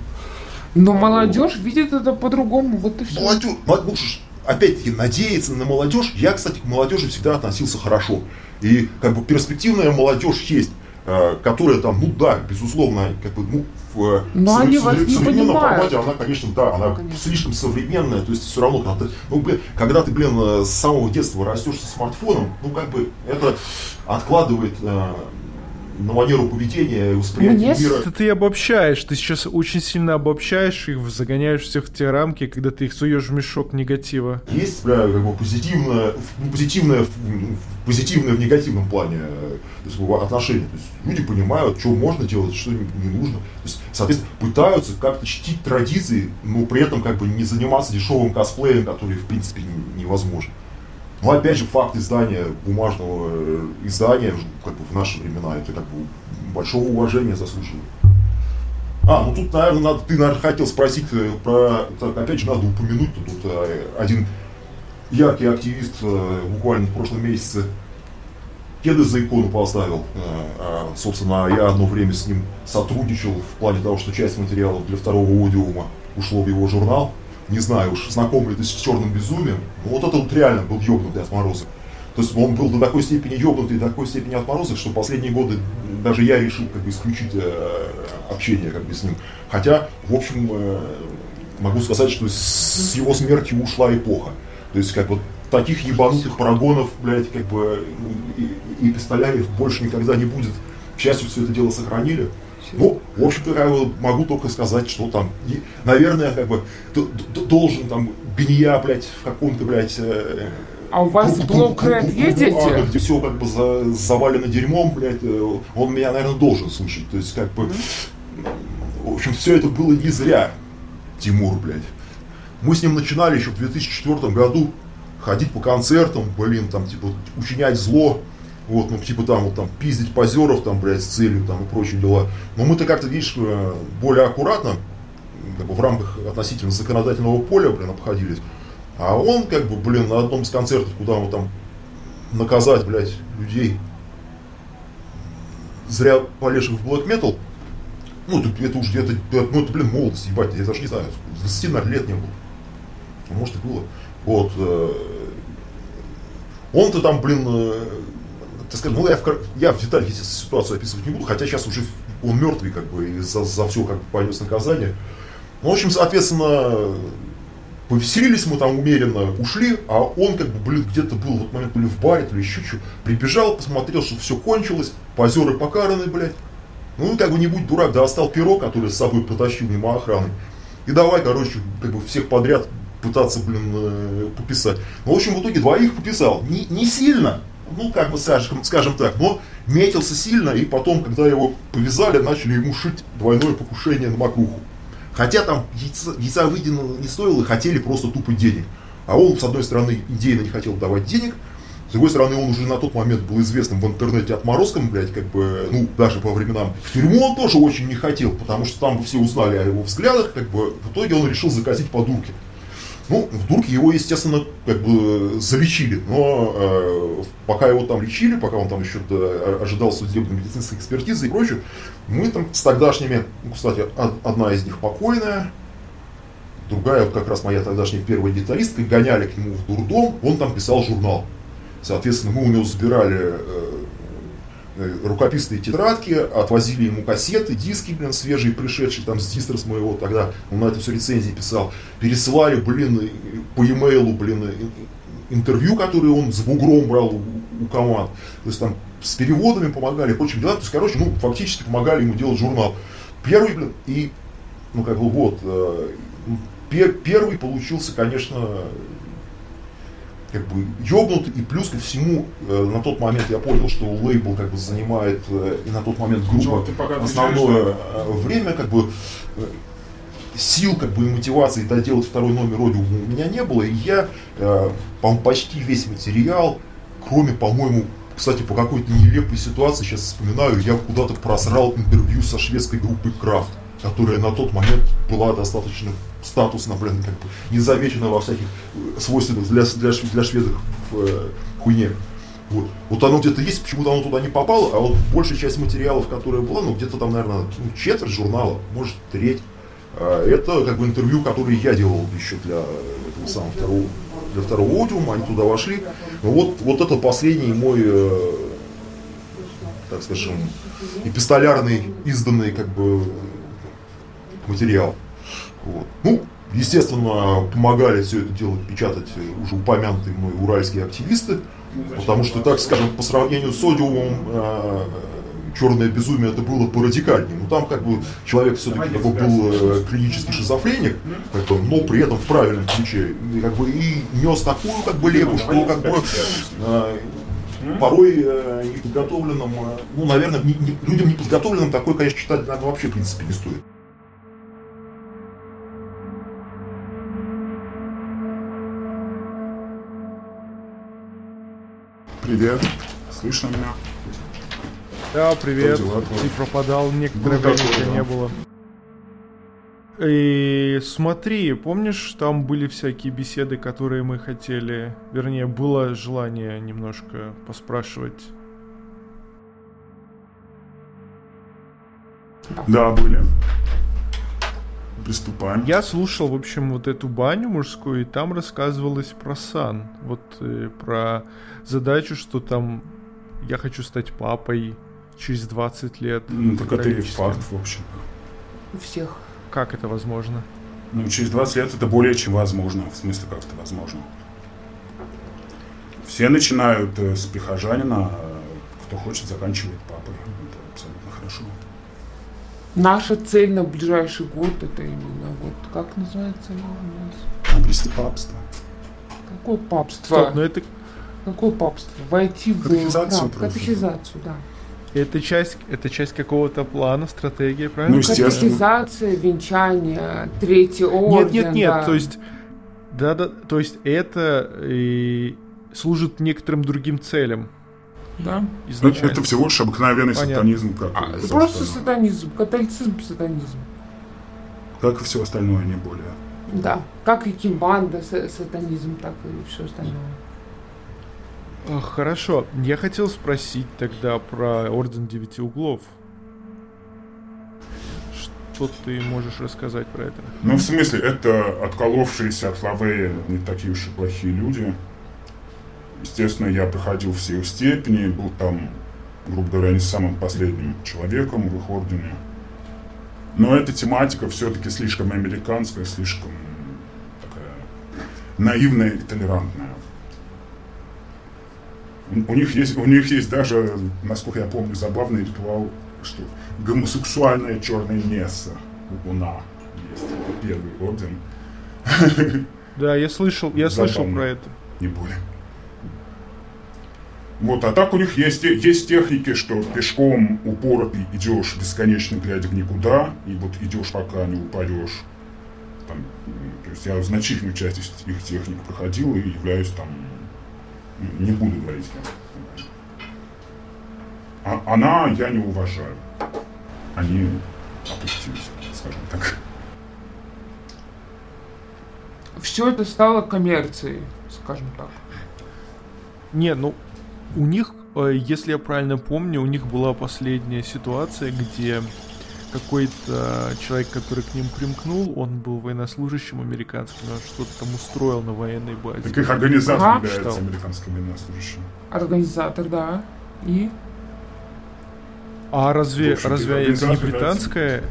Но молодежь видит это по-другому, вот и все. Молодежь, молодежь опять-таки, надеяться на молодежь. Я, кстати, к молодежи всегда относился хорошо. И как бы перспективная молодежь есть, э, которая там, ну да, безусловно, как бы, ну, в Но они вас не современном понимают. формате, она, конечно, да, она конечно. слишком современная, то есть все равно, когда ты, ну, блин, когда ты, блин, с самого детства растешь со смартфоном, ну, как бы, это откладывает э, на манеру поведения и восприятия мира. Это ты обобщаешь, ты сейчас очень сильно обобщаешь их, загоняешь всех в те рамки, когда ты их суешь в мешок негатива. Есть, бля, как бы позитивное, позитивное, позитивное в негативном плане то есть, отношения. То есть люди понимают, что можно делать, что не нужно. То есть, соответственно, пытаются как-то чтить традиции, но при этом как бы не заниматься дешевым косплеем, который в принципе невозможно. Но ну, опять же, факт издания бумажного э, издания как бы в наши времена, это как бы большого уважения заслуживает. А, ну тут, наверное, надо, ты, наверное, хотел спросить э, про, так, опять же, надо упомянуть, тут э, один яркий активист буквально в прошлом месяце кеды за икону поставил. А, собственно, я одно время с ним сотрудничал в плане того, что часть материалов для второго аудиума ушло в его журнал не знаю уж, знаком ли ты с черным безумием, но вот это вот реально был ебнутый отморозок. То есть он был до такой степени ебнутый, до такой степени отморозок, что последние годы даже я решил как бы исключить э, общение как бы с ним. Хотя, в общем, э, могу сказать, что с его смертью ушла эпоха. То есть как вот таких ебанутых парагонов, блядь, как бы и, и пистолярев больше никогда не будет. К счастью, все это дело сохранили. Ну, в общем-то, могу только сказать, что там, наверное, как бы должен там Бенья, блядь, в каком-то, блядь, э, А у вас в блок Ред ездите? Где все как бы за, завалено дерьмом, блядь, э, он меня, наверное, должен слышать. То есть, как бы, в общем, все это было не зря, Тимур, блядь. Мы с ним начинали еще в 2004 году ходить по концертам, блин, там, типа, учинять зло, вот, ну, типа там, вот, там, пиздить позеров, там, блядь, с целью, там, и прочие дела. Но мы-то как-то, видишь, э, более аккуратно, как бы в рамках относительно законодательного поля, блин, обходились. А он, как бы, блин, на одном из концертов, куда мы там наказать, блядь, людей, зря полезших в black metal, ну, это, это уже, это, ну, это, блин, молодость, ебать, я даже не знаю, 20 лет не было. Может, и было. Вот. Э, он-то там, блин, э, так сказать, ну, я в, я в деталях ситуацию описывать не буду, хотя сейчас уже он мертвый, как бы, и за, за все как бы понес наказание. Ну, в общем, соответственно, повеселились мы там умеренно, ушли, а он как бы, блин, где-то был в этот момент, то ли в баре, то ли еще что, прибежал, посмотрел, что все кончилось, позеры покараны, блядь. Ну, как бы не будь дурак, достал перо, который с собой потащил мимо охраны. И давай, короче, как бы всех подряд пытаться, блин, э, пописать. Ну, в общем, в итоге двоих пописал. Не, не сильно, ну, как бы, скажем, скажем так, но метился сильно, и потом, когда его повязали, начали ему шить двойное покушение на макуху. Хотя там яйца, яйца выеденного не стоило, и хотели просто тупо денег. А он, с одной стороны, идейно не хотел давать денег, с другой стороны, он уже на тот момент был известным в интернете отморозком, блядь, как бы, ну, даже по временам. В тюрьму он тоже очень не хотел, потому что там все узнали о его взглядах, как бы, в итоге он решил закатить по дурке. Ну, в дурке его, естественно, как бы залечили, но э, пока его там лечили, пока он там еще да, ожидал судебной медицинской экспертизы и прочее, мы там с тогдашними, ну, кстати, одна из них покойная, другая, вот как раз моя тогдашняя первая гитаристка, гоняли к нему в дурдом, он там писал журнал. Соответственно, мы у него забирали Э, рукописные тетрадки, отвозили ему кассеты, диски, блин, свежие, пришедшие там с дистрос моего, тогда он на это все рецензии писал, пересылали, блин, по e-mail, блин, интервью, которые он с бугром брал у, у команд, то есть там с переводами помогали, прочим делам, то есть, короче, ну, фактически помогали ему делать журнал. Первый, блин, и, ну, как бы, вот, э, пер, первый получился, конечно, как бы ёбнут, и плюс ко всему, э, на тот момент я понял, что лейбл как бы занимает, э, и на тот момент группа основное э, время, как бы э, сил как бы и мотивации доделать второй номер Одиума у меня не было, и я э, почти весь материал, кроме, по-моему, кстати, по какой-то нелепой ситуации, сейчас вспоминаю, я куда-то просрал интервью со шведской группой Крафт, которая на тот момент была достаточно статусно, блин, как бы не замечено во всяких э, свойственных для, для, для шведов э, хуйне. Вот. вот оно где-то есть, почему-то оно туда не попало, а вот большая часть материалов, которая была, ну где-то там, наверное, ну, четверть журнала, может треть, э, это как бы интервью, которые я делал еще для этого самого второго, для второго аудиума, они туда вошли. Но вот, вот это последний мой, э, так скажем, эпистолярный, изданный как бы материал. Вот. Ну, естественно, помогали все это дело печатать уже упомянутые мной уральские активисты, потому что, так скажем, по сравнению с Одиумом, э, черное безумие это было порадикальнее. Ну там как бы человек все-таки как бы, был э, клинический шизофреник, как бы, но при этом в правильном ключе. И, как бы, и нес такую как бы лепу, что как бы э, порой э, неподготовленным, э, ну, наверное, не, не, людям неподготовленным такой, конечно, читать, наверное, вообще, в принципе, не стоит. Привет. Слышно меня? Да, привет. Ты пропадал, некоторое ну, время тебя не было. И смотри, помнишь, там были всякие беседы, которые мы хотели, вернее, было желание немножко поспрашивать. Да, были. Приступаем. Я слушал, в общем, вот эту баню мужскую, и там рассказывалось про сан. Вот э, про задачу, что там я хочу стать папой через 20 лет. Ну, так это и факт, в общем. У всех. Как это возможно? Ну, через 20 лет это более чем возможно. В смысле, как это возможно? Все начинают э, с прихожанина, а кто хочет, заканчивает папой. Наша цель на ближайший год это именно вот как называется у нас? Обрести папство. Какое папство? Стоп, ну это Какое папство? Войти в Катехизацию просто. Катехизацию, да. Это часть, это часть какого-то плана, стратегии, правильно? Ну, естественно. Катехизация, венчание, третий орден. Нет, нет, нет, да. то есть, да, да, то есть это и служит некоторым другим целям Да. Ну, изначально. Это всего лишь обыкновенный Понятно. сатанизм, как, А, всё просто остальное. сатанизм, католицизм, сатанизм. как и все остальное, не более. Да. Как и кимбанда, са- сатанизм, так и все остальное. А, Хорошо, я хотел спросить тогда про Орден Девяти Углов. Что ты можешь рассказать про это? Ну, в смысле, это отколовшиеся от Лавея не такие уж и плохие люди. Естественно, я проходил все их степени, был там, грубо говоря, не самым последним человеком в их ордене. Но эта тематика все-таки слишком американская, слишком такая наивная и толерантная. У, них есть, у них есть даже, насколько я помню, забавный ритуал, что гомосексуальная черная месса у Луна есть. Первый орден, Да, я слышал, я слышал Забавно. про это. не более. Вот, а так у них есть, есть техники, что пешком упорно ты идешь бесконечно глядя в никуда, и вот идешь пока не упадешь. Там, то есть я значительную часть из их техник проходил и являюсь там, м, не буду говорить. А, она я не уважаю. Они опустились, скажем так. Все это стало коммерцией, скажем так. Не, ну, у них, э, если я правильно помню, у них была последняя ситуация, где какой-то человек, который к ним примкнул, он был военнослужащим американским, он что-то там устроил на военной базе. Так их организатор Ага. является американским военнослужащим. Организатор, да. И А разве, разве это не организация британская?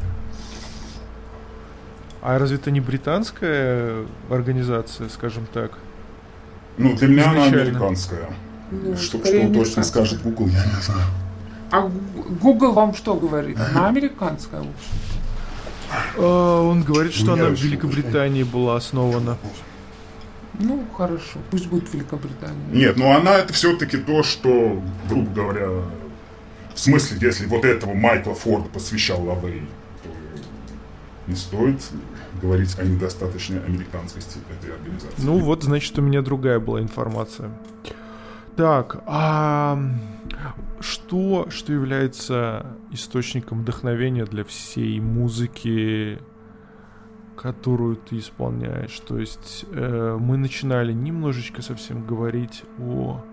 А разве это не британская организация, скажем так? Ну, для меня она Изначально. американская. Ну, что что точно скажет Google, я не знаю. А Google вам что говорит? Она американская, в общем. А, он говорит, что она в Великобритании была основана. Ну, хорошо. Пусть будет Великобритания. Нет, ну она это все-таки то, что, грубо говоря, в смысле, если вот этого Майкла Форда посвящал Лавей, то не стоит говорить о недостаточной американскости этой организации. Ну вот, значит, у меня другая была информация. Так, а что, что является источником вдохновения для всей музыки, которую ты исполняешь? То есть э, мы начинали немножечко совсем говорить о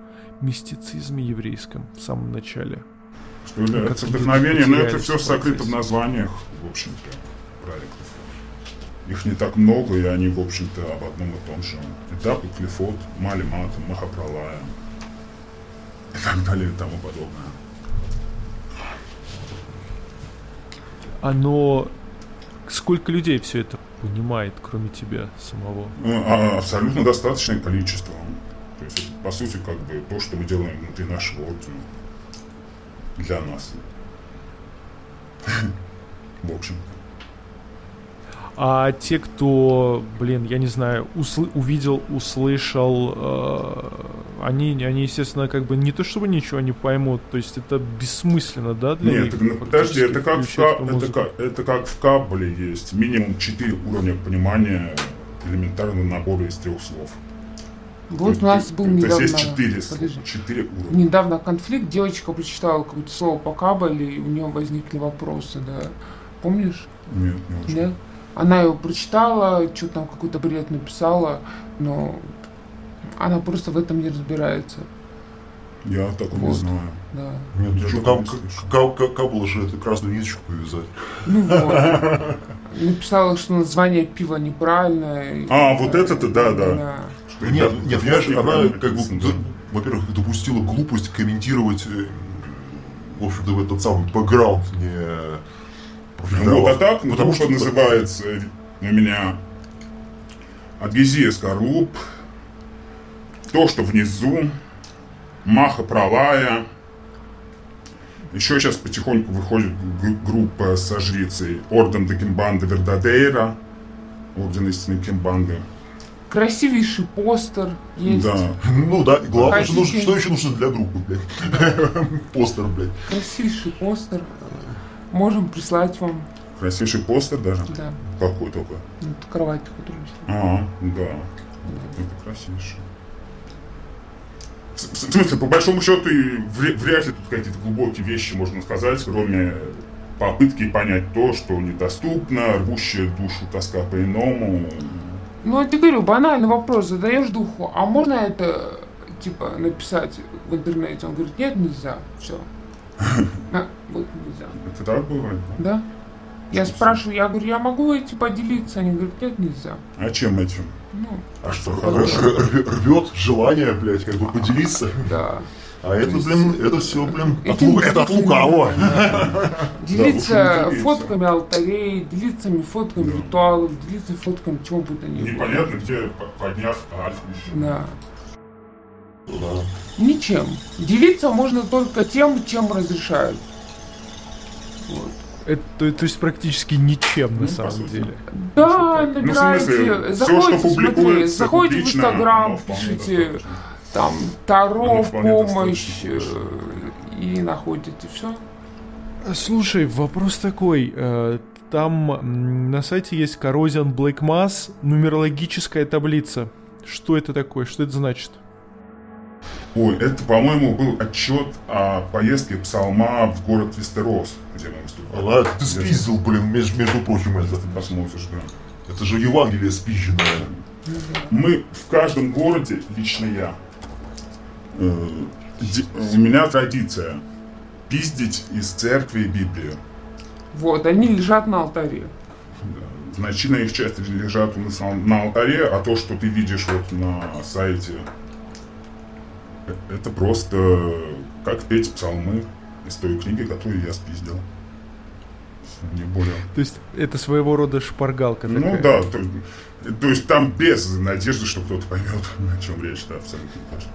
мистицизме еврейском в самом начале. Что является вдохновением, но это потерялись все в сокрыто в процессе. названиях, в общем-то, проектов. Их не так много, и они, в общем-то, об одном и том же. Этап, Клифот, Мали Матом, Махапралая и так далее и тому подобное. Оно... Сколько людей все это понимает, кроме тебя самого? Ну, а абсолютно достаточное количество. То есть, по сути, как бы то, что мы делаем внутри нашего ордена. Для нас. (laughs) В общем. А те, кто, блин, я не знаю, усл- увидел, услышал, э, они, они, естественно, как бы не то чтобы ничего не поймут, то есть это бессмысленно, да, для Нет, них? так, ну, подожди, это как, в, ка- это, как, это как в Каббале есть минимум 4 уровня понимания элементарного набора из трех слов. То Вот есть у нас был То недавно... есть есть 4, Подожди. 4 уровня. Недавно конфликт, девочка прочитала какое-то слово по кабеле, и у нее возникли вопросы, да. Помнишь? Нет, не очень. Да? Она его прочитала, что там какой-то бред написала, но она просто в этом не разбирается. Я такого не Вот. знаю. Да. Нет, Я ну, не слышал. как, как, как было же это красную ниточку повязать. Ну вот. (laughs) Написала, что название пива неправильное. А, вот это-то, да, да. Нет, нет, понимаешь, она как бы, во-первых, допустила глупость комментировать, э, в общем-то, в этот самый бэкграунд не Вот, а так, ну, потому что называется у меня Адгезия Скорлуп, то, что внизу, Маха Пралая. Еще сейчас потихоньку выходит группа со жрицей Орден де Кимбанда Вердадейра, Орден истинной Кимбанды. Красивейший постер есть. Да. Ну да, главное, что, Хотите- нужно- что еще нужно для группы, блядь? (laughs) Постер, блядь. Красивейший постер. Можем прислать вам. Красивейший постер даже. Да. Какой только. Вот кровать, которую А, да. Это красивейший. В смысле, по большому счету, вряд ли тут какие-то глубокие вещи можно сказать, кроме попытки понять то, что недоступно, рвущая душу тоска по-иному. Ну, я тебе говорю, банальный вопрос задаешь духу, а можно это, типа, написать в интернете? Он говорит, нет, нельзя, все. (laughs) Вот нельзя. Это так бывает? да? Да? Я спрашиваю, я говорю, я могу эти поделиться? Они говорят, нет, нельзя. А чем этим? Ну, А что, рвет, желание, блядь, как бы поделиться. да. А это, блин, это все, блин, от лу- это от лукавого. Делиться фотками алтарей, делиться фотками Да. ритуалов, делиться фотками чего бы то ни было. Непонятно, где по- подняв альфу еще. Да. Да. Ничем. Делиться можно только тем, чем разрешают. Вот. Это, то, то есть практически ничем Ну, на по самом деле. Да, Ну, набираете, смысле, всё, заходите, что смотри, заходите в Инстаграм, вполне пишите там Таро, помощь э, и находите все. Слушай, вопрос такой. э, Там на сайте есть Corrosion Black Mass, нумерологическая таблица. Что это такое? Что это значит? Ой, это, по-моему, был отчет о поездке Псалма в город Вестерос, где мы выступали. Ладно, ты спиздил, блин, между, между прочим, это. Ты посмотришь, да. Это же Евангелие спизженное. Мы в каждом городе, лично я, э, у меня традиция пиздить из церкви Библию. Вот, они лежат на алтаре. Значительная их часть лежат на, на алтаре, а то, что ты видишь вот на сайте, это просто как петь псалмы из той книги, которую я спиздил. Не более. То есть это своего рода шпаргалка Ну такая. да, то, то есть там без надежды, что кто-то поймет, о чем речь, да, абсолютно точно.